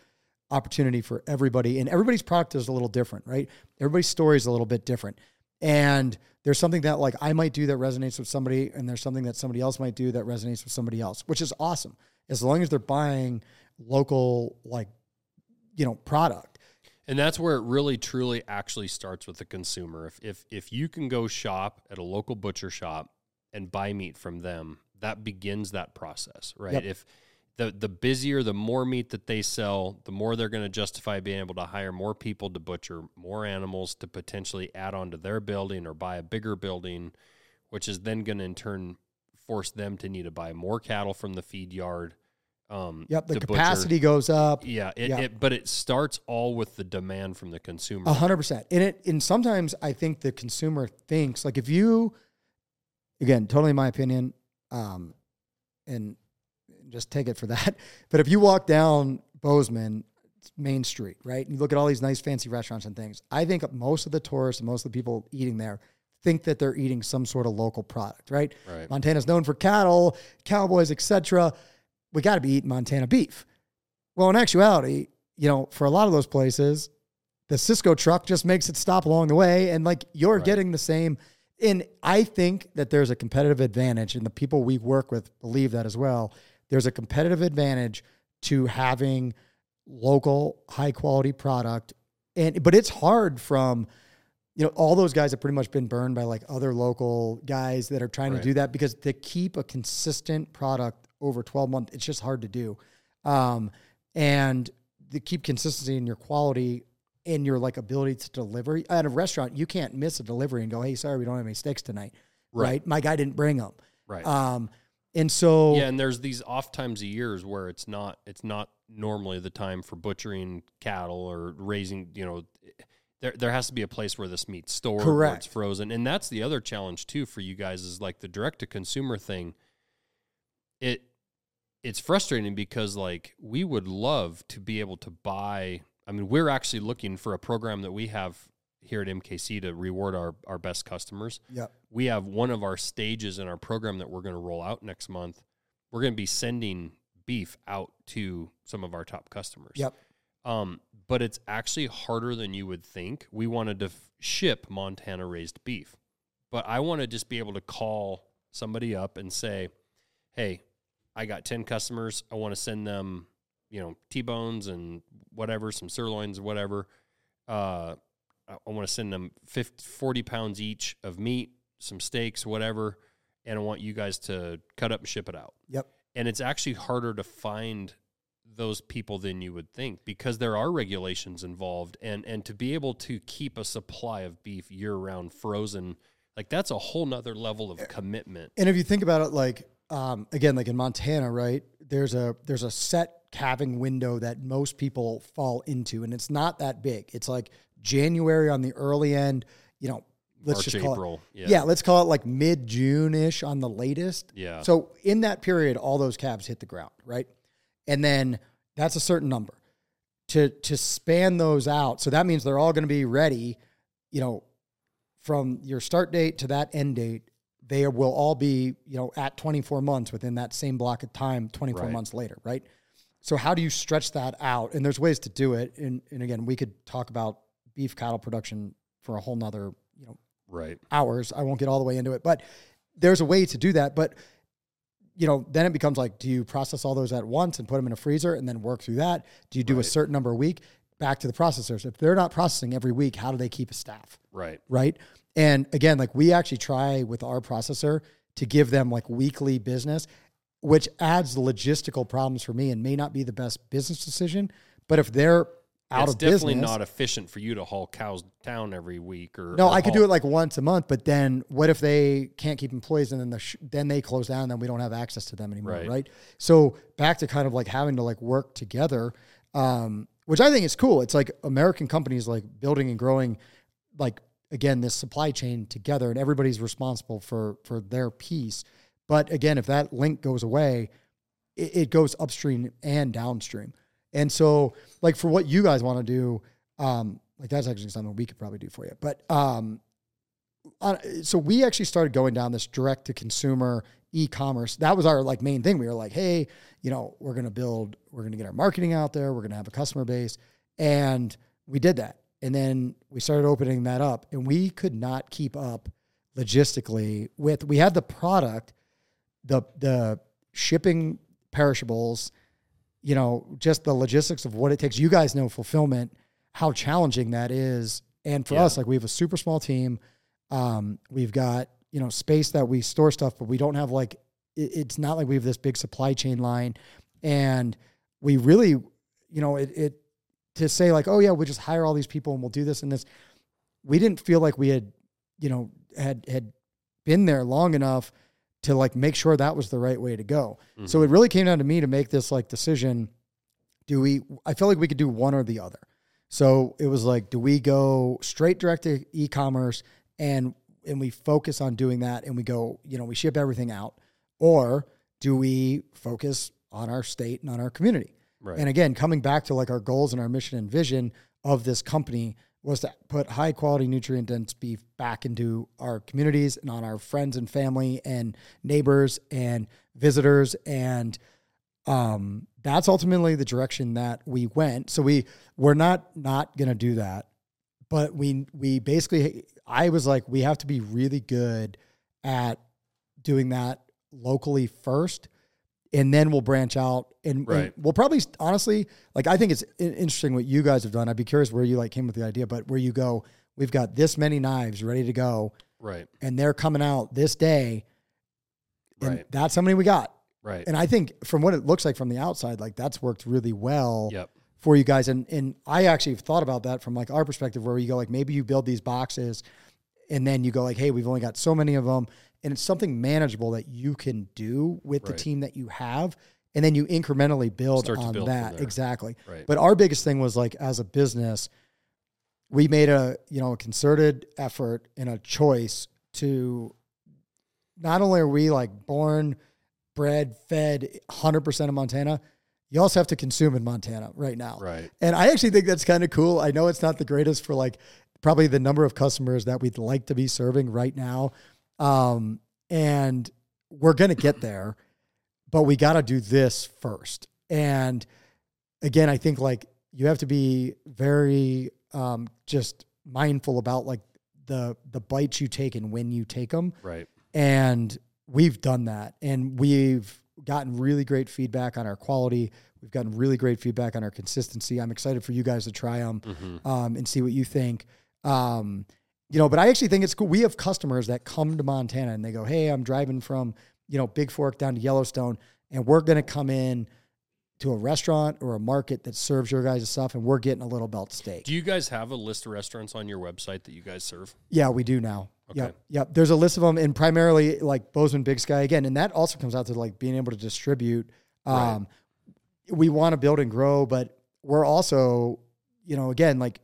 opportunity for everybody and everybody's product is a little different, right? Everybody's story is a little bit different. And there's something that like I might do that resonates with somebody and there's something that somebody else might do that resonates with somebody else, which is awesome. As long as they're buying local like you know, product. And that's where it really truly actually starts with the consumer. If if if you can go shop at a local butcher shop and buy meat from them, that begins that process, right? Yep. If the the busier, the more meat that they sell, the more they're going to justify being able to hire more people to butcher more animals to potentially add on to their building or buy a bigger building, which is then going to in turn force them to need to buy more cattle from the feed yard. Um, Yep, the to butcher. capacity goes up. Yeah, it, Yeah. It, but it starts all with the demand from the consumer. A hundred percent. And it and sometimes I think the consumer thinks like if you again, totally my opinion, um, and just take it for that. But if you walk down Bozeman Main Street, right, and you look at all these nice fancy restaurants and things, I think most of the tourists and most of the people eating there think that they're eating some sort of local product, right? Right. Montana's known for cattle, cowboys, etc. We got to be eating Montana beef. Well, in actuality, you know, for a lot of those places, the Sysco truck just makes it stop along the way, and like you're Right. getting the same. And I think that there's a competitive advantage, and the people we work with believe that as well. There's a competitive advantage to having local, high quality product, and but it's hard from you know all those guys have pretty much been burned by like other local guys that are trying Right. to do that because to keep a consistent product over 12 months it's just hard to do um, and to keep consistency in your quality and your like ability to deliver at a restaurant you can't miss a delivery and go hey sorry we don't have any steaks tonight right, Right. my guy didn't bring them Right. um, and so yeah, and there's these off times of years where it's not it's not normally the time for butchering cattle or raising, you know, there there has to be a place where this meat's stored, where Correct. it's frozen. And that's the other challenge too for you guys is like the direct to consumer thing. It it's frustrating because like we would love to be able to buy I mean, we're actually looking for a program that we have here at MKC to reward our, our best customers yeah we have one of our stages in our program that we're going to roll out next month. We're going to be sending beef out to some of our top customers. Yep. Um, but it's actually harder than you would think. We wanted to f- ship Montana raised beef, but I want to just be able to call somebody up and say, "Hey, I got ten customers. I want to send them, you know, T-bones and whatever, some sirloins, whatever. Uh, I, I want to send them 50, 40 pounds each of meat, some steaks, whatever, and I want you guys to cut up and ship it out. Yep. And it's actually harder to find those people than you would think because there are regulations involved and and to be able to keep a supply of beef year round frozen like that's a whole nother level of commitment And if you think about it, like um, again, like in Montana, right? There's a there's a set calving window that most people fall into, and it's not that big. It's like January on the early end. You know, let's March, just call April. it Yeah. let's call it like mid June ish on the latest. Yeah. So in that period, all those calves hit the ground, right? And then that's a certain number to to span those out. So that means they're all going to be ready. You know, from your start date to that end date, they will all be, you know, at 24 months within that same block of time, 24 Right. months later, right? So how do you stretch that out? And there's ways to do it. And, and again, we could talk about beef cattle production for a whole nother, right hours. I won't get all the way into it, but there's a way to do that. But you know, then it becomes like, do you process all those at once and put them in a freezer and then work through that? Do you do a certain number a week? Back to the processors. If they're not processing every week, how do they keep a staff? right right? And again, like we actually try with our processor to give them like weekly business, which adds logistical problems for me and may not be the best business decision. But if they're out it's of definitely not efficient for you to haul cows down every week or no, or I could do it like once a month. But then what if they can't keep employees and then the sh- then they close down, then we don't have access to them anymore, Right. right? So back to kind of like having to like work together, um, which I think is cool. It's like American companies like building and growing, like again this supply chain together, and everybody's responsible for for their piece. But again, if that link goes away, it, it goes upstream and downstream. And so, like for what you guys want to do, um, like that's actually something we could probably do for you. But um, uh, so we actually started going down this direct to consumer e-commerce. That was our like main thing. We were like, hey, you know, we're gonna build, we're gonna get our marketing out there, we're gonna have a customer base, and we did that. And then we started opening that up, and we could not keep up logistically with. We had the product, the the shipping perishables, you know, just the logistics of what it takes. You guys know fulfillment, how challenging that is. And for Yeah. us, like we have a super small team. Um, we've got, you know, space that we store stuff, but we don't have like, it, it's not like we have this big supply chain line. And we really, you know, it, it, to say like, oh yeah, we'll just hire all these people and we'll do this and this. We didn't feel like we had, you know, had, had been there long enough to like make sure that was the right way to go. So mm-hmm. it really came down to me to make this like decision. Do we, I felt like we could do one or the other. So it was like, do we go straight direct to e-commerce and and we focus on doing that and we go, you know, we ship everything out, or do we focus on our state and on our community? Right. And again, coming back to like our goals and our mission and vision of this company was to put high quality nutrient dense beef back into our communities and on our friends and family and neighbors and visitors and um, that's ultimately the direction that we went. So we we're not not gonna do that, but we we basically I was like we have to be really good at doing that locally first, and then we'll branch out and, and we'll probably honestly like I think it's interesting what you guys have done. I'd be curious where you like came with the idea, but where you go, we've got this many knives ready to go, right. and they're coming out this day, and Right. that's how many we got. Right. And I think from what it looks like from the outside, like that's worked really well Yep. for you guys. And and I actually have thought about that from like our perspective, where you go like maybe you build these boxes, and then you go like, hey, we've only got so many of them, and it's something manageable that you can do with the team that you have, and then you incrementally build Start on build that exactly. Right. But our biggest thing was like as a business, we made a you know a concerted effort and a choice to not only are we like born, bred, fed 100% of Montana, you also have to consume in Montana right now. Right. And I actually think that's kind of cool. I know it's not the greatest for like probably the number of customers that we'd like to be serving right now. Um, and we're going to get there, but we got to do this first. And again, I think like you have to be very um, just mindful about like the the bites you take and when you take them Right. and we've done that and we've gotten really great feedback on our quality we've gotten really great feedback on our consistency i'm excited for you guys to try them Mhm. um, and see what you think um, you know but i actually think it's cool we have customers that come to montana and they go hey i'm driving from you know Bigfork down to yellowstone and we're going to come in to a restaurant or a market that serves your guys' stuff and we're getting a little belt steak Do you guys have a list of restaurants on your website that you guys serve? Yeah, we do now. Okay. Yep. Yep. There's a list of them and primarily like Bozeman Big Sky again. And that also comes out to like being able to distribute. Right. Um, we want to build and grow, but we're also, you know, again, like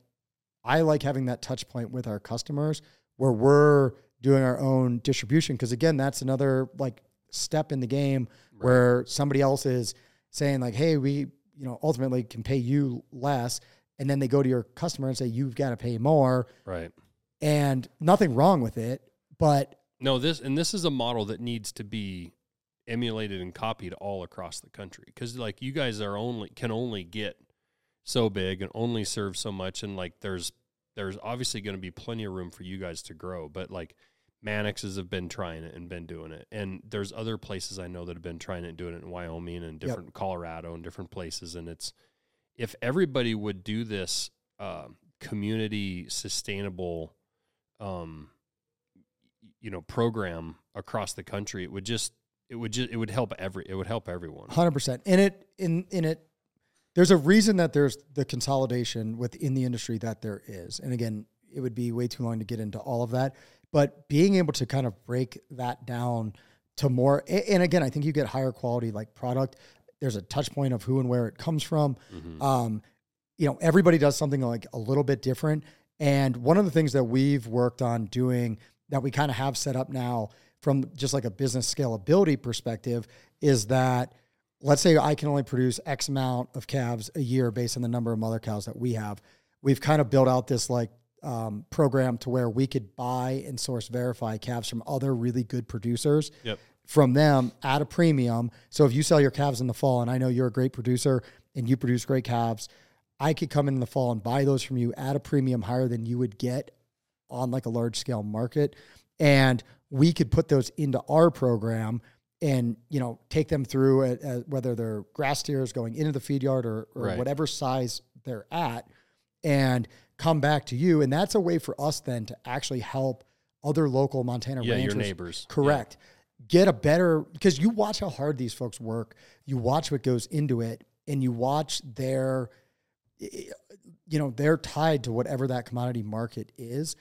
I like having that touch point with our customers where we're doing our own distribution. Cause again, that's another like step in the game where somebody else is saying like, Hey, we, you know, ultimately can pay you less. And then they go to your customer and say, you've got to pay more Right. and nothing wrong with it, but No, this and this is a model that needs to be emulated and copied all across the country because like you guys are only can only get so big and only serve so much and like there's there's obviously going to be plenty of room for you guys to grow but like Mannixes have been trying it and been doing it. And there's other places I know that have been trying it and doing it in Wyoming and different Colorado and different places and it's if everybody would do this uh, community sustainable um you know program across the country it would just it would just it would help every it would help everyone. Hundred percent. In it, in in it, there's a reason that there's the consolidation within the industry that there is. And again, it would be way too long to get into all of that. But being able to kind of break that down to more, and again, I think you get higher quality like product. There's a touch point of who and where it comes from. Um, you know, everybody does something like a little bit different. And one of the things that we've worked on doing that we kind of have set up now from just like a business scalability perspective is that let's say I can only produce X amount of calves a year based on the number of mother cows that we have. We've kind of built out this like um, program to where we could buy and source verify calves from other really good producers yep from them at a premium. So if you sell your calves in the fall, and I know you're a great producer and you produce great calves, I could come in the fall and buy those from you at a premium higher than you would get on like a large scale market. And we could put those into our program and you know take them through a, a, whether they're grass steers going into the feed yard or, or Right. whatever size they're at and come back to you and that's a way for us then to actually help other local montana Yeah, ranchers your neighbors. correct get a better because you watch how hard these folks work you watch what goes into it and you watch their eh, eh, you know they're tied to whatever that commodity market is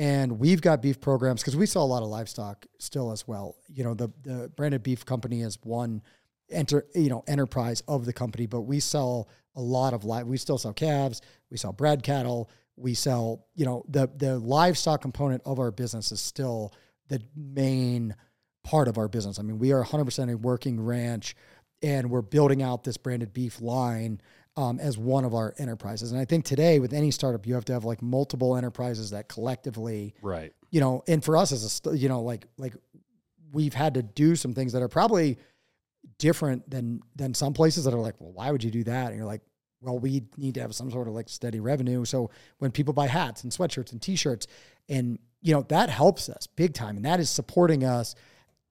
and we've got beef programs because we sell a lot of livestock still as well. You know the the branded beef company is one enter you know enterprise of the company but we sell a lot of live we still sell calves we sell bred cattle we sell you know the the livestock component of our business is still the main part of our business. I mean we are 100% a working ranch and we're building out this branded beef line um, as one of our enterprises and i think today with any startup you have to have like multiple enterprises that collectively Right. you know, and for us as a, you know, like, like we've had to do some things that are probably different than, than some places that are like, well, why would you do that? And you're like, well, we need to have some sort of like steady revenue. So when people buy hats and sweatshirts and t-shirts and, you know, that helps us big time. And that is supporting us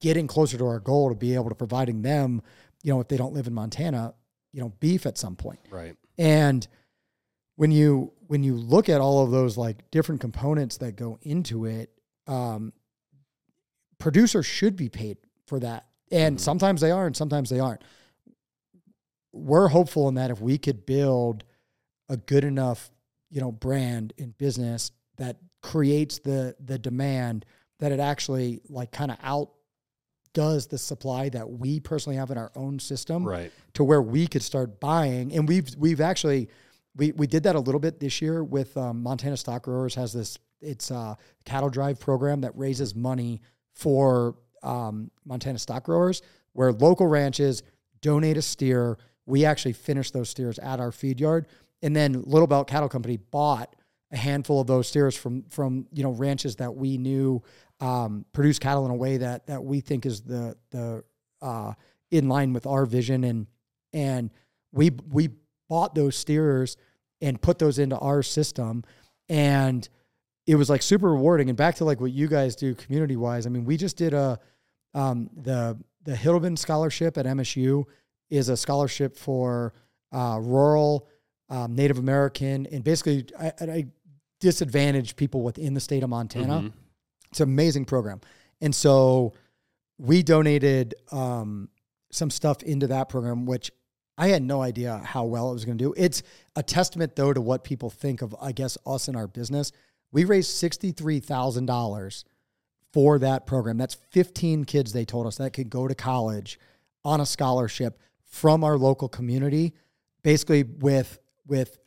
getting closer to our goal to be able to providing them, you know, if they don't live in Montana, you know, beef at some point. Right. And when you when you look at all of those like different components that go into it, um, producers should be paid for that, and Mhm. sometimes they are, and sometimes they aren't. We're hopeful in that if we could build a good enough, you know, brand in business that creates the the demand that it actually like kind of outdoes the supply that we personally have in our own system Right. to where we could start buying. And we've we've actually we we did that a little bit this year with um, Montana Stock Growers has this it's a cattle drive program that raises money for um, Montana stock growers where local ranches donate a steer. We actually finish those steers at our feed yard, and then Little Belt Cattle Company bought a handful of those steers from from you know ranches that we knew um, produce cattle in a way that that we think is the the uh, in line with our vision. And and we we bought those steers and put those into our system. And it was like super rewarding. And back to like what you guys do community wise i mean we just did a um, the the Hiddlebin scholarship at msu is a scholarship for uh, rural um, native american and basically I, I disadvantaged people within the state of montana. Mhm. It's an amazing program. And so we donated um, some stuff into that program, which I had no idea how well it was going to do. It's a testament, though, to what people think of, I guess, us and our business. We raised $63,000 for that program. That's 15 kids, they told us, that could go to college on a scholarship from our local community, basically with, with,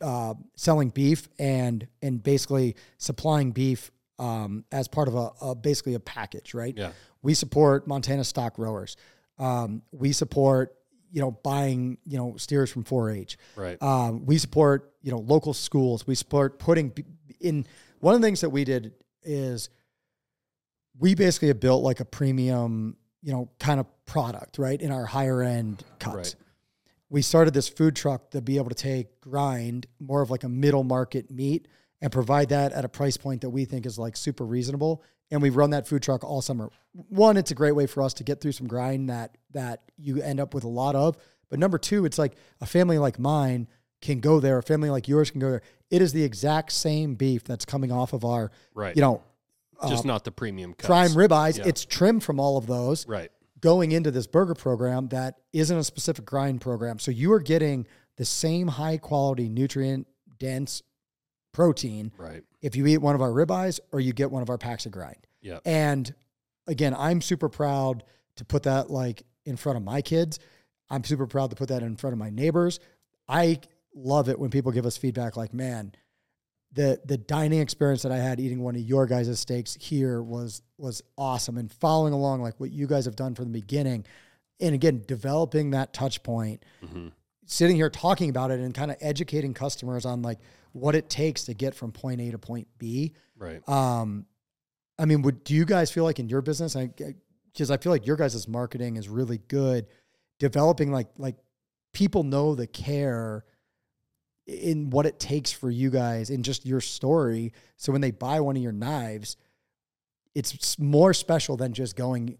uh, selling beef and and basically supplying beef um, as part of a, a basically a package, right? Yeah. We support Montana stock growers. Um, we support you know buying you know steers from 4-H. Right. Um, we support you know local schools. We support putting in one of the things that we did is we basically have built like a premium you know kind of product right in our higher end cuts. Right. We started this food truck to be able to take grind more of like a middle market meat and provide that at a price point that we think is like super reasonable. And we've run that food truck all summer. One, it's a great way for us to get through some grind that that you end up with a lot of. But number two, it's like a family like mine can go there, a family like yours can go there. It is the exact same beef that's coming off of our, Right. you know, Just uh, not the premium cuts. prime ribeyes. Yeah. It's trimmed from all of those Right. going into this burger program that isn't a specific grind program. So you are getting the same high quality, nutrient dense protein Right. if you eat one of our ribeyes or you get one of our packs of grind. Yeah. And again, I'm super proud to put that like in front of my kids. I'm super proud to put that in front of my neighbors. I love it when people give us feedback like, man, the the dining experience that I had eating one of your guys' steaks here was was awesome and following along like what you guys have done from the beginning. And again, developing that touch point, hmm sitting here talking about it and kind of educating customers on like what it takes to get from point A to point B. Right. Um, I mean, would do you guys feel like in your business? I, I because I feel like your guys' marketing is really good, developing like like people know the care in what it takes for you guys in just your story. So when they buy one of your knives, it's more special than just going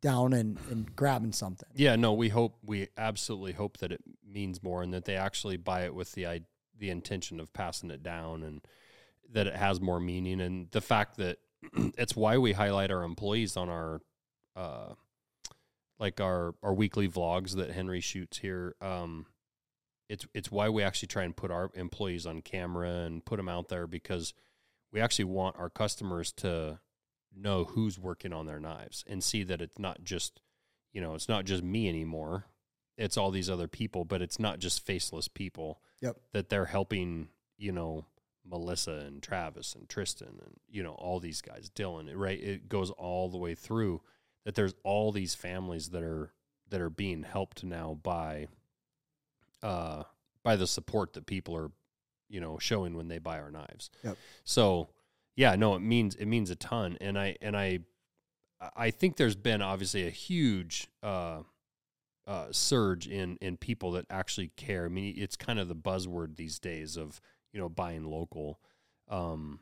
down and, and grabbing something. Yeah, no, we hope we absolutely hope that it means more and that they actually buy it with the the intention of passing it down and that it has more meaning. And the fact that it's why we highlight our employees on our uh like our our weekly vlogs that Henry shoots here. Um it's it's why we actually try and put our employees on camera and put them out there because we actually want our customers to know who's working on their knives and see that it's not just you know it's not just me anymore it's all these other people but it's not just faceless people Yep. that they're helping you know melissa and travis and tristan and you know all these guys dylan right it goes all the way through that there's all these families that are that are being helped now by uh by the support that people are you know showing when they buy our knives Yep. so yeah no it means it means a ton and i and i i think there's been obviously a huge uh uh, surge in in people that actually care. I mean, it's kind of the buzzword these days of you know buying local, um,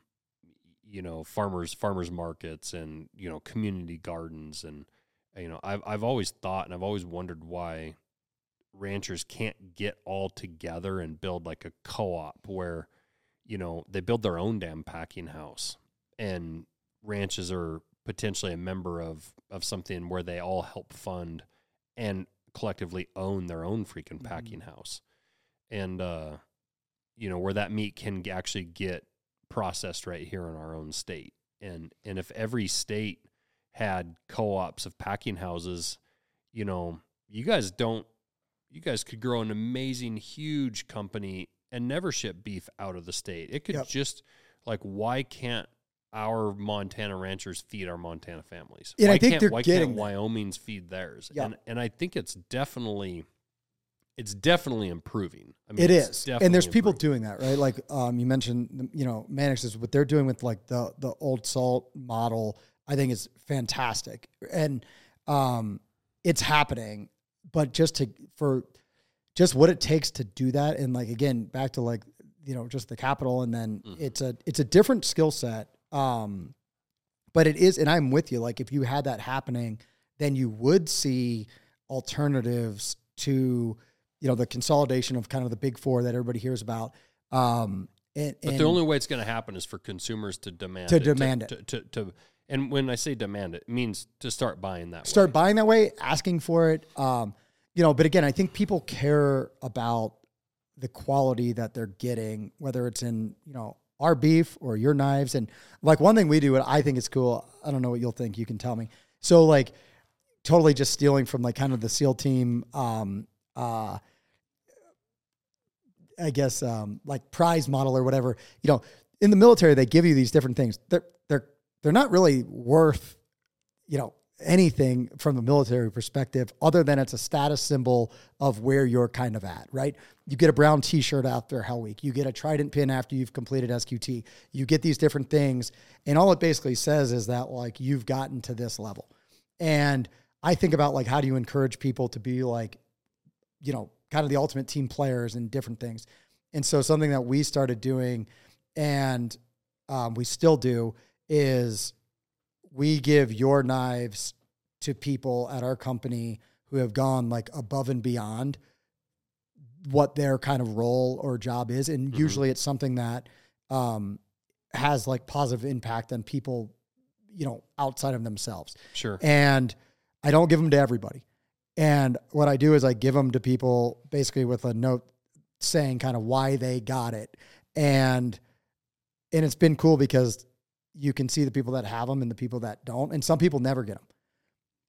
you know farmers farmers markets and you know community gardens and you know I've I've always thought and I've always wondered why ranchers can't get all together and build like a co-op where you know they build their own damn packing house and ranches are potentially a member of of something where they all help fund and collectively own their own freaking packing house. And uh you know where that meat can actually get processed right here in our own state. And and if every state had co-ops of packing houses you know you guys don't you guys could grow an amazing huge company and never ship beef out of the state. It could Yep. just like why can't our Montana ranchers feed our Montana families. And why I think can't, they're why getting can't. Wyoming's feed theirs? Yeah. And and I think it's definitely it's definitely improving. I mean, it's and there's definitely people doing that, right? Like um, you mentioned, you know, Mannix is what they're doing with like the the old salt model. I think is fantastic, and um, it's happening. But just to for just what it takes to do that, and like again, back to like you know just the capital, and then Mhm. it's a it's a different skill set. Um, but it is, and I'm with you. Like if you had that happening, then you would see alternatives to you know the consolidation of kind of the big four that everybody hears about. Um, and, But and the only way it's going to happen is for consumers to demand To it, demand it. To, to, to, and when I say demand it, it means to start buying that. start way. buying that way, asking for it. Um, you know, but again, I think people care about the quality that they're getting, whether it's in you know our beef or your knives. And like one thing we do, what I think is cool. I don't know what you'll think. You can tell me. So like, totally just stealing from like kind of the SEAL team. Um, uh, I guess um, like prize model or whatever. You know, in the military, they give you these different things. They're they're they're not really worth you know anything from the military perspective other than it's a status symbol of where you're kind of at right? You get a brown t-shirt after hell week. You get a trident pin after you've completed sqt you get these different things and all it basically says is that like you've gotten to this level. And i think about like how do you encourage people to be like you know kind of the ultimate team players and different things. And so something that we started doing and um, we still do is we give your knives to people at our company who have gone like above and beyond what their kind of role or job is and Mhm. usually it's something that um, has like positive impact on people you know outside of themselves Sure. and I don't give them to everybody. And what I do is I give them to people basically with a note saying kind of why they got it. And and it's been cool because you can see the people that have them and the people that don't. And some people never get them.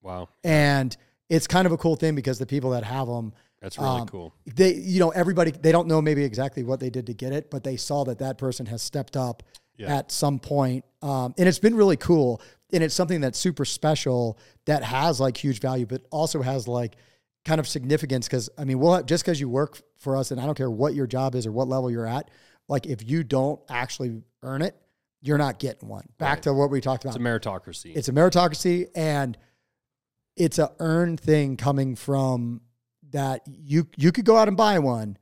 Wow. And it's kind of a cool thing because the people that have them, That's really Um, cool. they, you know, everybody, they don't know maybe exactly what they did to get it, but they saw that that person has stepped up Yeah. at some point. Um, and it's been really cool. And it's something that's super special that has like huge value, but also has like kind of significance. Cause I mean, we'll have, just cause you work for us and I don't care what your job is or what level you're at. Like if you don't actually earn it, you're not getting one. Back Right. to what we talked about It's a meritocracy. it's a meritocracy and it's a earned thing coming from that you you could go out and buy one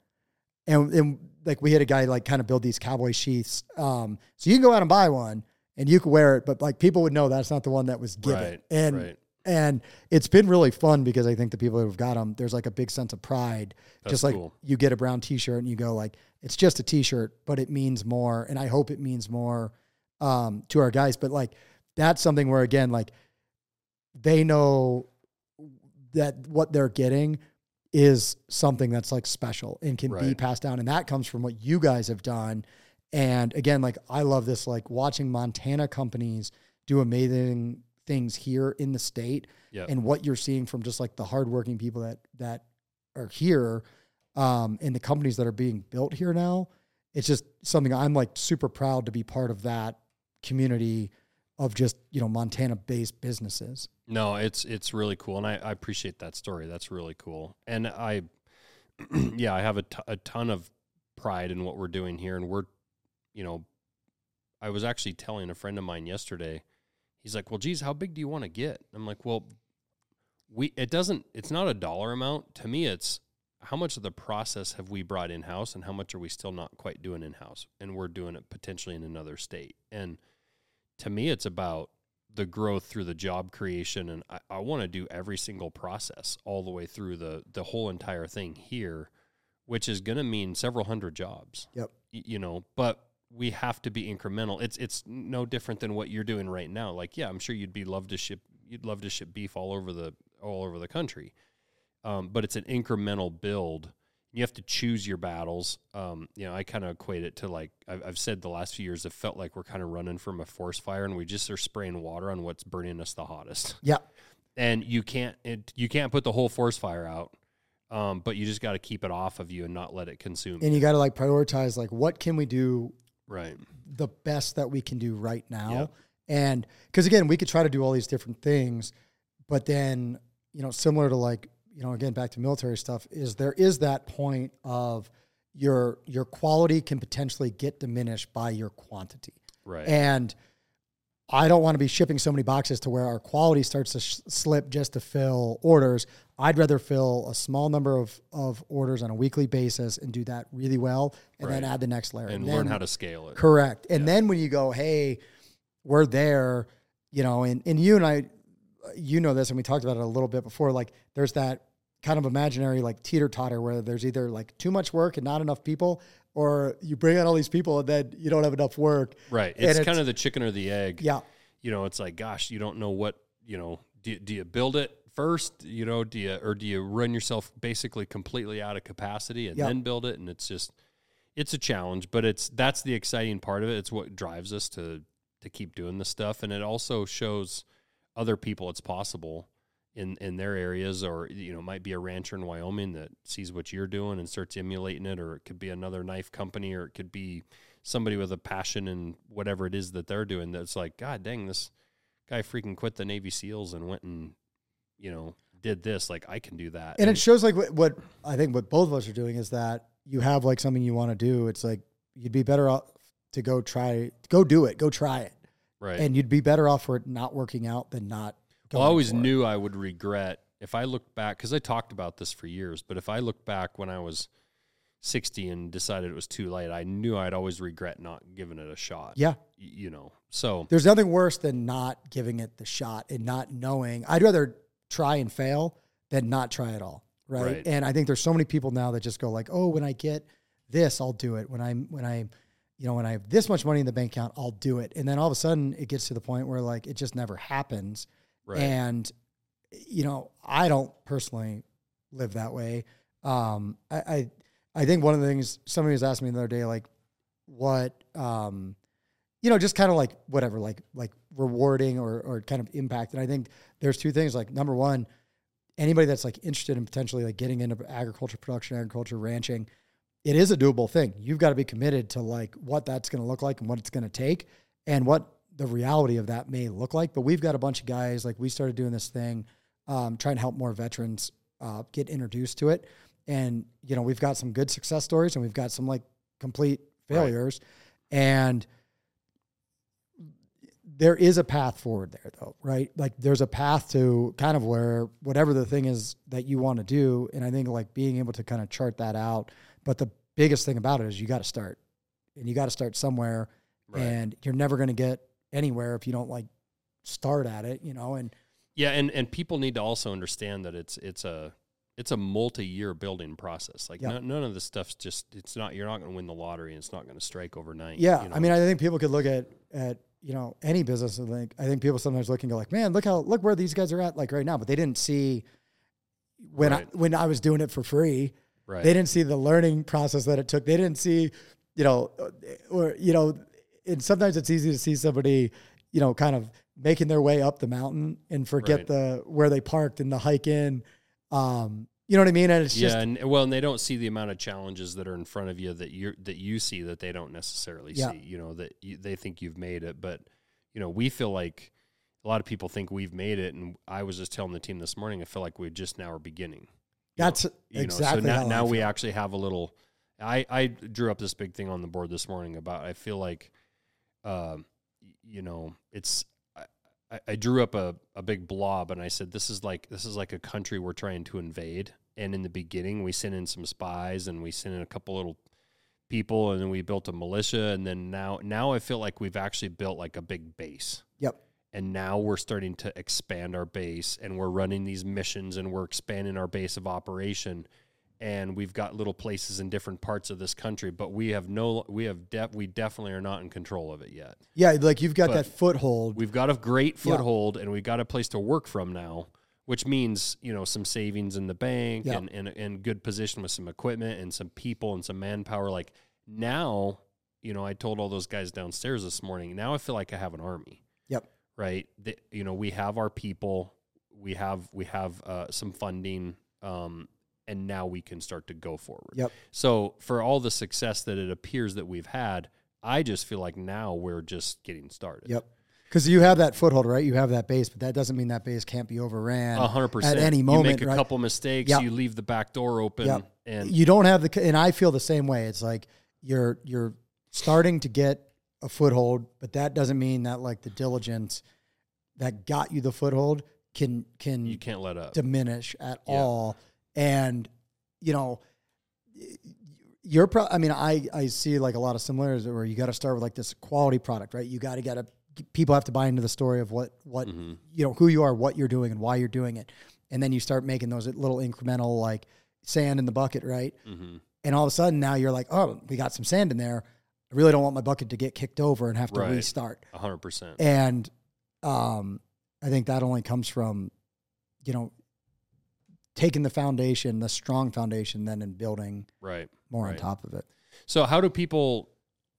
and, and like we had a guy like kind of build these cowboy sheaths um so you can go out and buy one and you can wear it but like people would know that's not the one that was given Right, and right. and it's been really fun because i think the people who've got them there's like a big sense of pride That's just like cool. you get a brown t-shirt and you go like it's just a t-shirt but it means more and i hope it means more um to our guys but like that's something where again like they know that what they're getting is something that's like special and can be passed down and that comes from what you guys have done and again like i love this like watching montana companies do amazing things here in the state Yep. and what you're seeing from just like the hardworking people that that are here um and the companies that are being built here now it's just something i'm like super proud to be part of that community of just you know montana based businesses No, it's it's really cool, and I, I appreciate that story. That's really cool, and I, yeah, I have a, t- a ton of pride in what we're doing here, and we're, you know, I was actually telling a friend of mine yesterday. He's like, "Well, geez, how big do you want to get?" I'm like, "Well, we it doesn't. It's not a dollar amount to me. It's how much of the process have we brought in house, and how much are we still not quite doing in house, and we're doing it potentially in another state. And to me, it's about the growth through the job creation. And I, I want to do every single process all the way through the the whole entire thing here which is going to mean several hundred jobs. Yep. Y- you know but we have to be incremental. It's it's no different than what you're doing right now. Like yeah i'm sure you'd be love to ship you'd love to ship beef all over the all over the country um, but it's an incremental build you have to choose your battles. Um, you know, I kind of equate it to like I've, I've said the last few years. It felt like we're kind of running from a forest fire, and we just are spraying water on what's burning us the hottest. yeah And you can't it, you can't put the whole forest fire out, um, but you just got to keep it off of you and not let it consume. and you got to like prioritize like what can we do right. the best that we can do right now and because again we could try to do all these different things but then you know similar to like you know again back to military stuff is there is that point of your your quality can potentially get diminished by your quantity Right. and I don't want to be shipping so many boxes to where our quality starts to sh- slip just to fill orders. I'd rather fill a small number of, of orders on a weekly basis and do that really well and then add the next layer. and then, learn how to scale it. Correct. And then when you go, hey, we're there, you know, and, and you and I, you know this, and we talked about it a little bit before, like there's that kind of imaginary like teeter totter where there's either like too much work and not enough people, or you bring out all these people and then you don't have enough work. Right. It's, it's- kind of the chicken or the egg. Yeah. You know, it's like, gosh, you don't know what, you know, do, do you build it first, you know, do you, or do you run yourself basically completely out of capacity and Yeah. then build it? And it's just, it's a challenge, but it's, that's the exciting part of it. It's what drives us to, to keep doing this stuff. And it also shows other people it's possible in, in their areas or, you know, might be a rancher in Wyoming that sees what you're doing and starts emulating it, or it could be another knife company, or it could be somebody with a passion in whatever it is that they're doing that's like, God dang, this guy freaking quit the Navy SEALs and went and, you know, did this. Like, I can do that. and it shows like what, what I think what both of us are doing is that you have like something you want to do. It's like you'd be better off to go try, go do it, go try it, right. and you'd be better off for it not working out than not. Well, I always knew I would regret if I look back, because I talked about this for years, but if I look back when I was 60 and decided it was too late, I knew I'd always regret not giving it a shot. Yeah, You know, so there's nothing worse than not giving it the shot and not knowing. I'd rather try and fail than not try at all. Right? Right. And I think there's so many people now that just go like, oh, when I get this, I'll do it. When I'm when I, you know, when I have this much money in the bank account, I'll do it. And then all of a sudden, it gets to the point where like it just never happens. Right. And you know, I don't personally live that way. Um, I, I I think one of the things somebody was asking me the other day, like, what, um, you know, just kind of like whatever, like like rewarding or or kind of impact. And I think there's two things. Like number one, anybody that's like interested in potentially like getting into agriculture production, agriculture ranching, it is a doable thing. You've got to be committed to like what that's going to look like and what it's going to take and what the reality of that may look like. But we've got a bunch of guys like we started doing this thing, um, trying to help more veterans uh, get introduced to it. And you know we've got some good success stories and we've got some like complete Right. failures. And there is a path forward there though, right? Like there's a path to kind of where whatever the thing is that you want to do. And I think like being able to kind of chart that out. But the biggest thing about it is you got to start and you got to start somewhere Right. and you're never going to get anywhere if you don't like start at it, you know, and Yeah, and and people need to also understand that it's it's a it's a multi-year building process. Like Yeah. no, none of this stuff's just it's not you're not going to win the lottery and it's not going to strike overnight. Yeah, you know? I mean, I think people could look at at you know any business and think I think people sometimes look and go like, man, look how look where these guys are at like right now, but they didn't see when Right. I when I was doing it for free. right. They didn't see the learning process that it took. They didn't see, you know, or you know, and sometimes it's easy to see somebody, you know, kind of making their way up the mountain and forget Right. the where they parked and the hike in. Um, you know what I mean? And it's yeah, just and well, and they don't see the amount of challenges that are in front of you that you that you see that they don't necessarily Yeah. see. You know that you, they think you've made it, but you know we feel like a lot of people think we've made it, and I was just telling the team this morning, I feel like we just now are beginning. Know, that's you exactly know, so now, now we actually have a little. I I drew up this big thing on the board this morning about. I feel like, um, you know, it's. I- I, I drew up a, a big blob and I said, "This is like this is like a country we're trying to invade." And in the beginning, we sent in some spies and we sent in a couple little people, and then we built a militia. And then now, now I feel like we've actually built like a big base Yep. and now we're starting to expand our base and we're running these missions and we're expanding our base of operation and we've got little places in different parts of this country but we have no we have def, we definitely are not in control of it yet Yeah, like you've got But that foothold. we've got a great Yeah. foothold and we've got a place to work from now which means you know some savings in the bank Yeah. and, and and good position with some equipment and some people and some manpower like now you know i told all those guys downstairs this morning now i feel like i have an army Yep. right the, you know we have our people we have we have uh, some funding um, and now we can start to go forward Yep. so for all the success that it appears that we've had i just feel like now we're just getting started Yep. Because you have that foothold, right? You have that base, but that doesn't mean that base can't be overran hundred percent. at any moment, you make a right? couple mistakes, Yeah. you leave the back door open, Yeah. and you don't have the, and I feel the same way. It's like you're you're starting to get a foothold, but that doesn't mean that like the diligence that got you the foothold can can you can't let up. diminish at Yeah. all. And you know, you're pro. I mean, I I see like a lot of similarities where you got to start with like this quality product, right? You got to get a people have to buy into the story of what what Mhm. you know who you are, what you're doing, and why you're doing it, and then you start making those little incremental like sand in the bucket, right? Mhm. And all of a sudden now you're like, oh, we got some sand in there. I really don't want my bucket to get kicked over and have to Right. restart. Hundred percent. And um, I think that only comes from, you know, taking the foundation, the strong foundation, then and building Right. more on top of it. So, how do people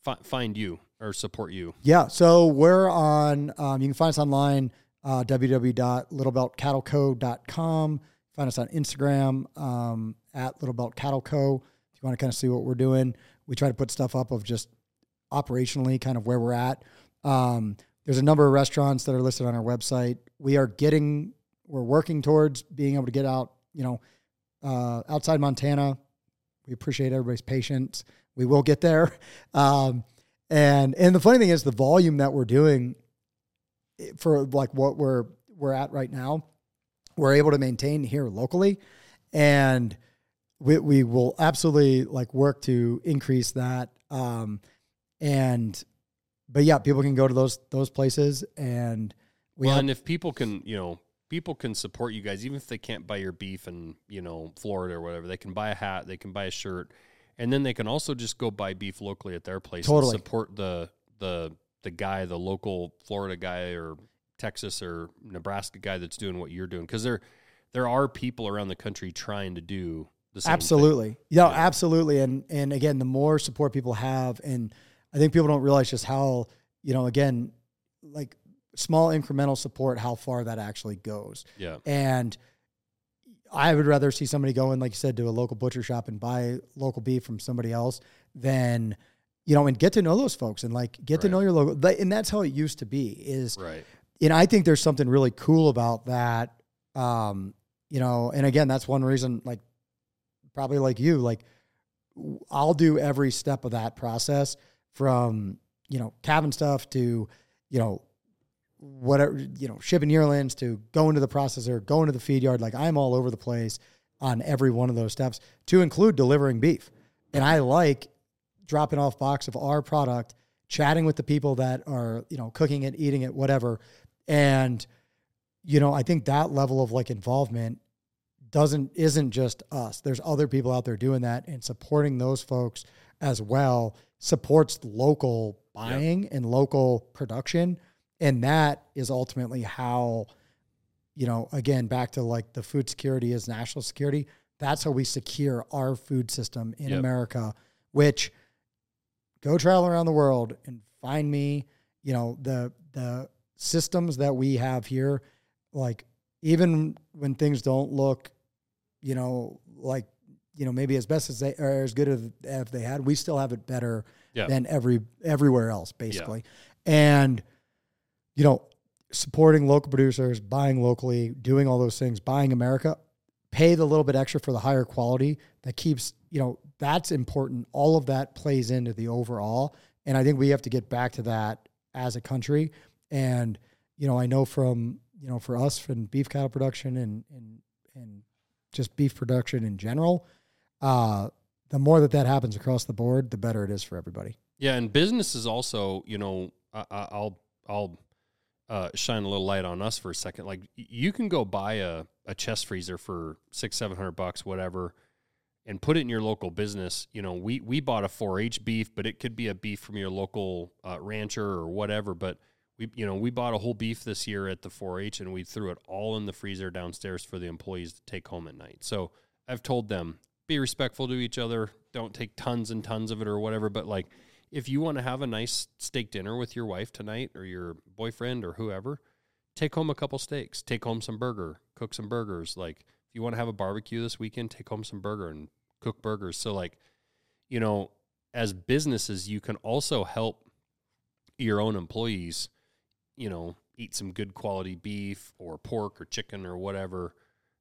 fi- find you or support you? Yeah. So we're on, um, you can find us online, uh, www.littlebeltcattleco.com. Find us on Instagram um, at Little Belt Cattle Co. If you want to kind of see what we're doing, we try to put stuff up of just operationally kind of where we're at. Um, there's a number of restaurants that are listed on our website. We are getting, we're working towards being able to get out, you know, uh, outside Montana. We appreciate everybody's patience. We will get there. Um, and and the funny thing is the volume that we're doing eh, for like what we're we're at right now, we're able to maintain here locally, and we we will absolutely like work to increase that. Um, and but yeah, people can go to those those places, and we well, have, and if people can, you know, people can support you guys, even if they can't buy your beef in, you know, Florida or whatever. They can buy a hat, they can buy a shirt, and then they can also just go buy beef locally at their place Totally. and support the the the guy, the local Florida guy or Texas or Nebraska guy that's doing what you're doing because there there are people around the country trying to do the same thing. absolutely yeah, Yeah. absolutely and and again the more support people have and i think people don't realize just how you know again like small incremental support how far that actually goes Yeah. and i would rather see somebody go in like you said to a local butcher shop and buy local beef from somebody else than you know and get to know those folks and like get to know your local and that's how it used to be is Right. and I think there's something really cool about that. Um, you know, and again, that's one reason, like, probably like you, like, I'll do every step of that process from, you know, calving stuff to, you know, whatever, you know, shipping yearlings to going to the processor, going to the feed yard. Like I'm all over the place on every one of those steps to include delivering beef. And I like dropping off box of our product, chatting with the people that are, you know, cooking it, eating it, whatever. And, you know, I think that level of like involvement doesn't isn't just us. There's other people out there doing that and supporting those folks as well supports local buying yep. and local production and that is ultimately how you know again back to like the food security is national security. That's how we secure our food system in yep. america which go travel around the world and find me you know the the systems that we have here. Like even when things don't look you know like you know maybe as best as they or as good as if they had we still have it better than every everywhere else basically. And you know supporting local producers buying locally doing all those things buying america pay the little bit extra for the higher quality that keeps you know that's important. All of that plays into the overall. And i think we have to get back to that as a country. And you know i know from you know for us from beef cattle production and and and just beef production in general uh the more that that happens across the board the better it is for everybody. Yeah and business is also you know I, i'll i'll uh, shine a little light on us for a second. Like you can go buy a, a chest freezer for six, seven hundred bucks, whatever, and put it in your local business. You know, we we bought a 4-H beef, but it could be a beef from your local uh, rancher or whatever. But we, you know, we bought a whole beef this year at the 4-H, and we threw it all in the freezer downstairs for the employees to take home at night. So I've told them be respectful to each other. Don't take tons and tons of it or whatever. But like if you want to have a nice steak dinner with your wife tonight or your boyfriend or whoever, take home a couple steaks, take home some burger, cook some burgers. Like if you want to have a barbecue this weekend, take home some burger and cook burgers. So like, you know, as businesses, you can also help your own employees, you know, eat some good quality beef or pork or chicken or whatever.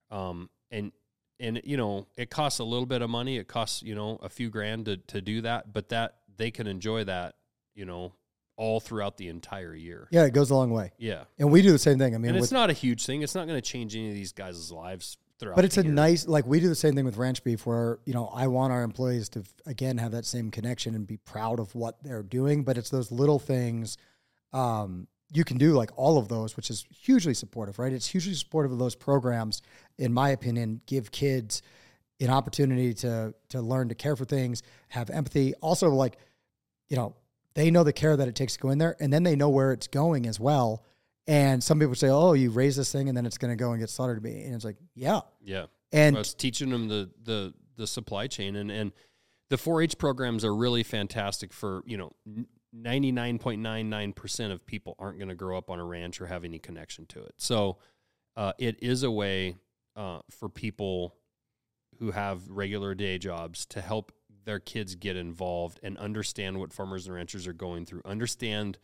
Um, and and you know, it costs a little bit of money. It costs, you know, a few grand to to do that, but that they can enjoy that, you know, all throughout the entire year. Yeah, it goes a long way. Yeah. And we do the same thing. I mean, and it's not a huge thing. It's not going to change any of these guys' lives throughout. But it's a year. nice, like we do the same thing with ranch beef, where you know I want our employees to again have that same connection and be proud of what they're doing. But it's those little things. Um, you can do like all of those, which is hugely supportive, right? It's hugely supportive of those programs, in my opinion, give kids an opportunity to to learn to care for things, have empathy. Also, like you know, they know the care that it takes to go in there, and then they know where it's going as well. And some people say, "Oh, you raise this thing, and then it's going to go and get slaughtered to me." And it's like, yeah, yeah. And well, it's teaching them the the the supply chain, and and the 4-H programs are really fantastic for you know. 99.99% of people aren't going to grow up on a ranch or have any connection to it. So, uh, it is a way uh, for people who have regular day jobs to help their kids get involved and understand what farmers and ranchers are going through. Understand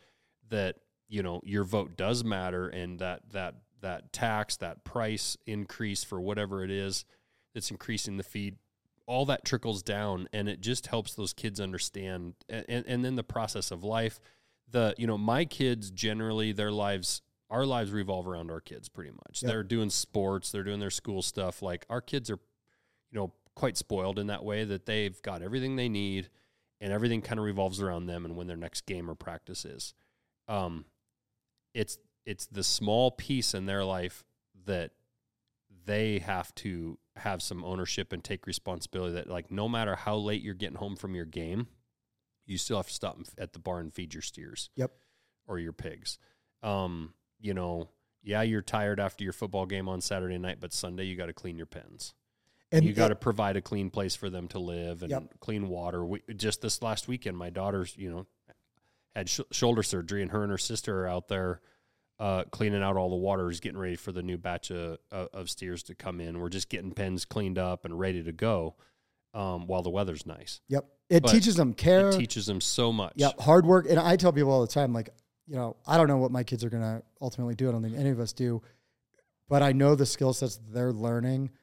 that you know your vote does matter, and that that that tax, that price increase for whatever it is that's increasing the feed, all that trickles down, and it just helps those kids understand. And and then the process of life, the you know my kids generally their lives our lives revolve around our kids pretty much. Yep. They're doing sports, they're doing their school stuff. Like our kids are, you know, quite spoiled in that way that they've got everything they need and everything kind of revolves around them and when their next game or practice is. Um, it's it's the small piece in their life that they have to have some ownership and take responsibility that like no matter how late you're getting home from your game, you still have to stop at the bar and feed your steers. Yep. Or your pigs. Um, you know, yeah, you're tired after your football game on Saturday night, but Sunday you got to clean your pens. And you got to provide a clean place for them to live and yep. clean water. We, just this last weekend, my daughter's, you know, had sh- shoulder surgery, and her and her sister are out there uh, cleaning out all the waters, getting ready for the new batch of, of steers to come in. We're just getting pens cleaned up and ready to go um, while the weather's nice. Yep. It but teaches them care. It teaches them so much. Yep. Hard work. And I tell people all the time, like, you know, I don't know what my kids are going to ultimately do. I don't think any of us do. But I know the skill sets they're learning –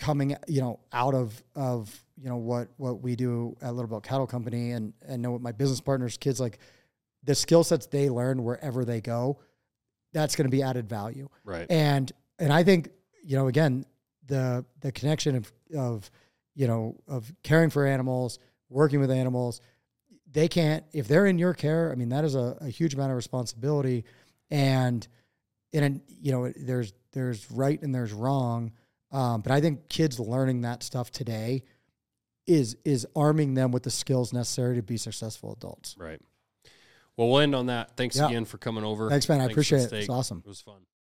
coming you know out of of you know what what we do at Little Belt Cattle Company and and know what my business partners kids like the skill sets they learn wherever they go, that's going to be added value. Right. And and I think you know again the the connection of of you know of caring for animals, working with animals, they can't if they're in your care. I mean that is a, a huge amount of responsibility, and in a, you know there's there's right and there's wrong, um, but I think kids learning that stuff today is is arming them with the skills necessary to be successful adults. Right. Well, we'll end on that. Thanks Yeah. again for coming over. Thanks, man. I appreciate it. It's awesome. It was fun.